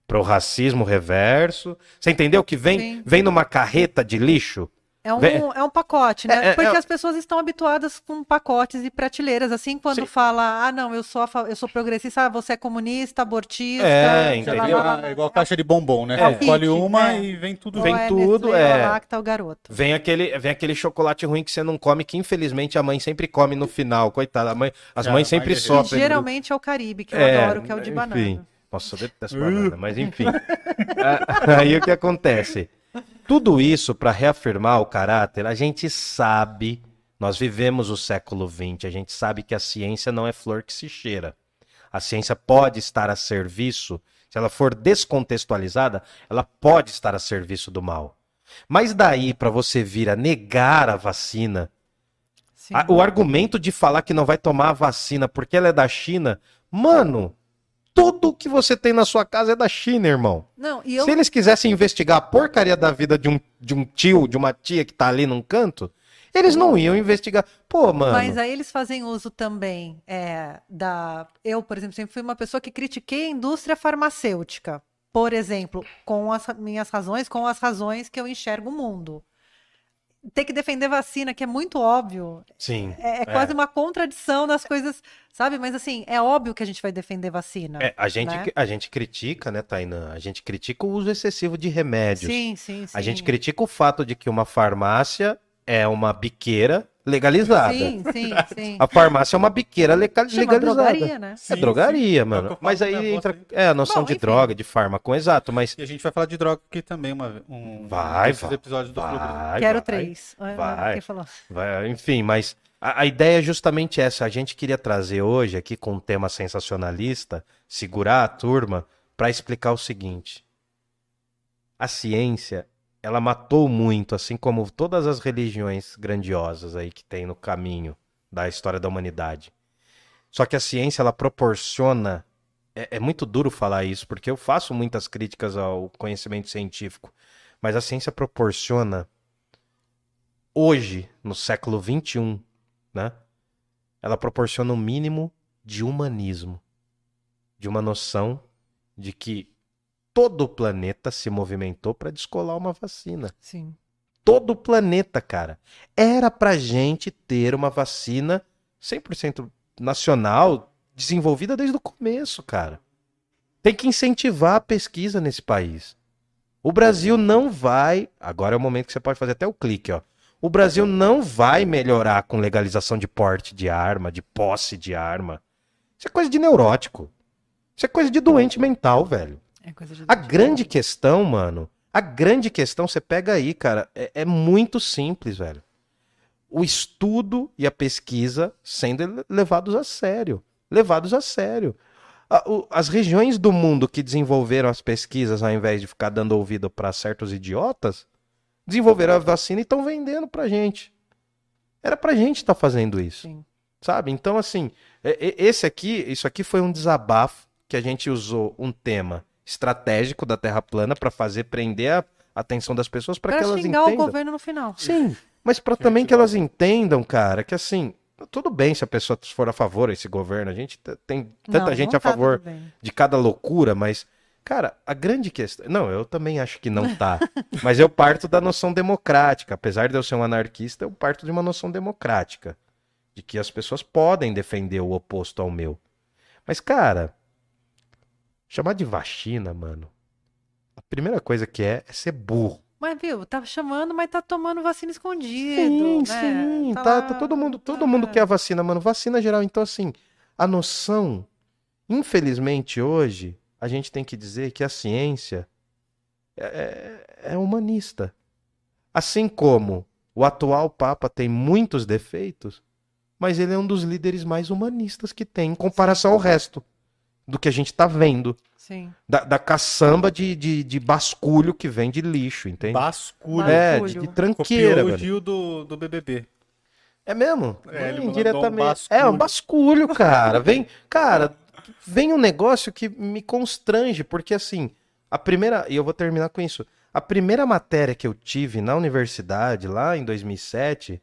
para o racismo reverso. Você entendeu que vem, Sim. vem numa carreta de lixo? É um, Vê- é um pacote, né? É, é, Porque é- as pessoas estão habituadas com pacotes e prateleiras. Assim, quando Sim. fala, ah, não, eu sou, fa- eu sou progressista, ah, você é comunista, abortista. É, entendeu? lá, É lá, lá, lá. igual caixa de bombom, né? É. Você Escolhe uma é. e vem tudo Ou Vem junto. é tudo, Nestlé, é. Lacta, o garoto. Vem aquele, vem aquele chocolate ruim que você não come, que infelizmente a mãe sempre come no final. Coitada, a mãe, as mães sempre é- sofrem. geralmente é o Caribe, que eu É, adoro, que é o de enfim. Nossa, eu detesto banana, mas enfim. Ah, Aí o que acontece? Tudo isso para reafirmar o caráter, a gente sabe, nós vivemos o século XX, a gente sabe que a ciência não é flor que se cheira. A ciência pode estar a serviço, se ela for descontextualizada, ela pode estar a serviço do mal. Mas daí para você vir a negar a vacina, Sim. a- o argumento de falar que não vai tomar a vacina porque ela é da China, mano, tudo que você tem na sua casa é da China, irmão. Não, e eu Se eles quisessem investigar a porcaria da vida de um, de um tio, de uma tia que tá ali num canto, eles não iam investigar. Pô, mano. Mas aí eles fazem uso também é, da. Eu, por exemplo, sempre fui uma pessoa que critiquei a indústria farmacêutica. Por exemplo, com as minhas razões, com as razões que eu enxergo o mundo. Ter que defender vacina, que é muito óbvio, Sim. é, é quase uma contradição das coisas, sabe? Mas assim, é óbvio que a gente vai defender vacina. É, a, gente, né? a gente critica, né, Tainan? A gente critica o uso excessivo de remédios. Sim, sim, sim. A gente critica o fato de que uma farmácia é uma biqueira legalizada. Sim, sim, sim. A farmácia é uma biqueira Chama legalizada. drogaria, né? É Sim, drogaria, sim. É mano. Mas aí avó entra é, a noção Bom, de enfim. droga, de fármaco, exato. Mas E a gente vai falar de droga aqui também, uma, um Vai, vai. episódios do Clube. vai, Quero vai, três. Vai. Vai, enfim, mas a, a ideia é justamente essa. A gente queria trazer hoje aqui com um tema sensacionalista, segurar a turma para explicar o seguinte: a ciência ela matou muito, assim como todas as religiões grandiosas aí que tem no caminho da história da humanidade. Só que a ciência ela proporciona é, é muito duro falar isso, porque eu faço muitas críticas ao conhecimento científico, mas a ciência proporciona hoje, no século XXI, né? Ela proporciona o mínimo de humanismo, de uma noção de que todo o planeta se movimentou para descolar uma vacina. Sim. Todo o planeta, cara. Era pra gente ter uma vacina 100% nacional, desenvolvida desde o começo, cara. Tem que incentivar a pesquisa nesse país. O Brasil não vai. Agora é o momento que você pode fazer até o clique, ó. O Brasil não vai melhorar com legalização de porte de arma, de posse de arma. Isso é coisa de neurótico. Isso é coisa de doente mental, velho. É coisa de A grande questão, mano, a grande questão, você pega aí, cara, é, é muito simples, velho. O estudo e a pesquisa sendo levados a sério. Levados a sério. As regiões do mundo que desenvolveram as pesquisas, ao invés de ficar dando ouvido para certos idiotas, desenvolveram a vacina e estão vendendo pra gente. Era pra gente estar fazendo isso Sim. sabe? Então, assim, e- e- esse aqui, isso aqui foi um desabafo que a gente usou um tema estratégico da Terra plana para fazer prender a atenção das pessoas para Pra que elas xingar o entendam. governo no final. Sim, mas para também que elas entendam, cara, que assim, tudo bem se a pessoa for a favor desse governo. A gente tem tanta Não, gente não a tá favor de cada loucura, mas, cara, a grande questão. Não, eu também acho que não tá. mas eu parto da noção democrática. Apesar de eu ser um anarquista, eu parto de uma noção democrática. De que as pessoas podem defender o oposto ao meu. Mas, cara, chamar de vacina, mano. A primeira coisa que é é ser burro. Mas viu, tá chamando, mas tá tomando vacina escondido. Sim, né? sim, tá, lá- tá todo mundo, todo tá- mundo quer a vacina, mano. Vacina geral. Então, assim, a noção, infelizmente, hoje, a gente tem que dizer que a ciência é, é- é humanista. Assim como o atual Papa tem muitos defeitos, mas ele é um dos líderes mais humanistas que tem, em comparação ao resto do que a gente tá vendo. Sim. Da, da caçamba de, de, de basculho que vem de lixo, entende? Basculho. É, de, de tranqueira, Copiou o. Gil do, do BBB. É mesmo? É, ele mandou um basculho. É, um basculho, cara. Vem, cara, vem um negócio que me constrange, porque assim, a primeira, e eu vou terminar com isso. A primeira matéria que eu tive na universidade, lá em 2007,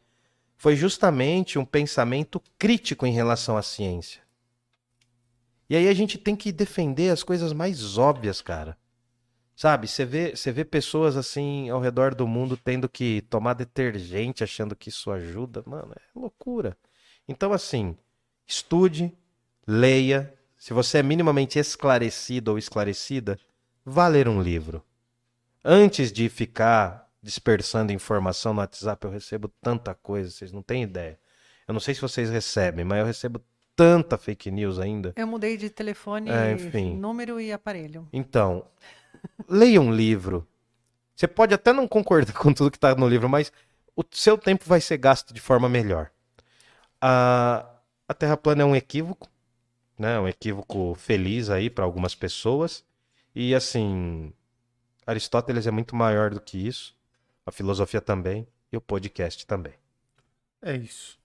foi justamente um pensamento crítico em relação à ciência. E aí a gente tem que defender as coisas mais óbvias, cara. Sabe, você vê, você vê pessoas assim ao redor do mundo tendo que tomar detergente achando que isso ajuda. Mano, é loucura. Então, assim, estude, leia. Se você é minimamente esclarecido ou esclarecida, vá ler um livro. Antes de ficar dispersando informação no WhatsApp, eu recebo tanta coisa, vocês não têm ideia. Eu não sei se vocês recebem, mas eu recebo tanta fake news ainda. Eu mudei de telefone, É, enfim. número e aparelho. Então, leia um livro. Você pode até não concordar com tudo que está no livro, mas o seu tempo vai ser gasto de forma melhor. A, a Terra plana é um equívoco, né? Um equívoco feliz aí para algumas pessoas. E assim, Aristóteles é muito maior do que isso. A filosofia também e o podcast também. É isso.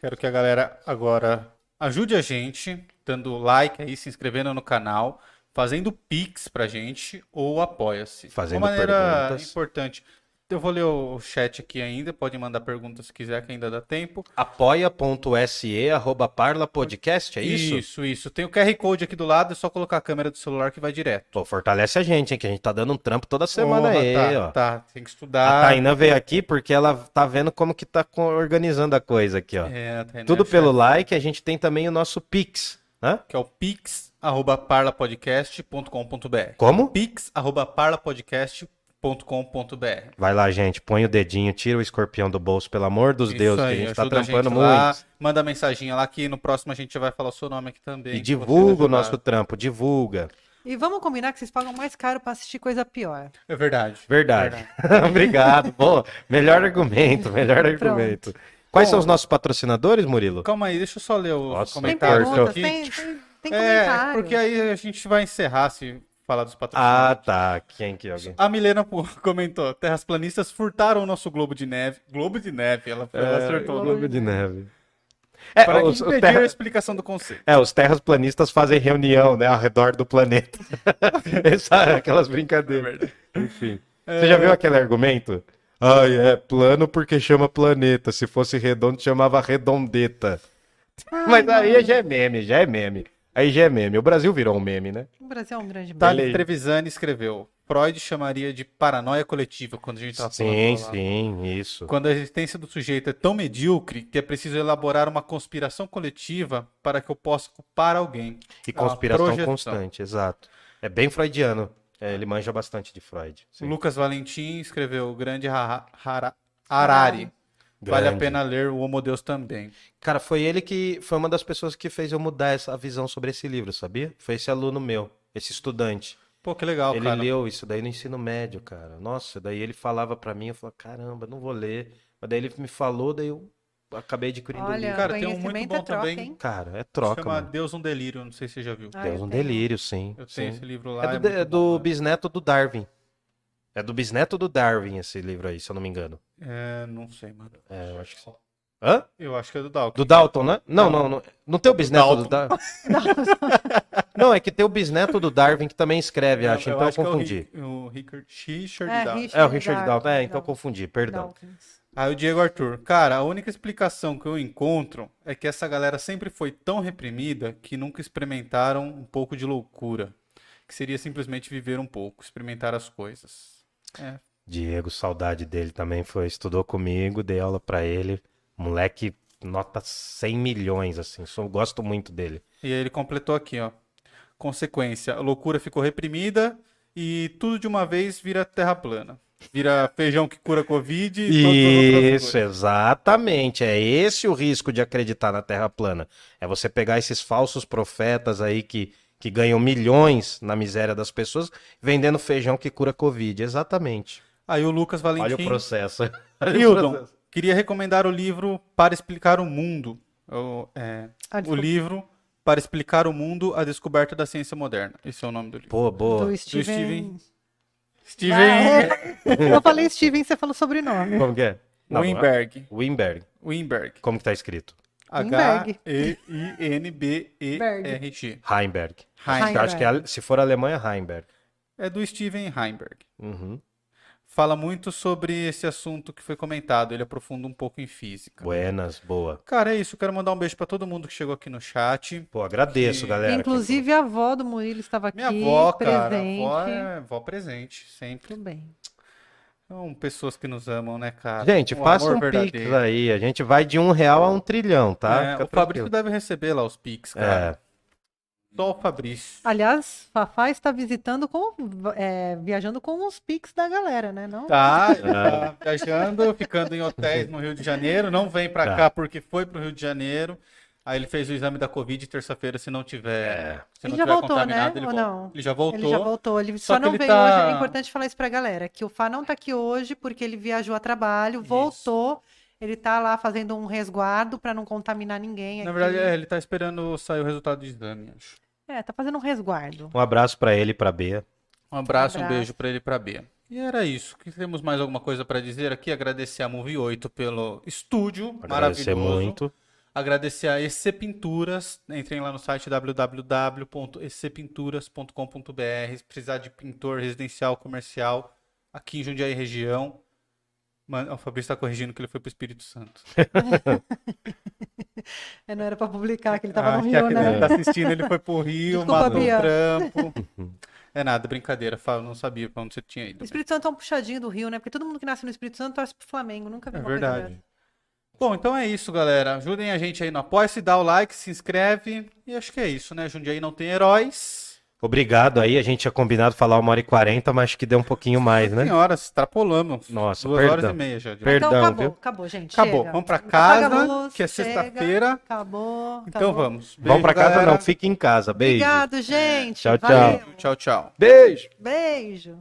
Quero que a galera agora ajude a gente, dando like aí, se inscrevendo no canal, fazendo pix pra gente ou apoia-se. Fazendo Uma maneira perguntas. importante. Eu vou ler o chat aqui ainda, pode mandar perguntas se quiser, que ainda dá tempo. apoia.se arroba parla podcast, é isso? Isso, isso. Tem o QR Code aqui do lado, é só colocar a câmera do celular que vai direto. Pô, fortalece a gente, hein? Que a gente tá dando um trampo toda semana Porra, aí, tá, ó. tá, tem que A estudar. Tainá veio aqui porque ela tá vendo como que tá organizando a coisa aqui, ó. É, a Tainá Tudo pelo like, a gente tem também o nosso Pix, né? Que é o pix, arroba parlapodcast.com.br. Como? pix, arroba parlapodcast.com.br. Vai lá, gente, põe o dedinho, tira o escorpião do bolso, pelo amor dos Isso deuses, aí, que a gente tá trampando gente muito. lá, manda mensaginha lá que no próximo a gente vai falar o seu nome aqui também. E divulga o nosso trampo, divulga. E vamos combinar que vocês pagam mais caro pra assistir coisa pior. É verdade. Verdade. Obrigado. Bom, melhor argumento, melhor argumento. Quais Bom. são os nossos patrocinadores, Murilo? Calma aí, deixa eu só ler os Nossa, Tem perguntas, aqui. tem, tem, tem é, porque aí a gente vai encerrar se falar dos Ah, patrocinadores. tá. Quem que é alguém? A Milena comentou: Terras planistas furtaram o nosso globo de neve. Globo de neve, ela, ela acertou. Globo de Neve. É, Para os, pediu terra- a explicação do conceito. é, os terraplanistas fazem reunião, né, ao redor do planeta. Essa, aquelas brincadeiras. Enfim. Você já viu aquele argumento? Ai, é plano porque chama planeta. Se fosse redondo, chamava redondeta. Mas aí já é meme, já é meme. Aí já é meme. O Brasil virou um meme, né? O Brasil é um grande Tá meme. Thales aí. Trevisani escreveu: Freud chamaria de paranoia coletiva quando a gente estava Sim, falando lá. sim, isso. Quando a existência do sujeito é tão medíocre que é preciso elaborar uma conspiração coletiva para que eu possa culpar alguém. E É conspiração projeção. constante, exato. É bem freudiano. É, ele manja bastante de Freud. O sim. Lucas Valentim escreveu: Grande Hara- Harari. Vale a Grande. pena ler o Homo Deus também. Cara, foi ele que foi uma das pessoas que fez eu mudar essa visão sobre esse livro, sabia? Foi esse aluno meu, esse estudante. Pô, que legal, ele cara. leu isso daí no ensino médio, cara. Nossa, daí ele falava pra mim, eu falava, caramba, não vou ler. Mas daí ele me falou, daí eu acabei adquirindo o Olha, livro. Cara, tem um muito bom é troca, também. hein? Cara, é troca, Chama mano. Deus um Delírio, não sei se você já viu. Ah, Deus, eu um tenho. delírio, sim. Eu tenho sim. esse livro lá. É do, é muito do bom, né? bisneto do Darwin. É do bisneto do Darwin esse livro aí, se eu não me engano. É, não sei, mano. É, eu acho que sim. Hã? Eu acho que é do Dalton. Do Dalton, né? Não, não, não. Não tem o bisneto do Dalton. Dalton. Não, é que tem o bisneto do Darwin que também escreve, acho, então eu, acho que é o confundi. Rick- o Richard, Richard É, Dawkins. É o Richard Darwin, Dalton. É, então eu Dalton. confundi, perdão. Aí o Diego Arthur, cara, a única explicação que eu encontro é que essa galera sempre foi tão reprimida que nunca experimentaram um pouco de loucura. Que seria simplesmente viver um pouco, experimentar as coisas. É, Diego, saudade dele também foi, estudou comigo, dei aula pra ele. Moleque, nota 100 milhões, assim, sou, gosto muito dele. E aí ele completou aqui, ó. Consequência, a loucura ficou reprimida e tudo de uma vez vira terra plana. Vira feijão que cura Covid e Isso, exatamente. É esse o risco de acreditar na Terra plana. É você pegar esses falsos profetas aí que, que ganham milhões na miséria das pessoas, vendendo feijão que cura Covid. Exatamente. Aí o Lucas Olha o Valentim. processo. Olha o Hildon, processo. queria recomendar o livro Para Explicar o Mundo. O, é, Ah, o livro Para Explicar o Mundo, a Descoberta da Ciência Moderna. Esse é o nome do livro. Pô, boa. Do Steven. Steven. Steven Ah, é. Eu falei Steven, você falou sobrenome. Como que é? Não, Weinberg. Weinberg. Weinberg. Como que tá escrito? H-E-I-N-B-E-R-G. Heimberg. Heinberg. Acho que é- se for Alemanha, Heimberg. É do Steven Heinberg. Uhum. Fala muito sobre esse assunto que foi comentado. Ele aprofunda um pouco em física. Buenas, boa. Cara, é isso. Quero mandar um beijo pra todo mundo que chegou aqui no chat. Pô, agradeço, Que- galera. Inclusive, a avó do Murilo estava aqui, Minha avó, cara. presente. Avó é avó presente, sempre. Tudo bem. São pessoas que nos amam, né, cara? Gente, Um faça um pix verdadeiro. aí. A gente vai de um real a um trilhão, tá? É, o Fabrício tranquilo. deve receber lá os pix, cara. É. Só o Fabrício. Aliás, Fafá está visitando com. é, viajando com os pics da galera, né? Não? Tá, tá viajando, ficando em hotéis no Rio de Janeiro. Não vem pra Tá. cá porque foi pro Rio de Janeiro. Aí ele fez o exame da Covid terça-feira, se não tiver, É. se Ele não já tiver voltou, contaminado, né? ele Ou não? Ele já voltou. Ele já voltou, ele Só só, não ele veio tá- hoje. É importante falar isso pra galera, que o Fá não tá aqui hoje porque ele viajou a trabalho, voltou, ele tá lá fazendo um resguardo pra não contaminar ninguém Na aqui. verdade, é, ele tá esperando sair o resultado do exame, acho. É, tá fazendo um resguardo. Um abraço pra ele e pra Bea. Um abraço, um Abraço. beijo pra ele e pra B. E era isso. Que Temos mais alguma coisa pra dizer aqui? Agradecer a Movie 8 pelo estúdio Agradecer maravilhoso. muito. Agradecer a EC Pinturas. Entrem lá no site www.ecpinturas.com.br. Se precisar de pintor residencial, comercial, aqui em Jundiaí região. Mano, o Fabrício está corrigindo que ele foi pro Espírito Santo. É, não era pra publicar, que ele tava Ah, no que Rio, né? que tá assistindo, ele foi pro Rio, Desculpa, matou um trampo. É nada, brincadeira. Fala, não sabia pra onde você tinha ido. O Espírito Santo é um puxadinho do Rio, né? Porque todo mundo que nasce no Espírito Santo torce pro Flamengo. Nunca vi É uma coisa verdade. Bom, então é isso, galera. Ajudem a gente aí no Apoia-se, dá o like, se inscreve. E acho que é isso, né? Jundiaí não tem heróis. Obrigado aí. A gente tinha combinado falar uma hora e quarenta, mas acho que deu um pouquinho mais, né? Senhora, extrapolamos. Nossa, Duas perdão. horas e meia já. de- Perdão, então acabou, viu? acabou, gente. Acabou. chega. Vamos pra casa, luz, que é sexta-feira. Acabou. Então acabou. vamos. Vamos pra Beijo, casa galera. não, fique em casa. Beijo. Obrigado, gente. Tchau, tchau. Valeu. Tchau, tchau. Beijo. Beijo.